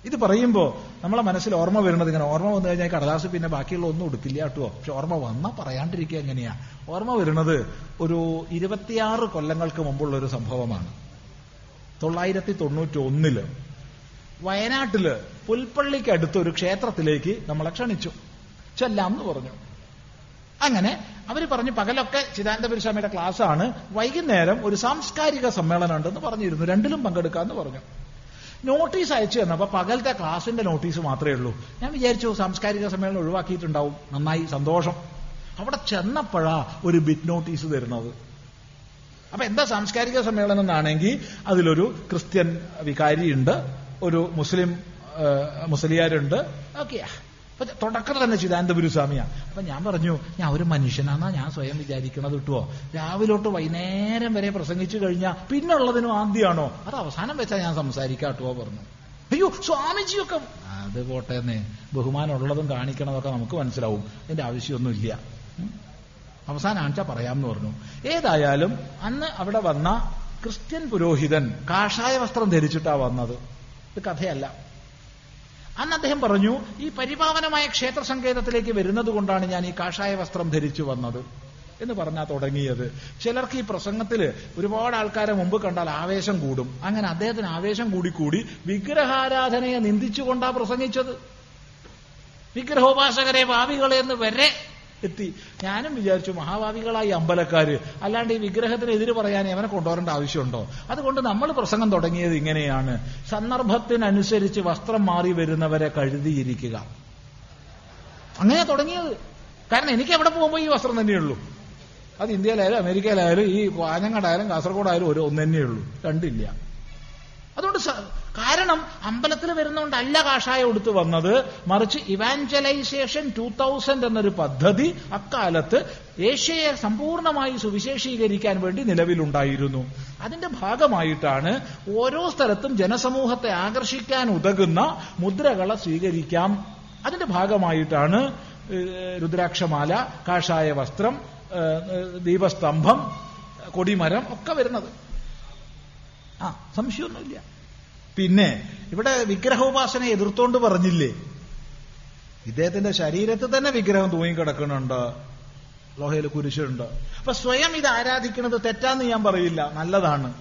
ഇത് പറയുമ്പോൾ നമ്മളെ മനസ്സിൽ ഓർമ്മ വരുന്നത് ഇങ്ങനെ ഓർമ്മ വന്നു കഴിഞ്ഞാൽ കടലാസ് പിന്നെ ബാക്കിയുള്ള ഒന്നും എടുക്കില്ല കേട്ടോ. പക്ഷെ ഓർമ്മ വന്നാൽ പറയാണ്ടിരിക്കുക എങ്ങനെയാ? ഓർമ്മ വരുന്നത് ഒരു ഇരുപത്തിയാറ് കൊല്ലങ്ങൾക്ക് മുമ്പുള്ള ഒരു സംഭവമാണ്. തൊള്ളായിരത്തി തൊണ്ണൂറ്റി ഒന്നിൽ വയനാട്ടിൽ പുൽപ്പള്ളിക്ക് അടുത്ത ഒരു ക്ഷേത്രത്തിലേക്ക് നമ്മളെ ക്ഷണിച്ചു. ചെല്ലാം എന്ന് പറഞ്ഞു. അങ്ങനെ അവർ പറഞ്ഞു പകലൊക്കെ ചിദാനന്ദ സ്വാമിയുടെ ക്ലാസ് ആണ് വൈകുന്നേരം ഒരു സാംസ്കാരിക സമ്മേളനം ഉണ്ടെന്ന് പറഞ്ഞിരുന്നു. രണ്ടിലും പങ്കെടുക്കാന്ന് പറഞ്ഞു. നോട്ടീസ് അയച്ചു തന്നപ്പോ പകലത്തെ ക്ലാസിന്റെ നോട്ടീസ് മാത്രമേ ഉള്ളൂ. ഞാൻ വിചാരിച്ചു സാംസ്കാരിക സമ്മേളനം ഒഴിവാക്കിയിട്ടുണ്ടാവും. നന്നായി സന്തോഷം. അവിടെ ചെന്നപ്പോഴാ ഒരു ബിറ്റ് നോട്ടീസ് തരുന്നത്. അപ്പൊ എന്താ സാംസ്കാരിക സമ്മേളനം എന്നാണെങ്കിൽ അതിലൊരു ക്രിസ്ത്യൻ വികാരിയുണ്ട് ഒരു മുസ്ലിം മുസ്ലിയാരുണ്ട് ഓക്കെയാ അപ്പൊ തുടക്കം തന്നെ ചിദാനന്ദപുരി സ്വാമിയാ. അപ്പൊ ഞാൻ പറഞ്ഞു ഞാൻ ഒരു മനുഷ്യനാന്നാ ഞാൻ സ്വയം വിചാരിക്കണത് കിട്ടുമോ രാവിലോട്ട് വൈകുന്നേരം വരെ പ്രസംഗിച്ചു കഴിഞ്ഞാൽ പിന്നുള്ളതിനും ആദ്യമാണോ അത് അവസാനം വെച്ചാൽ ഞാൻ സംസാരിക്കാട്ടോ പറഞ്ഞു. അയ്യോ സ്വാമിജിയൊക്കെ അത് പോട്ടെ ബഹുമാനം ബഹുമാനമുള്ളതും കാണിക്കണതൊക്കെ നമുക്ക് മനസ്സിലാവും. അതിന്റെ ആവശ്യമൊന്നുമില്ല. അവസാനം ആഴ്ച പറയാമെന്ന് പറഞ്ഞു. ഏതായാലും അന്ന് അവിടെ വന്ന ക്രിസ്ത്യൻ പുരോഹിതൻ കാഷായ വസ്ത്രം ധരിച്ചിട്ടാ വന്നത്. ഇത് കഥയല്ല. അന്ന് അദ്ദേഹം പറഞ്ഞു ഈ പരിപാവനമായ ക്ഷേത്ര സങ്കേതത്തിലേക്ക് വരുന്നത് കൊണ്ടാണ് ഞാൻ ഈ കാഷായ വസ്ത്രം ധരിച്ചു വന്നത്. എന്ന് പറഞ്ഞാൽ തുടങ്ങിയത്. ചിലർക്ക് ഈ പ്രസംഗത്തിൽ ഒരുപാട് ആൾക്കാരെ മുമ്പ് കണ്ടാൽ ആവേശം കൂടും. അങ്ങനെ അദ്ദേഹത്തിന് ആവേശം കൂടിക്കൂടി വിഗ്രഹാരാധനയെ നിന്ദിച്ചുകൊണ്ടാ പ്രസംഗിച്ചത്. വിഗ്രഹോപാസകരെ ഭാവികളെ എന്ന് വരെ എത്തി. ഞാനും വിചാരിച്ചു മഹാഭാവികളായി അമ്പലക്കാര്. അല്ലാണ്ട് ഈ വിഗ്രഹത്തിനെതിര് പറയാൻ അവനെ കൊണ്ടുവരേണ്ട ആവശ്യമുണ്ടോ? അതുകൊണ്ട് നമ്മൾ പ്രസംഗം തുടങ്ങിയത് ഇങ്ങനെയാണ്. സന്ദർഭത്തിനനുസരിച്ച് വസ്ത്രം മാറി വരുന്നവരെ കഴുതിയിരിക്കുക അങ്ങനെ തുടങ്ങിയത്. കാരണം എനിക്ക് എവിടെ പോകുമ്പോൾ ഈ വസ്ത്രം തന്നെയുള്ളൂ. അത് ഇന്ത്യയിലായാലും അമേരിക്കയിലായാലും ഈ വാഞ്ഞങ്ങാടായാലും കാസർഗോഡായാലും ഒരു ഒന്നു തന്നെയുള്ളൂ രണ്ടില്ല. അതുകൊണ്ട് കാരണം അമ്പലത്തിൽ വരുന്നതുകൊണ്ടല്ല കാഷായം എടുത്തു വന്നത്. മറിച്ച് ഇവാഞ്ചലൈസേഷൻ ടൂ തൗസൻഡ് എന്നൊരു പദ്ധതി അക്കാലത്ത് ഏഷ്യയെ സമ്പൂർണമായി സുവിശേഷീകരിക്കാൻ വേണ്ടി നിലവിലുണ്ടായിരുന്നു. അതിന്റെ ഭാഗമായിട്ടാണ് ഓരോ സ്ഥലത്തും ജനസമൂഹത്തെ ആകർഷിക്കാൻ ഉതകുന്ന മുദ്രകളെ സ്വീകരിക്കാം. അതിന്റെ ഭാഗമായിട്ടാണ് രുദ്രാക്ഷമാല കാഷായ വസ്ത്രം ദീപസ്തംഭം കൊടിമരം ഒക്കെ വരുന്നത്. ആ സംശയമൊന്നുമില്ല. പിന്നെ ഇവിടെ വിഗ്രഹോപാസന എതിർത്തോണ്ട് പറഞ്ഞില്ലേ? ഇദ്ദേഹത്തിന്റെ ശരീരത്തിൽ തന്നെ വിഗ്രഹം തൂങ്ങിക്കിടക്കുന്നുണ്ട്. ലോഹയിൽ കുരിശുണ്ട്. അപ്പൊ സ്വയം ഇത് ആരാധിക്കുന്നത് തെറ്റാന്ന് ഞാൻ പറയില്ല. നല്ലതാണ്.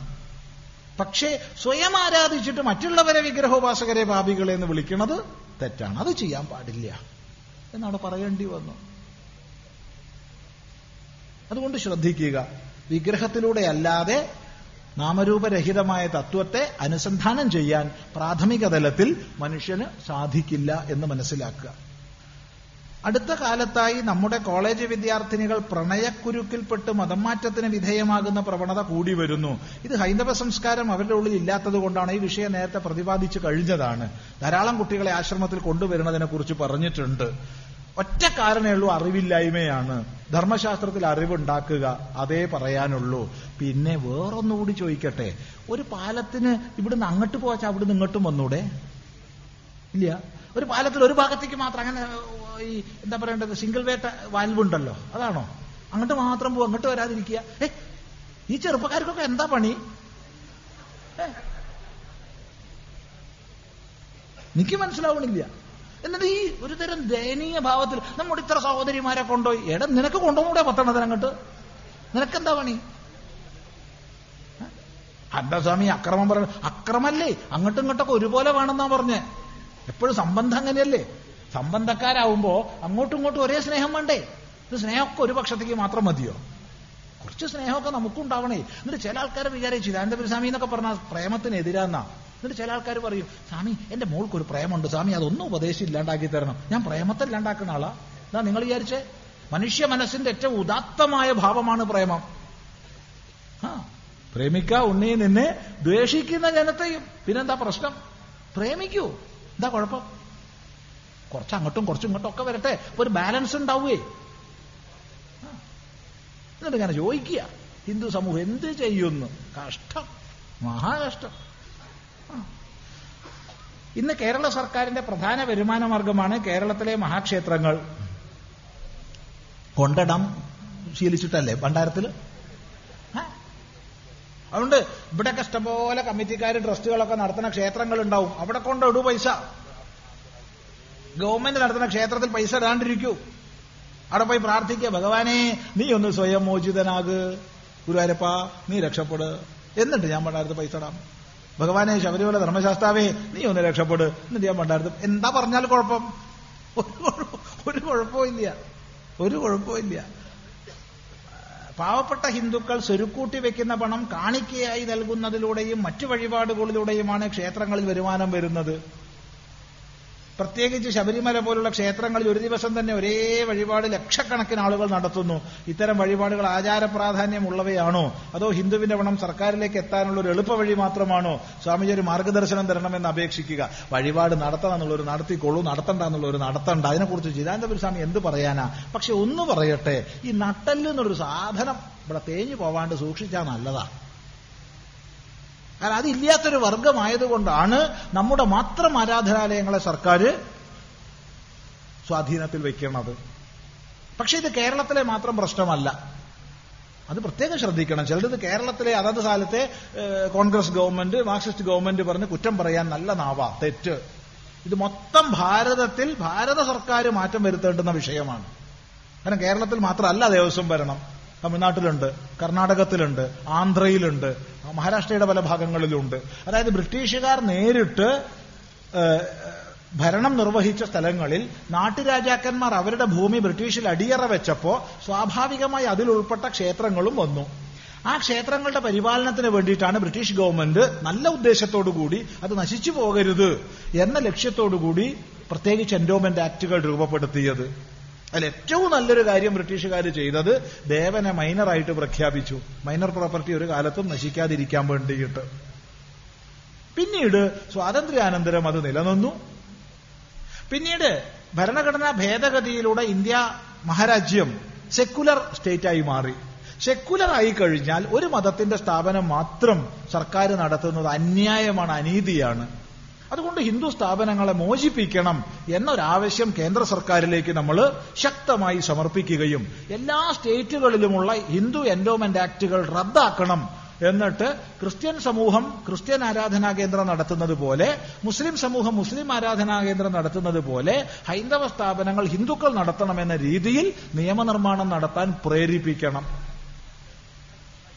പക്ഷേ സ്വയം ആരാധിച്ചിട്ട് മറ്റുള്ളവരെ വിഗ്രഹോപാസകരെ പാപികളെ എന്ന് വിളിക്കുന്നത് തെറ്റാണ്. അത് ചെയ്യാൻ പാടില്ല എന്നാണ് പറയേണ്ടി വന്നു അതുകൊണ്ട് ശ്രദ്ധിക്കുക. വിഗ്രഹത്തിലൂടെ അല്ലാതെ നാമരൂപരഹിതമായ തത്വത്തെ അനുസന്ധാനം ചെയ്യാൻ പ്രാഥമിക തലത്തിൽ മനുഷ്യന് സാധിക്കില്ല എന്ന് മനസ്സിലാക്കുക. അടുത്ത കാലത്തായി നമ്മുടെ കോളേജ് വിദ്യാർത്ഥിനികൾ പ്രണയക്കുരുക്കിൽപ്പെട്ട് മതംമാറ്റത്തിന് വിധേയമാകുന്ന പ്രവണത കൂടി വരുന്നു. ഇത് ഹൈന്ദവ സംസ്കാരം അവരുടെ ഉള്ളിൽ ഇല്ലാത്തത് കൊണ്ടാണ് ഈ വിഷയം നേരത്തെ പ്രതിപാദിച്ചു കഴിഞ്ഞതാണ്. ധാരാളം കുട്ടികളെ ആശ്രമത്തിൽ കൊണ്ടുവരുന്നതിനെ കുറിച്ച് പറഞ്ഞിട്ടുണ്ട്. ഒറ്റ കാരണമേ ഉള്ളൂ അറിവില്ലായ്മയാണ്. ധർമ്മശാസ്ത്രത്തിൽ അറിവുണ്ടാക്കുക അതേ പറയാനുള്ളൂ. പിന്നെ വേറൊന്നുകൂടി ചോദിക്കട്ടെ. ഒരു പാലത്തിന് ഇവിടുന്ന് അങ്ങോട്ട് പോവാച്ചാൽ അവിടുന്ന് ഇങ്ങോട്ടും വന്നൂടെ? ഇല്ല. ഒരു പാലത്തിൽ ഒരു ഭാഗത്തേക്ക് മാത്രം അങ്ങനെ ഈ എന്താ പറയേണ്ടത്? സിംഗിൾ വേട്ട വാൽവ് ഉണ്ടല്ലോ അതാണോ? അങ്ങോട്ട് മാത്രം പോവും അങ്ങോട്ട് വരാതിരിക്കുക. ഏ ഈ ചെറുപ്പക്കാർക്കൊക്കെ എന്താ പണി? എനിക്ക് മനസ്സിലാവണില്ല. എന്നിട്ട് ഈ ഒരു തരം ദയനീയ ഭാവത്തിൽ നമ്മുടെ ഇത്ര സഹോദരിമാരെ കൊണ്ടുപോയി. എടാ നിനക്ക് കൊണ്ടുപോകൂടെ പത്തണത്തിന് അങ്ങോട്ട്? നിനക്കെന്താ പണി? അല്ല സ്വാമി അക്രമം പറഞ്ഞു അക്രമല്ലേ? അങ്ങോട്ടും ഇങ്ങോട്ടൊക്കെ ഒരുപോലെ വേണമെന്നാ പറഞ്ഞേ. എപ്പോഴും സംബന്ധം അങ്ങനെയല്ലേ? സംബന്ധക്കാരാവുമ്പോ അങ്ങോട്ടും ഇങ്ങോട്ടും ഒരേ സ്നേഹം വേണ്ടേ? ഇത് സ്നേഹമൊക്കെ ഒരു പക്ഷത്തേക്ക് മാത്രം മതിയോ? കുറച്ച് സ്നേഹമൊക്കെ നമുക്കുണ്ടാവണേ. എന്നിട്ട് ചില ആൾക്കാരെ വിചാരിച്ചു ഇതാനന്ദപുരസ്വാമി എന്നൊക്കെ പറഞ്ഞ പ്രേമത്തിന് എതിരാന്നാ എന്നിട്ട് ചില ആൾക്കാർ പറയും സ്വാമി എന്റെ മോൾക്ക് ഒരു പ്രേമുണ്ട്. സ്വാമി അതൊന്നും ഉപദേശം ഇല്ലാണ്ടാക്കി തരണം. ഞാൻ പ്രേമത്തെ ഇല്ലാണ്ടാക്കുന്ന ആളാ. എന്താ നിങ്ങൾ വിചാരിച്ചേ? മനുഷ്യ മനസ്സിന്റെ ഏറ്റവും ഉദാത്തമായ ഭാവമാണ് പ്രേമം. ആ പ്രേമിക്ക ഉണ്ണി നിന്നെ ദ്വേഷിക്കുന്ന ജനത്തെയും. പിന്നെന്താ പ്രശ്നം? പ്രേമിക്കൂ. എന്താ കുഴപ്പം? കുറച്ച് അങ്ങോട്ടും കുറച്ചും ഇങ്ങോട്ടും ഒക്കെ വരട്ടെ. ഒരു ബാലൻസ് ഉണ്ടാവുകയെ. എന്നിട്ട് ഇങ്ങനെ ചോദിക്കുക. ഹിന്ദു സമൂഹം എന്ത് ചെയ്യുന്നു? കഷ്ടം. മഹാകഷ്ടം. ഇന്ന് കേരള സർക്കാരിന്റെ പ്രധാന വരുമാന മാർഗമാണ് കേരളത്തിലെ മഹാക്ഷേത്രങ്ങൾ. കൊണ്ടടം ശീലിച്ചിട്ടല്ലേ ഭണ്ഡാരത്തിൽ അതുകൊണ്ട് ഇവിടെയൊക്കെ ഇഷ്ടംപോലെ കമ്മിറ്റിക്കാർ ട്രസ്റ്റുകളൊക്കെ നടത്തുന്ന ക്ഷേത്രങ്ങൾ ഉണ്ടാവും അവിടെ ഇടൂ പൈസ. ഗവൺമെന്റ് നടത്തുന്ന ക്ഷേത്രത്തിൽ പൈസ ഇടാണ്ടിരിക്കൂ. അവിടെ പോയി പ്രാർത്ഥിക്കുക ഭഗവാനെ നീ ഒന്ന് സ്വയം മോചിതനാക്. ഗുരുവായൂരപ്പ നീ രക്ഷപ്പെട്. എന്നിട്ട് ഞാൻ പണ്ടാരത്ത് പൈസ ഇടാം. ഭഗവാനെ ശബരിമല ധർമ്മശാസ്താവേ നീ ഒന്ന് രക്ഷപ്പെട്. എന്നിട്ട് ഞാൻ പണ്ടായിരുന്നു എന്താ പറഞ്ഞാൽ കുഴപ്പം? ഒരു കുഴപ്പം- ഒരു കുഴപ്പമില്ല ഒരു കുഴപ്പമില്ല പാവപ്പെട്ട ഹിന്ദുക്കൾ സ്വരുക്കൂട്ടി വെക്കുന്ന പണം കാണിക്കയായി നൽകുന്നതിലൂടെയും മറ്റു വഴിപാടുകളിലൂടെയുമാണ് ക്ഷേത്രങ്ങളിൽ വരുമാനം വരുന്നത്. പ്രത്യേകിച്ച് ശബരിമല പോലുള്ള ക്ഷേത്രങ്ങളിൽ ഒരു ദിവസം തന്നെ ഒരേ വഴിപാട് ലക്ഷക്കണക്കിന് ആളുകൾ നടത്തുന്നു. ഇത്തരം വഴിപാടുകൾ ആചാര പ്രാധാന്യമുള്ളവയാണോ അതോ ഹിന്ദുവിന്റെ പണം സർക്കാരിലേക്ക് എത്താനുള്ള ഒരു എളുപ്പ വഴി മാത്രമാണോ സ്വാമിജി ഒരു മാർഗദർശനം തരണമെന്ന് അപേക്ഷിക്കുക? വഴിപാട് നടത്തണം എന്നുള്ളൊരു നടത്തിക്കൊള്ളൂ നടത്തണ്ട എന്നുള്ളൊരു നടത്തണ്ട. അതിനെക്കുറിച്ച് ചിദാനന്ദപുര സ്വാമി എന്ത് പറയാനാ? പക്ഷെ ഒന്ന് പറയട്ടെ ഈ നട്ടല്ലെന്നൊരു സാധനം ഇവിടെ തേഞ്ഞു പോവാണ്ട് സൂക്ഷിച്ചാൽ നല്ലതാ. കാരണം അതില്ലാത്തൊരു വർഗമായതുകൊണ്ടാണ് നമ്മുടെ മാത്രം ആരാധനാലയങ്ങളെ സർക്കാർ സ്വാധീനത്തിൽ വയ്ക്കുന്നത് പക്ഷേ ഇത് കേരളത്തിലെ മാത്രം പ്രശ്നമല്ല. അത് പ്രത്യേകം ശ്രദ്ധിക്കണം. ചിലത് കേരളത്തിലെ അതത് കാലത്തെ കോൺഗ്രസ് ഗവൺമെന്റ് മാർക്സിസ്റ്റ് ഗവൺമെന്റ് പറഞ്ഞ് കുറ്റം പറയാൻ നല്ല നാവാ. തെറ്റ്. ഇത് മൊത്തം ഭാരതത്തിൽ ഭാരത സർക്കാർ മാറ്റം വരുത്തേണ്ടുന്ന വിഷയമാണ്. കാരണം കേരളത്തിൽ മാത്രമല്ല ദേവസ്വം ഭരണം. തമിഴ്നാട്ടിലുണ്ട് കർണാടകത്തിലുണ്ട് ആന്ധ്രയിലുണ്ട് മഹാരാഷ്ട്രയുടെ പല ഭാഗങ്ങളിലുണ്ട് അതായത് ബ്രിട്ടീഷുകാർ നേരിട്ട് ഭരണം നിർവഹിച്ച സ്ഥലങ്ങളിൽ നാട്ടുരാജാക്കന്മാർ അവരുടെ ഭൂമി ബ്രിട്ടീഷിൽ അടിയറ വെച്ചപ്പോ സ്വാഭാവികമായി അതിലുൾപ്പെട്ട ക്ഷേത്രങ്ങളും വന്നു. ആ ക്ഷേത്രങ്ങളുടെ പരിപാലനത്തിന് വേണ്ടിയിട്ടാണ് ബ്രിട്ടീഷ് ഗവൺമെന്റ് നല്ല ഉദ്ദേശത്തോടുകൂടി അത് നശിച്ചു പോകരുത് എന്ന ലക്ഷ്യത്തോടുകൂടി പ്രത്യേകിച്ച് എൻഡോമെന്റ് ആക്ടുകൾ രൂപപ്പെടുത്തിയത്. അതിൽ ഏറ്റവും നല്ലൊരു കാര്യം ബ്രിട്ടീഷുകാർ ചെയ്തത് ദേവനെ മൈനറായിട്ട് പ്രഖ്യാപിച്ചു. മൈനർ പ്രോപ്പർട്ടി ഒരു കാലത്തും നശിക്കാതിരിക്കാൻ വേണ്ടിയിട്ട്. പിന്നീട് സ്വാതന്ത്ര്യാനന്തരം അത് നിലനിന്നു. പിന്നീട് ഭരണഘടനാ ഭേദഗതിയിലൂടെ ഇന്ത്യ മഹാരാജ്യം സെക്കുലർ സ്റ്റേറ്റായി മാറി. സെക്കുലർ ആയി കഴിഞ്ഞാൽ ഒരു മതത്തിന്റെ സ്ഥാപനം മാത്രം സർക്കാർ നടത്തുന്നത് അന്യായമാണ് അനീതിയാണ്. അതുകൊണ്ട് ഹിന്ദു സ്ഥാപനങ്ങളെ മോചിപ്പിക്കണം എന്നൊരാവശ്യം കേന്ദ്ര സർക്കാരിലേക്ക് നമ്മൾ ശക്തമായി സമർപ്പിക്കുകയും എല്ലാ സ്റ്റേറ്റുകളിലുമുള്ള ഹിന്ദു എൻഡോമെന്റ് ആക്ടുകൾ റദ്ദാക്കണം എന്നിട്ട് ക്രിസ്ത്യൻ സമൂഹം ക്രിസ്ത്യൻ ആരാധനാ കേന്ദ്രം നടത്തുന്നത് പോലെ മുസ്ലിം സമൂഹം മുസ്ലിം ആരാധനാ കേന്ദ്രം നടത്തുന്നത് പോലെ ഹൈന്ദവ സ്ഥാപനങ്ങൾ ഹിന്ദുക്കൾ നടത്തണമെന്ന രീതിയിൽ നിയമനിർമ്മാണം നടത്താൻ പ്രേരിപ്പിക്കണം.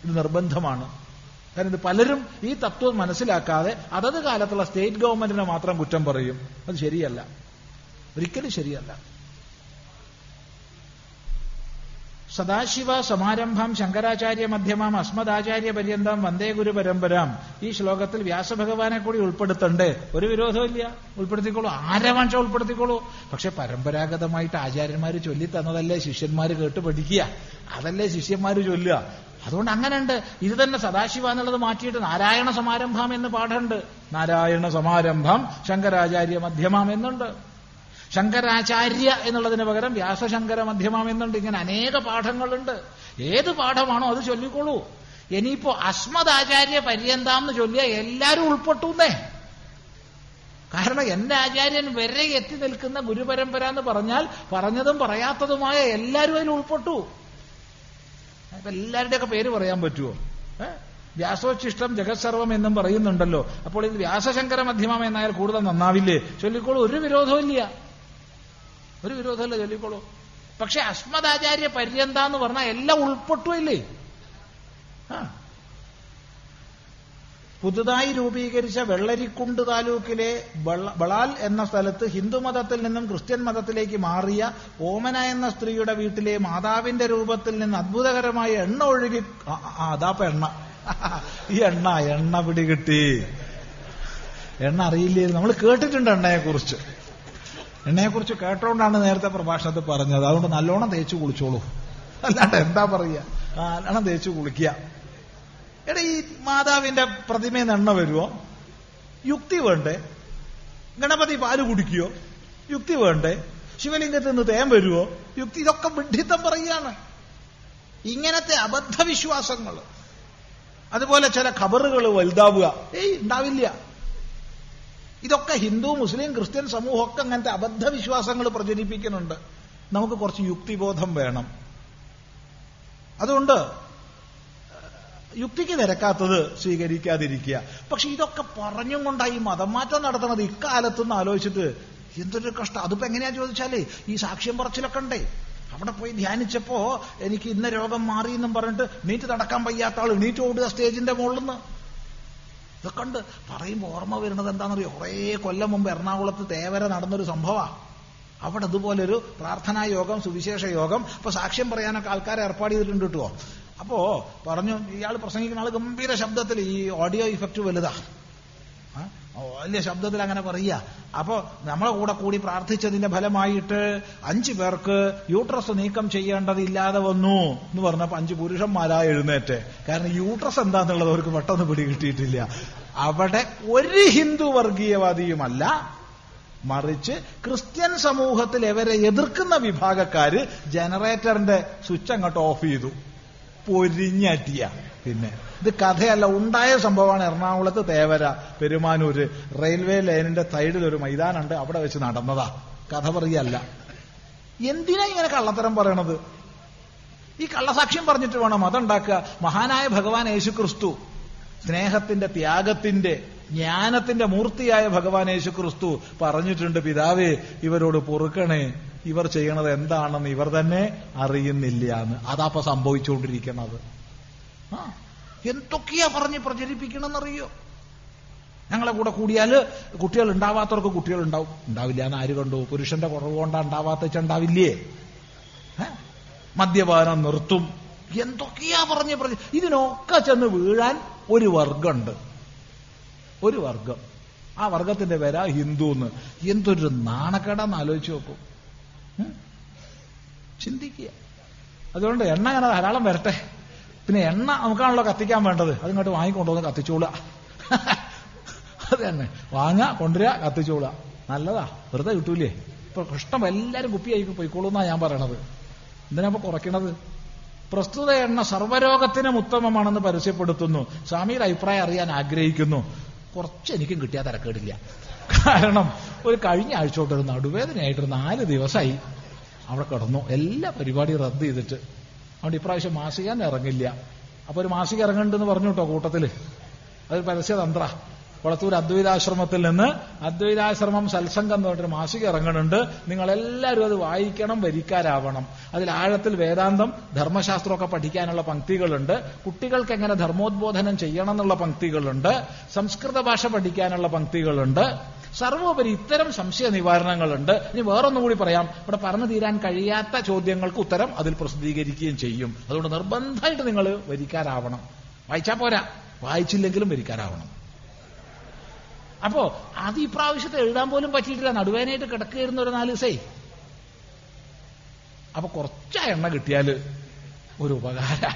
ഇത് നിർബന്ധമാണ്. കാരണം ഇത് പലരും ഈ തത്വം മനസ്സിലാക്കാതെ അതത് കാലത്തുള്ള സ്റ്റേറ്റ് ഗവൺമെന്റിനെ മാത്രം കുറ്റം പറയും. അത് ശരിയല്ല. ഒരിക്കലും ശരിയല്ല. സദാശിവ സമാരംഭം ശങ്കരാചാര്യ മധ്യമം അസ്മദാചാര്യ പര്യന്തം വന്ദേ ഗുരു പരമ്പരാം. ഈ ശ്ലോകത്തിൽ വ്യാസഭഗവാനെ കൂടി ഉൾപ്പെടുത്തണ്ടേ. ഒരു വിരോധമില്ല ഉൾപ്പെടുത്തിക്കോളൂ. ആരെ ഉൾപ്പെടുത്തിക്കോളൂ. പക്ഷെ പരമ്പരാഗതമായിട്ട് ആചാര്യന്മാർ ചൊല്ലി തന്നതല്ലേ ശിഷ്യന്മാർ കേട്ട് പഠിക്കുക. അതല്ലേ ശിഷ്യന്മാർ ചൊല്ലുക. അതുകൊണ്ട് അങ്ങനെയുണ്ട്. ഇത് തന്നെ സദാശിവ എന്നുള്ളത് മാറ്റിയിട്ട് നാരായണ സമാരംഭം എന്ന് പാഠമുണ്ട്. നാരായണ സമാരംഭം ശങ്കരാചാര്യ മധ്യമം എന്നുണ്ട്. ശങ്കരാചാര്യ എന്നുള്ളതിന് പകരം വ്യാസശങ്കര മധ്യമം എന്നുണ്ട്. ഇങ്ങനെ അനേക പാഠങ്ങളുണ്ട്. ഏത് പാഠമാണോ അത് ചൊല്ലിക്കോളൂ. ഇനിയിപ്പോ അസ്മദാചാര്യ പര്യന്താം എന്ന് ചൊല്ലിയ എല്ലാവരും ഉൾപ്പെട്ടുന്നേ കാരണം എന്റെ ആചാര്യൻ വരെ എത്തി നിൽക്കുന്ന ഗുരുപരമ്പര എന്ന് പറഞ്ഞാൽ പറഞ്ഞതും പറയാത്തതുമായ എല്ലാവരും അതിൽ ഉൾപ്പെട്ടു. അപ്പൊ എല്ലാവരുടെയൊക്കെ പേര് പറയാൻ പറ്റുമോ വ്യാസോച്ചിഷ്ടം ജഗത്സർവം എന്നും പറയുന്നുണ്ടല്ലോ. അപ്പോൾ ഇത് വ്യാസശങ്കര മധ്യമം എന്നായാൽ കൂടുതൽ നന്നാവില്ലേ? ചൊല്ലിക്കോളൂ. ഒരു വിരോധവും ഇല്ല. ഒരു വിരോധമില്ല ചൊല്ലിക്കോളൂ. പക്ഷെ അസ്മദാചാര്യ പര്യന്ത എന്ന് പറഞ്ഞാൽ എല്ലാം ഉൾപ്പെട്ടുമില്ലേ ആ. പുതുതായി രൂപീകരിച്ച വെള്ളരിക്കുണ്ട് താലൂക്കിലെ ബളാൽ എന്ന സ്ഥലത്ത് ഹിന്ദുമതത്തിൽ നിന്നും ക്രിസ്ത്യൻ മതത്തിലേക്ക് മാറിയ ഓമന എന്ന സ്ത്രീയുടെ വീട്ടിലെ മാതാവിന്റെ രൂപത്തിൽ നിന്ന് അത്ഭുതകരമായ എണ്ണ ഒഴുകി അതാപ്പ എണ്ണ. ഈ എണ്ണ എണ്ണ പിടികിട്ടി. എണ്ണ അറിയില്ലേ നമ്മൾ കേട്ടിട്ടുണ്ട് എണ്ണയെ കുറിച്ച് എണ്ണയെ കുറിച്ച് കേട്ടോണ്ടാണ് നേരത്തെ പ്രഭാഷണത്തിൽ പറഞ്ഞത്. അതുകൊണ്ട് നല്ലോണം തേച്ചു കുളിച്ചോളൂ. അല്ലാണ്ട് എന്താ പറയുക നല്ലോണം തേച്ചു കുളിക്കുക. എടാ ഈ മാതാവിന്റെ പ്രതിമയിൽ എണ്ണ വരുമോ യുക്തി വേണ്ടേ? ഗണപതി പാൽ കുടിക്കുകയോ യുക്തി വേണ്ടേ? ശിവലിംഗത്തിൽ നിന്ന് തേൻ വരുമോ യുക്തി ഇതൊക്കെ വിഡ്ഢിത്തം പറയുകയാണ്. ഇങ്ങനത്തെ അബദ്ധവിശ്വാസങ്ങൾ അതുപോലെ ചില ഖബറുകൾ വലുതാവുക. ഏയ് ഉണ്ടാവില്ല. ഇതൊക്കെ ഹിന്ദു മുസ്ലിം ക്രിസ്ത്യൻ സമൂഹമൊക്കെ അങ്ങനത്തെ അബദ്ധവിശ്വാസങ്ങൾ പ്രചരിപ്പിക്കുന്നുണ്ട്. നമുക്ക് കുറച്ച് യുക്തിബോധം വേണം. അതുകൊണ്ട് യുക്തിക്ക് നിരക്കാത്തത് സ്വീകരിക്കാതിരിക്കുക. പക്ഷെ ഇതൊക്കെ പറഞ്ഞും കൊണ്ടായി മതം മാറ്റം നടത്തുന്നത് ഇക്കാലത്തൊന്ന് ആലോചിച്ചിട്ട് എന്തൊരു കഷ്ടം. അതിപ്പോ എങ്ങനെയാ ചോദിച്ചാലേ ഈ സാക്ഷ്യം പറച്ചിലൊക്കെ ഉണ്ടേ. അവിടെ പോയി ധ്യാനിച്ചപ്പോ എനിക്ക് ഇന്ന രോഗം മാറി എന്നും പറഞ്ഞിട്ട് നീറ്റ് നടക്കാൻ വയ്യാത്ത ആൾ നീറ്റ് ഓടുക സ്റ്റേജിന്റെ മുകളിൽ നിന്ന് ഇതൊക്കെ ഉണ്ട്. പറയുമ്പോൾ ഓർമ്മ വരുന്നത് എന്താണെന്നറിയോ? കുറേ കൊല്ലം മുമ്പ് എറണാകുളത്ത് തേവര നടന്നൊരു സംഭവമാണ് അവിടെ അതുപോലൊരു പ്രാർത്ഥനാ യോഗം സുവിശേഷ യോഗം. ഇപ്പൊ സാക്ഷ്യം പറയാനൊക്കെ ആൾക്കാരെ ഏർപ്പാട് ചെയ്തിട്ടുണ്ട് കിട്ടുമോ അപ്പോ പറഞ്ഞു ഇയാൾ പ്രസംഗിക്കുന്ന ആൾ ഗംഭീര ശബ്ദത്തിൽ ഈ ഓഡിയോ ഇഫക്റ്റ് വലുതാ. വലിയ ശബ്ദത്തിൽ അങ്ങനെ പറയുക. അപ്പോ നമ്മളെ കൂടെ കൂടി പ്രാർത്ഥിച്ചതിന്റെ ഫലമായിട്ട് അഞ്ചു പേർക്ക് യൂട്രസ് നീക്കം ചെയ്യേണ്ടതില്ലാതെ വന്നു എന്ന് പറഞ്ഞപ്പോ അഞ്ച് പുരുഷന്മാരാ എഴുന്നേറ്റ്. കാരണം യൂട്രസ് എന്താന്നുള്ളത് അവർക്ക് പെട്ടെന്ന് പിടികിട്ടിയിട്ടില്ല. അവിടെ ഒരു ഹിന്ദു വർഗീയവാദിയുമല്ല മറിച്ച് ക്രിസ്ത്യൻ സമൂഹത്തിൽ ഇവരെ എതിർക്കുന്ന വിഭാഗക്കാര് ജനറേറ്ററിന്റെ സ്വിച്ച് അങ്ങോട്ട് ഓഫ് ചെയ്തു. പൊരിഞ്ഞാറ്റിയ പിന്നെ ഇത് കഥയല്ല ഉണ്ടായ സംഭവമാണ് എറണാകുളത്ത് തേവര. പെരുമാനൂര് റെയിൽവേ ലൈനിന്റെ സൈഡിൽ ഒരു മൈതാനുണ്ട് അവിടെ വെച്ച് നടന്നതാ. കഥ പറയല്ല. എന്തിനാ ഇങ്ങനെ കള്ളത്തരം പറയണത്? ഈ കള്ളസാക്ഷ്യം പറഞ്ഞിട്ട് വേണം അതുണ്ടാക്കുക. മഹാനായ ഭഗവാൻ യേശു ക്രിസ്തു സ്നേഹത്തിന്റെ ത്യാഗത്തിന്റെ ജ്ഞാനത്തിന്റെ മൂർത്തിയായ ഭഗവാൻ യേശു ക്രിസ്തു പറഞ്ഞിട്ടുണ്ട് പിതാവേ ഇവരോട് പൊറുക്കണേ. ഇവർ ചെയ്യണത് എന്താണെന്ന് ഇവർ തന്നെ അറിയുന്നില്ല എന്ന്. അതാപ്പ സംഭവിച്ചുകൊണ്ടിരിക്കുന്നത്. എന്തൊക്കെയാ പറഞ്ഞ് പ്രചരിപ്പിക്കണമെന്നറിയോ? ഞങ്ങളെ കൂടെ കൂടിയാൽ കുട്ടികൾ ഉണ്ടാവാത്തവർക്ക് കുട്ടികൾ ഉണ്ടാവും. ഉണ്ടാവില്ല എന്ന് ആര് കണ്ടു? പുരുഷന്റെ കുറവ് കൊണ്ടാ ഉണ്ടാവാത്ത ഉണ്ടാവില്ലേ? മദ്യപാനം നിർത്തും. എന്തൊക്കെയാ പറഞ്ഞ് പറഞ്ഞ് ഇതിനൊക്കെ ചെന്ന് വീഴാൻ ഒരു വർഗമുണ്ട്. ഒരു വർഗം. ആ വർഗത്തിന്റെ പേരാ ഹിന്ദു എന്ന് എന്തൊരു നാണക്കേടാന്ന് ആലോചിച്ച് നോക്കൂ? ചിന്തിക്കുക. അതുകൊണ്ട് എണ്ണ അങ്ങനെ ധാരാളം വരട്ടെ. പിന്നെ എണ്ണ നമുക്കാണല്ലോ കത്തിക്കാൻ വേണ്ടത്. അതിങ്ങോട്ട് വാങ്ങിക്കൊണ്ടുവന്ന് കത്തിച്ചോളുക. (laughs) അത് തന്നെ. വാങ്ങുക കൊണ്ടുവരിക കത്തിച്ചോളുക. നല്ലതാ. വെറുതെ കിട്ടൂലേ. ഇപ്പൊ കൃഷ്ണം എല്ലാരും കുപ്പിയായി പോയിക്കോളൂ എന്നാ ഞാൻ പറയണത്. എന്തിനാ ഇപ്പൊ കുറയ്ക്കണത്? പ്രസ്തുത എണ്ണ സർവരോഗത്തിനും ഉത്തമമാണെന്ന് പരസ്യപ്പെടുത്തുന്നു. സ്വാമിയുടെ അഭിപ്രായം അറിയാൻ ആഗ്രഹിക്കുന്നു. കുറച്ച് എനിക്കും കിട്ടിയാൽ തരക്കേടില്ല. കാരണം ഒരു കഴിഞ്ഞ ആഴ്ച തൊട്ട് ഒരു നടുവേദനയായിട്ട് നാല് ദിവസമായി അവിടെ കിടന്നു. എല്ലാ പരിപാടിയും റദ്ദ് ചെയ്തിട്ട്. അതുകൊണ്ട് ഇപ്രാവശ്യം മാസികാൻ ഇറങ്ങില്ല. അപ്പൊ ഒരു മാസിക ഇറങ്ങണ്ടെന്ന് പറഞ്ഞു കേട്ടോ കൂട്ടത്തിൽ. അതൊരു പരസ്യതന്ത്ര. കൊളത്തൂർ അദ്വൈതാശ്രമത്തിൽ നിന്ന് അദ്വൈതാശ്രമം സത്സംഗം എന്ന് പറഞ്ഞൊരു മാസിക ഇറങ്ങുന്നുണ്ട്. നിങ്ങളെല്ലാവരും അത് വായിക്കണം വരിക്കാരാവണം. അതിൽ ആഴത്തിൽ വേദാന്തം ധർമ്മശാസ്ത്രമൊക്കെ പഠിക്കാനുള്ള പങ്ക്തികളുണ്ട്. കുട്ടികൾക്ക് എങ്ങനെ ധർമ്മോദ്ബോധനം ചെയ്യണം എന്നുള്ള പങ്ക്തികളുണ്ട്. സംസ്കൃത ഭാഷ പഠിക്കാനുള്ള പങ്ക്തികളുണ്ട്. സർവോപരി ഇത്തരം സംശയ നിവാരണങ്ങളുണ്ട്. ഇനി വേറൊന്നും കൂടി പറയാം. ഇവിടെ പറഞ്ഞു തീരാൻ കഴിയാത്ത ചോദ്യങ്ങൾക്ക് ഉത്തരം അതിൽ പ്രസിദ്ധീകരിക്കുകയും ചെയ്യും. അതുകൊണ്ട് നിർബന്ധമായിട്ട് നിങ്ങൾ വരിക്കാരാവണം. വായിച്ചാ പോരാ. വായിച്ചില്ലെങ്കിലും വരിക്കാരാവണം. അപ്പോ അത് ഈ പ്രാവശ്യത്തെ എഴുതാൻ പോലും പറ്റിയിട്ടില്ല. നടുവേനായിട്ട് കിടക്കുകയായിരുന്നു ഒരു നാല് ദിവസേ. അപ്പൊ കുറച്ച എണ്ണ കിട്ടിയാൽ ഒരു ഉപകാര.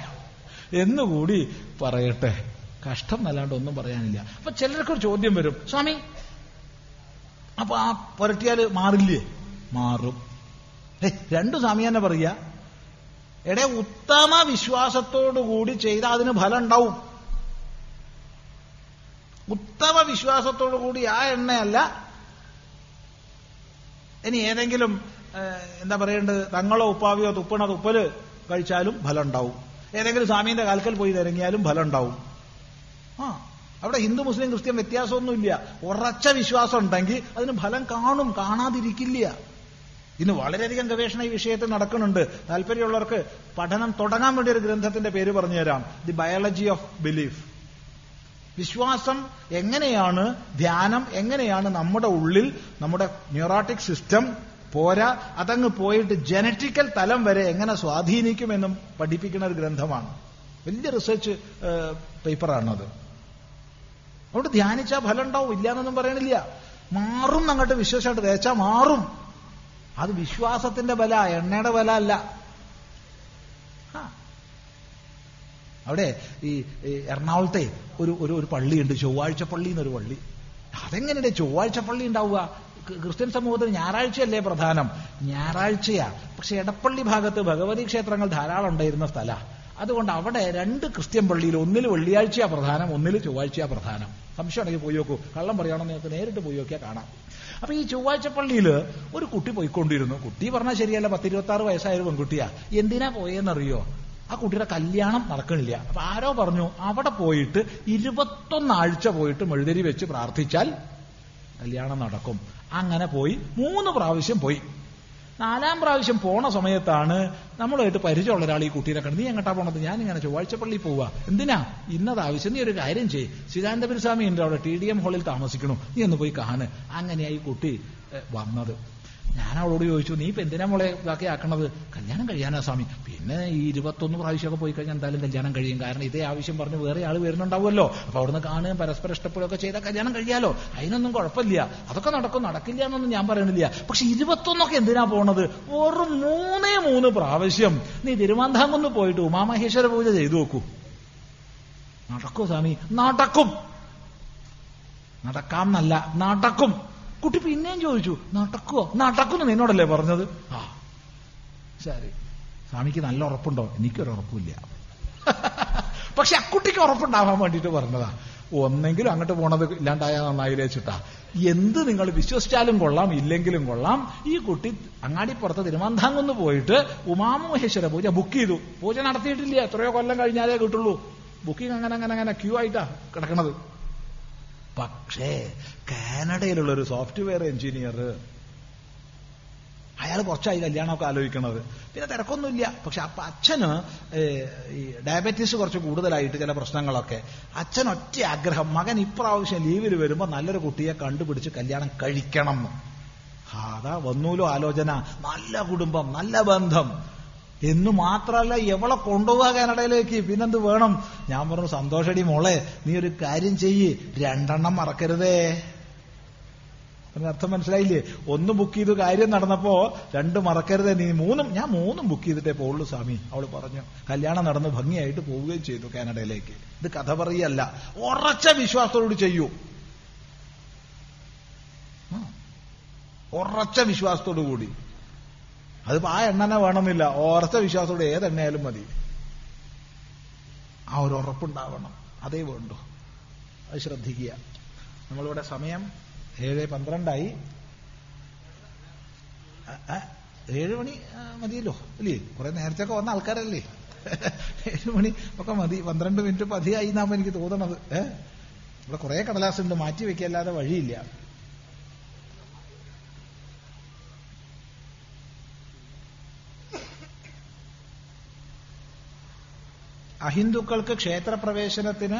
എന്നുകൂടി പറയട്ടെ. കഷ്ടം എന്നല്ലാണ്ട് ഒന്നും പറയാനില്ല. അപ്പൊ ചിലർക്കൊരു ചോദ്യം വരും. സ്വാമി അപ്പൊ ആ പുരട്ടിയാൽ മാറില്ലേ? മാറും. രണ്ടു സ്വാമി തന്നെ പറയുക. എടേ ഉത്തമ വിശ്വാസത്തോടുകൂടി ചെയ്താൽ അതിന് ഫലം ഉണ്ടാവും. ഉത്തമ വിശ്വാസത്തോടുകൂടി ആ എണ്ണയല്ല. ഇനി ഏതെങ്കിലും എന്താ പറയേണ്ടത്? തങ്ങളോ ഉപ്പാവിയോ തുപ്പണ തുപ്പൽ കഴിച്ചാലും ഫലം ഉണ്ടാവും ഏതെങ്കിലും സ്വാമീന്റെ കാൽക്കൽ പോയി തിരങ്ങിയാലും ഫലം ഉണ്ടാവും ആ അവിടെ ഹിന്ദു മുസ്ലിം ക്രിസ്ത്യൻ വ്യത്യാസമൊന്നുമില്ല. ഉറച്ച വിശ്വാസം ഉണ്ടെങ്കിൽ അതിന് ഫലം കാണും കാണാതിരിക്കില്ല. ഇന്ന് വളരെയധികം ഗവേഷണ ഈ വിഷയത്തിൽ നടക്കുന്നുണ്ട്. താല്പര്യമുള്ളവർക്ക് പഠനം തുടങ്ങാൻ വേണ്ടി ഒരു ഗ്രന്ഥത്തിന്റെ പേര് പറഞ്ഞുതരാം. The biology of belief. വിശ്വാസം എങ്ങനെയാണ് ധ്യാനം എങ്ങനെയാണ് നമ്മുടെ ഉള്ളിൽ നമ്മുടെ ന്യൂറോട്ടിക് സിസ്റ്റം പോരാ അതങ്ങ് പോയിട്ട് ജനറ്റിക്കൽ തലം വരെ എങ്ങനെ സ്വാധീനിക്കുമെന്നും പഠിപ്പിക്കുന്ന ഒരു ഗ്രന്ഥമാണ്. വലിയ റിസർച്ച് പേപ്പറാണത്. അതുകൊണ്ട് ധ്യാനിച്ചാൽ ഫലം ഉണ്ടാവും ഇല്ലാന്നൊന്നും പറയണില്ല. മാറും അങ്ങോട്ട് വിശ്വസിച്ചായിട്ട് തേച്ചാൽ മാറും. അത് വിശ്വാസത്തിന്റെ ബല എണ്ണയുടെ ബല അല്ല ആ. അവിടെ ഈ എറണാകുളത്തെ ഒരു ഒരു ഒരു പള്ളിയുണ്ട് ചൊവ്വാഴ്ച പള്ളി എന്നൊരു പള്ളി. അതെങ്ങനെയുണ്ട് ചൊവ്വാഴ്ച പള്ളി ഉണ്ടാവുക? ക്രിസ്ത്യൻ സമൂഹത്തിന് ഞായറാഴ്ചയല്ലേ പ്രധാനം. ഞായറാഴ്ചയാ. പക്ഷെ എടപ്പള്ളി ഭാഗത്ത് ഭഗവതി ക്ഷേത്രങ്ങൾ ധാരാളം ഉണ്ടായിരുന്ന സ്ഥല. അതുകൊണ്ട് അവിടെ രണ്ട് ക്രിസ്ത്യൻ പള്ളിയിൽ ഒന്നിൽ വെള്ളിയാഴ്ചയാ പ്രധാനം ഒന്നിൽ ചൊവ്വാഴ്ചയാ പ്രധാനം. സംശയം ഉണ്ടെങ്കിൽ പോയി നോക്കൂ. കള്ളം പറയുകയാണെന്ന് നിങ്ങൾക്ക് നേരിട്ട് പോയി നോക്കിയാൽ കാണാം. അപ്പൊ ഈ ചൊവ്വാഴ്ച പള്ളിയിൽ ഒരു കുട്ടി പോയിക്കൊണ്ടിരുന്നു. കുട്ടി പറഞ്ഞാൽ ശരിയല്ല പത്തിരുപത്തി ആറ് വയസ്സായ ഒരു പെൺകുട്ടിയാ. എന്തിനാ പോയെന്നറിയോ? ആ കുട്ടിയുടെ കല്യാണം നടക്കണില്ല. അപ്പൊ ആരോ പറഞ്ഞു അവിടെ പോയിട്ട് ഇരുപത്തൊന്നാഴ്ച പോയിട്ട് മെഴുതിരി വെച്ച് പ്രാർത്ഥിച്ചാൽ കല്യാണം നടക്കും. അങ്ങനെ പോയി മൂന്ന് പ്രാവശ്യം പോയി. നാലാം പ്രാവശ്യം പോണ സമയത്താണ് നമ്മളായിട്ട് പരിചയമുള്ള ഒരാൾ ഈ കുട്ടീനെ കണ്ട് നീ എങ്ങട്ടാ പോണത്? ഞാൻ ഇങ്ങനെ ചൊവ്വാഴ്ച പള്ളി പോവാ. എന്തിനാ? ഇന്നത് ആവശ്യം. നീ ഒരു കാര്യം ചെയ്യ്. ശ്രീകാന്തപുരസ്വാമി ഉണ്ട് അവിടെ ടി ഡി എം ഹാളിൽ താമസിക്കണു. നീ ഒന്ന് പോയി കാണ്. അങ്ങനെയായി കുട്ടി ഏ, വന്നത്. ഞാൻ അവളോട് ചോദിച്ചു നീ ഇപ്പൊ എന്തിനാ മോളെ ഇതാക്കി ആക്കണത്? കല്യാണം കഴിയാനാ സ്വാമി. പിന്നെ ഈ ഇരുപത്തൊന്ന് പ്രാവശ്യമൊക്കെ പോയി കഴിഞ്ഞാൽ എന്തായാലും കല്യാണം കഴിയും. കാരണം ഇതേ ആവശ്യം പറഞ്ഞ് വേറെ ആൾ വരുന്നുണ്ടാവുമല്ലോ. അപ്പൊ അവിടുന്ന് കാണുകയും പരസ്പരം ഇഷ്ടപ്പെടുകയൊക്കെ ചെയ്താൽ കല്യാണം കഴിയാലോ? അതിനൊന്നും കുഴപ്പമില്ല. അതൊക്കെ നടക്കും. നടക്കില്ല എന്നൊന്നും ഞാൻ പറയണില്ല. പക്ഷെ ഇരുപത്തൊന്നൊക്കെ എന്തിനാ പോണത്? വെറും മൂന്നേ മൂന്ന് പ്രാവശ്യം. നീ തിരുവനന്തപുരം പോയിട്ട് ഉമാമഹേശ്വര പൂജ ചെയ്തു നോക്കൂ. നടക്കൂ സ്വാമി. നടക്കും. നടക്കാം എന്നല്ല. നടക്കും. കുട്ടി പിന്നെയും ചോദിച്ചു നടക്കുവോ നടക്കുന്നു നിന്നോടല്ലേ പറഞ്ഞത്? ആ. ശരി. സ്വാമിക്ക് നല്ല ഉറപ്പുണ്ടോ? എനിക്കൊരു ഉറപ്പില്ല (laughs) പക്ഷെ അക്കുട്ടിക്ക് ഉറപ്പുണ്ടാവാൻ വേണ്ടിയിട്ട് പറഞ്ഞതാ. ഒന്നെങ്കിലും അങ്ങോട്ട് പോണത് ഇല്ലാണ്ടായാൽ നന്നായില്ലേ എന്ത് നിങ്ങൾ വിശ്വസിച്ചാലും കൊള്ളാം ഇല്ലെങ്കിലും കൊള്ളാം. ഈ കുട്ടി അങ്ങാടിപ്പുറത്ത് തിരുവനന്തപുരത്ത് പോയിട്ട് ഉമാമഹേശ്വര പൂജ ബുക്ക് ചെയ്തു. പൂജ നടത്തിയിട്ടില്ല. എത്രയോ കൊല്ലം കഴിഞ്ഞാലേ കിട്ടുള്ളൂ. ബുക്കിംഗ് അങ്ങനെ അങ്ങനെ അങ്ങനെ ക്യൂ ആയിട്ടാ കിടക്കണത്. പക്ഷേ കാനഡയിലുള്ള ഒരു സോഫ്റ്റ്വെയർ എഞ്ചിനീയർ അയാൾ കുറച്ചായി കല്യാണമൊക്കെ ആലോചിക്കണത്. പിന്നെ തിരക്കൊന്നുമില്ല. പക്ഷെ അപ്പൊ അച്ഛന് ഈ ഡയബറ്റീസ് കുറച്ച് കൂടുതലായിട്ട് ചില പ്രശ്നങ്ങളൊക്കെ. അച്ഛൻ ഒറ്റ ആഗ്രഹം മകൻ ഇപ്രാവശ്യം ലീവിൽ വരുമ്പോൾ നല്ലൊരു കുട്ടിയെ കണ്ടുപിടിച്ച് കല്യാണം കഴിക്കണം. അതാ വന്നൂലോ ആലോചന. നല്ല കുടുംബം നല്ല ബന്ധം. എന്ന് മാത്രമല്ല എവളെ കൊണ്ടുപോവുക കാനഡയിലേക്ക് പിന്നെന്ത് വേണം? ഞാൻ പറഞ്ഞു സന്തോഷടി മോളെ നീ ഒരു കാര്യം ചെയ്യ്. രണ്ടെണ്ണം മറക്കരുതേ. അർത്ഥം മനസ്സിലായില്ലേ? ഒന്ന് ബുക്ക് ചെയ്ത് കാര്യം നടന്നപ്പോ രണ്ട് മറക്കരുതേ നീ മൂന്നും ഞാൻ മൂന്നും ബുക്ക് ചെയ്തിട്ടേ പോകുള്ളൂ സ്വാമി അവൾ പറഞ്ഞു. കല്യാണം നടന്ന് ഭംഗിയായിട്ട് പോവുകയും ചെയ്തു കാനഡയിലേക്ക്. ഇത് കഥ പറയല്ല ഉറച്ച വിശ്വാസത്തോട് ചെയ്യൂ. ഉറച്ച വിശ്വാസത്തോടു കൂടി അതിപ്പോ ആ എണ്ണനെ വേണമെന്നില്ല. ഓർത്ത വിശ്വാസത്തോടെ ഏത് എണ്ണയാലും മതി. ആ ഒരു ഉറപ്പുണ്ടാവണം. അതേ വേണ്ടു. അത് ശ്രദ്ധിക്കുക. നമ്മളിവിടെ സമയം ഏഴ് പന്ത്രണ്ടായി. ഏഴ് മണി മതിയല്ലോ. അല്ലേ കുറെ നേരത്തെ ഒക്കെ വന്ന ആൾക്കാരല്ലേ? ഏഴ് മണി ഒക്കെ മതി. പന്ത്രണ്ട് മിനിറ്റ് പതിയായി എന്നാകുമ്പോ എനിക്ക് തോന്നണത്. ഏഹ് ഇവിടെ കുറെ കടലാസുണ്ട്. മാറ്റി വെക്കല്ലാതെ വഴിയില്ല. അഹിന്ദുക്കൾക്ക് ക്ഷേത്രപ്രവേശനത്തിന്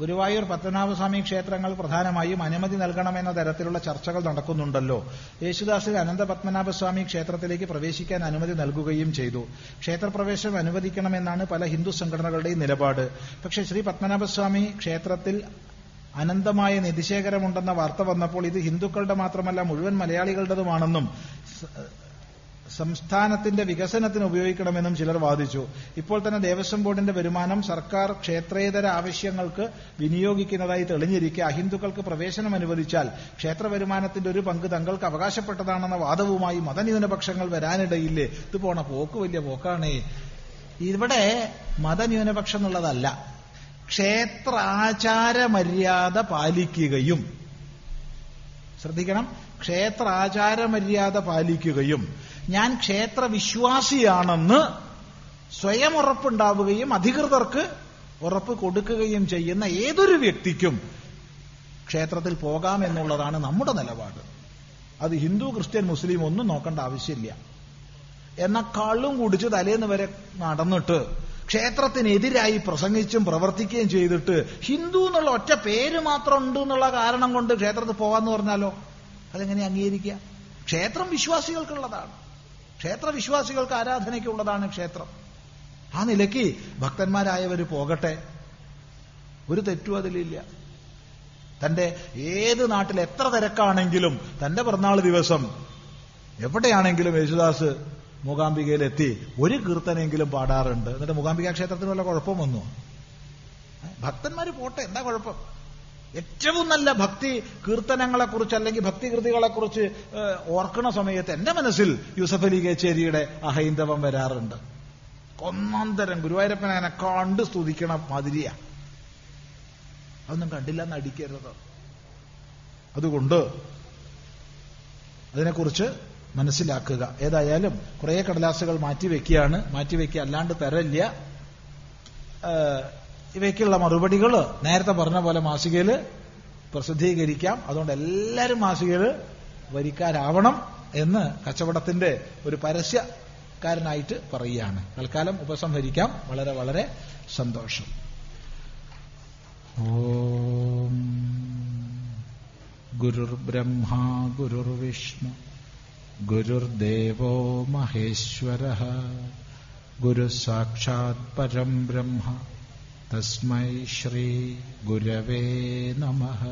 ഗുരുവായൂർ പത്മനാഭസ്വാമി ക്ഷേത്രങ്ങൾ പ്രധാനമായും അനുമതി നൽകണമെന്ന തരത്തിലുള്ള ചർച്ചകൾ നടക്കുന്നുണ്ടല്ലോ. യേശുദാസിൽ അനന്തപത്മനാഭസ്വാമി ക്ഷേത്രത്തിലേക്ക് പ്രവേശിക്കാൻ അനുമതി നൽകുകയും ചെയ്തു. ക്ഷേത്രപ്രവേശനം അനുവദിക്കണമെന്നാണ് പല ഹിന്ദു സംഘടനകളുടെയും നിലപാട്. പക്ഷേ ശ്രീ പത്മനാഭസ്വാമി ക്ഷേത്രത്തിൽ അനന്തമായ നിധിശേഖരമുണ്ടെന്ന വാർത്ത വന്നപ്പോൾ ഇത് ഹിന്ദുക്കളുടെ മാത്രമല്ല മുഴുവൻ മലയാളികളുടേതുമാണെന്നും സംസ്ഥാനത്തിന്റെ വികസനത്തിന് ഉപയോഗിക്കണമെന്നും ചിലർ വാദിച്ചു. ഇപ്പോൾ തന്നെ ദേവസ്വം ബോർഡിന്റെ വരുമാനം സർക്കാർ ക്ഷേത്രേതര ആവശ്യങ്ങൾക്ക് വിനിയോഗിക്കുന്നതായി തെളിഞ്ഞിരിക്കെ. അഹിന്ദുക്കൾക്ക് പ്രവേശനം അനുവദിച്ചാൽ ക്ഷേത്ര വരുമാനത്തിന്റെ ഒരു പങ്ക് തങ്ങൾക്ക് അവകാശപ്പെട്ടതാണെന്ന വാദവുമായി മതന്യൂനപക്ഷങ്ങൾ വരാനിടയില്ലേ? ഇത് പോണ പോക്ക് വലിയ പോക്കാണേ. ഇവിടെ മതന്യൂനപക്ഷം എന്നുള്ളതല്ല. ക്ഷേത്രാചാര മര്യാദ പാലിക്കുകയും. ശ്രദ്ധിക്കണം. ക്ഷേത്രാചാര മര്യാദ പാലിക്കുകയും. ഞാൻ ക്ഷേത്ര വിശ്വാസിയാണെന്ന് സ്വയം ഉറപ്പുണ്ടാവുകയും അധികൃതർക്ക് ഉറപ്പ് കൊടുക്കുകയും ചെയ്യുന്ന ഏതൊരു വ്യക്തിക്കും ക്ഷേത്രത്തിൽ പോകാം എന്നുള്ളതാണ് നമ്മുടെ നിലപാട്. അത് ഹിന്ദു ക്രിസ്ത്യൻ മുസ്ലിം ഒന്നും നോക്കേണ്ട ആവശ്യമില്ല. എന്ന കള്ളും കുടിച്ച് തലേന്ന് വരെ നടന്നിട്ട് ക്ഷേത്രത്തിനെതിരായി പ്രസംഗിച്ചും പ്രവർത്തിക്കുകയും ചെയ്തിട്ട് ഹിന്ദു എന്നുള്ള ഒറ്റ പേര് മാത്രം ഉണ്ട് എന്നുള്ള കാരണം കൊണ്ട് ക്ഷേത്രത്തിൽ പോകാന്ന് പറഞ്ഞാലോ? അതെങ്ങനെ അംഗീകരിക്കുക? ക്ഷേത്രം വിശ്വാസികൾക്കുള്ളതാണ്. ക്ഷേത്ര വിശ്വാസികൾക്ക് ആരാധനയ്ക്കുള്ളതാണ് ക്ഷേത്രം. ആ നിലയ്ക്ക് ഭക്തന്മാരായവർ പോകട്ടെ. ഒരു തെറ്റും അതിലില്ല. തന്റെ ഏത് നാട്ടിൽ എത്ര തിരക്കാണെങ്കിലും തന്റെ പിറന്നാൾ ദിവസം എവിടെയാണെങ്കിലും യേശുദാസ് മൂകാംബികയിലെത്തി ഒരു കീർത്തനെങ്കിലും പാടാറുണ്ട്. എന്നിട്ട് മൂകാംബിക ക്ഷേത്രത്തിന് വല്ല കുഴപ്പം വന്നു? ഭക്തന്മാര് പോട്ടെ. എന്താ കുഴപ്പം? ഏറ്റവും നല്ല ഭക്തി കീർത്തനങ്ങളെ കുറിച്ച് അല്ലെങ്കിൽ ഭക്തികൃതികളെക്കുറിച്ച് കുറിച്ച് ഓർക്കണ സമയത്ത് എന്റെ മനസ്സിൽ യൂസഫ് അലി കേച്ചേരിയുടെ അഹൈന്ദവം വരാറുണ്ട്. ഒന്നാന്തരം ഗുരുവായൂരപ്പനെ അങ്ങനെ കണ്ട് സ്തുതിക്കണ മാതിരിയാ. അതൊന്നും കണ്ടില്ല എന്ന് അടിക്കരുത്. അതുകൊണ്ട് അതിനെക്കുറിച്ച് മനസ്സിലാക്കുക. ഏതായാലും കുറേ കടലാസുകൾ മാറ്റിവെക്കുകയാണ്. മാറ്റിവെക്കുക അല്ലാണ്ട് തരല്ല ഇവയ്ക്കുള്ള മറുപടികൾ നേരത്തെ പറഞ്ഞ പോലെ മാസികയിൽ പ്രസിദ്ധീകരിക്കാം. അതുകൊണ്ട് എല്ലാവരും മാസികയിൽ വരിക്കാരാവണം എന്ന് കച്ചവടത്തിന്റെ ഒരു പരസ്യക്കാരനായിട്ട് പറയുകയാണ്. തൽക്കാലം ഉപസംഹരിക്കാം. വളരെ വളരെ സന്തോഷം. ഓം ഗുരുർബ്രഹ്മാ ഗുരുർവിഷ്ണു ഗുരുദേവോ മഹേശ്വര ഗുരു സാക്ഷാത് പരം ബ്രഹ്മ. तस्मै श्रीगुरवे नमः।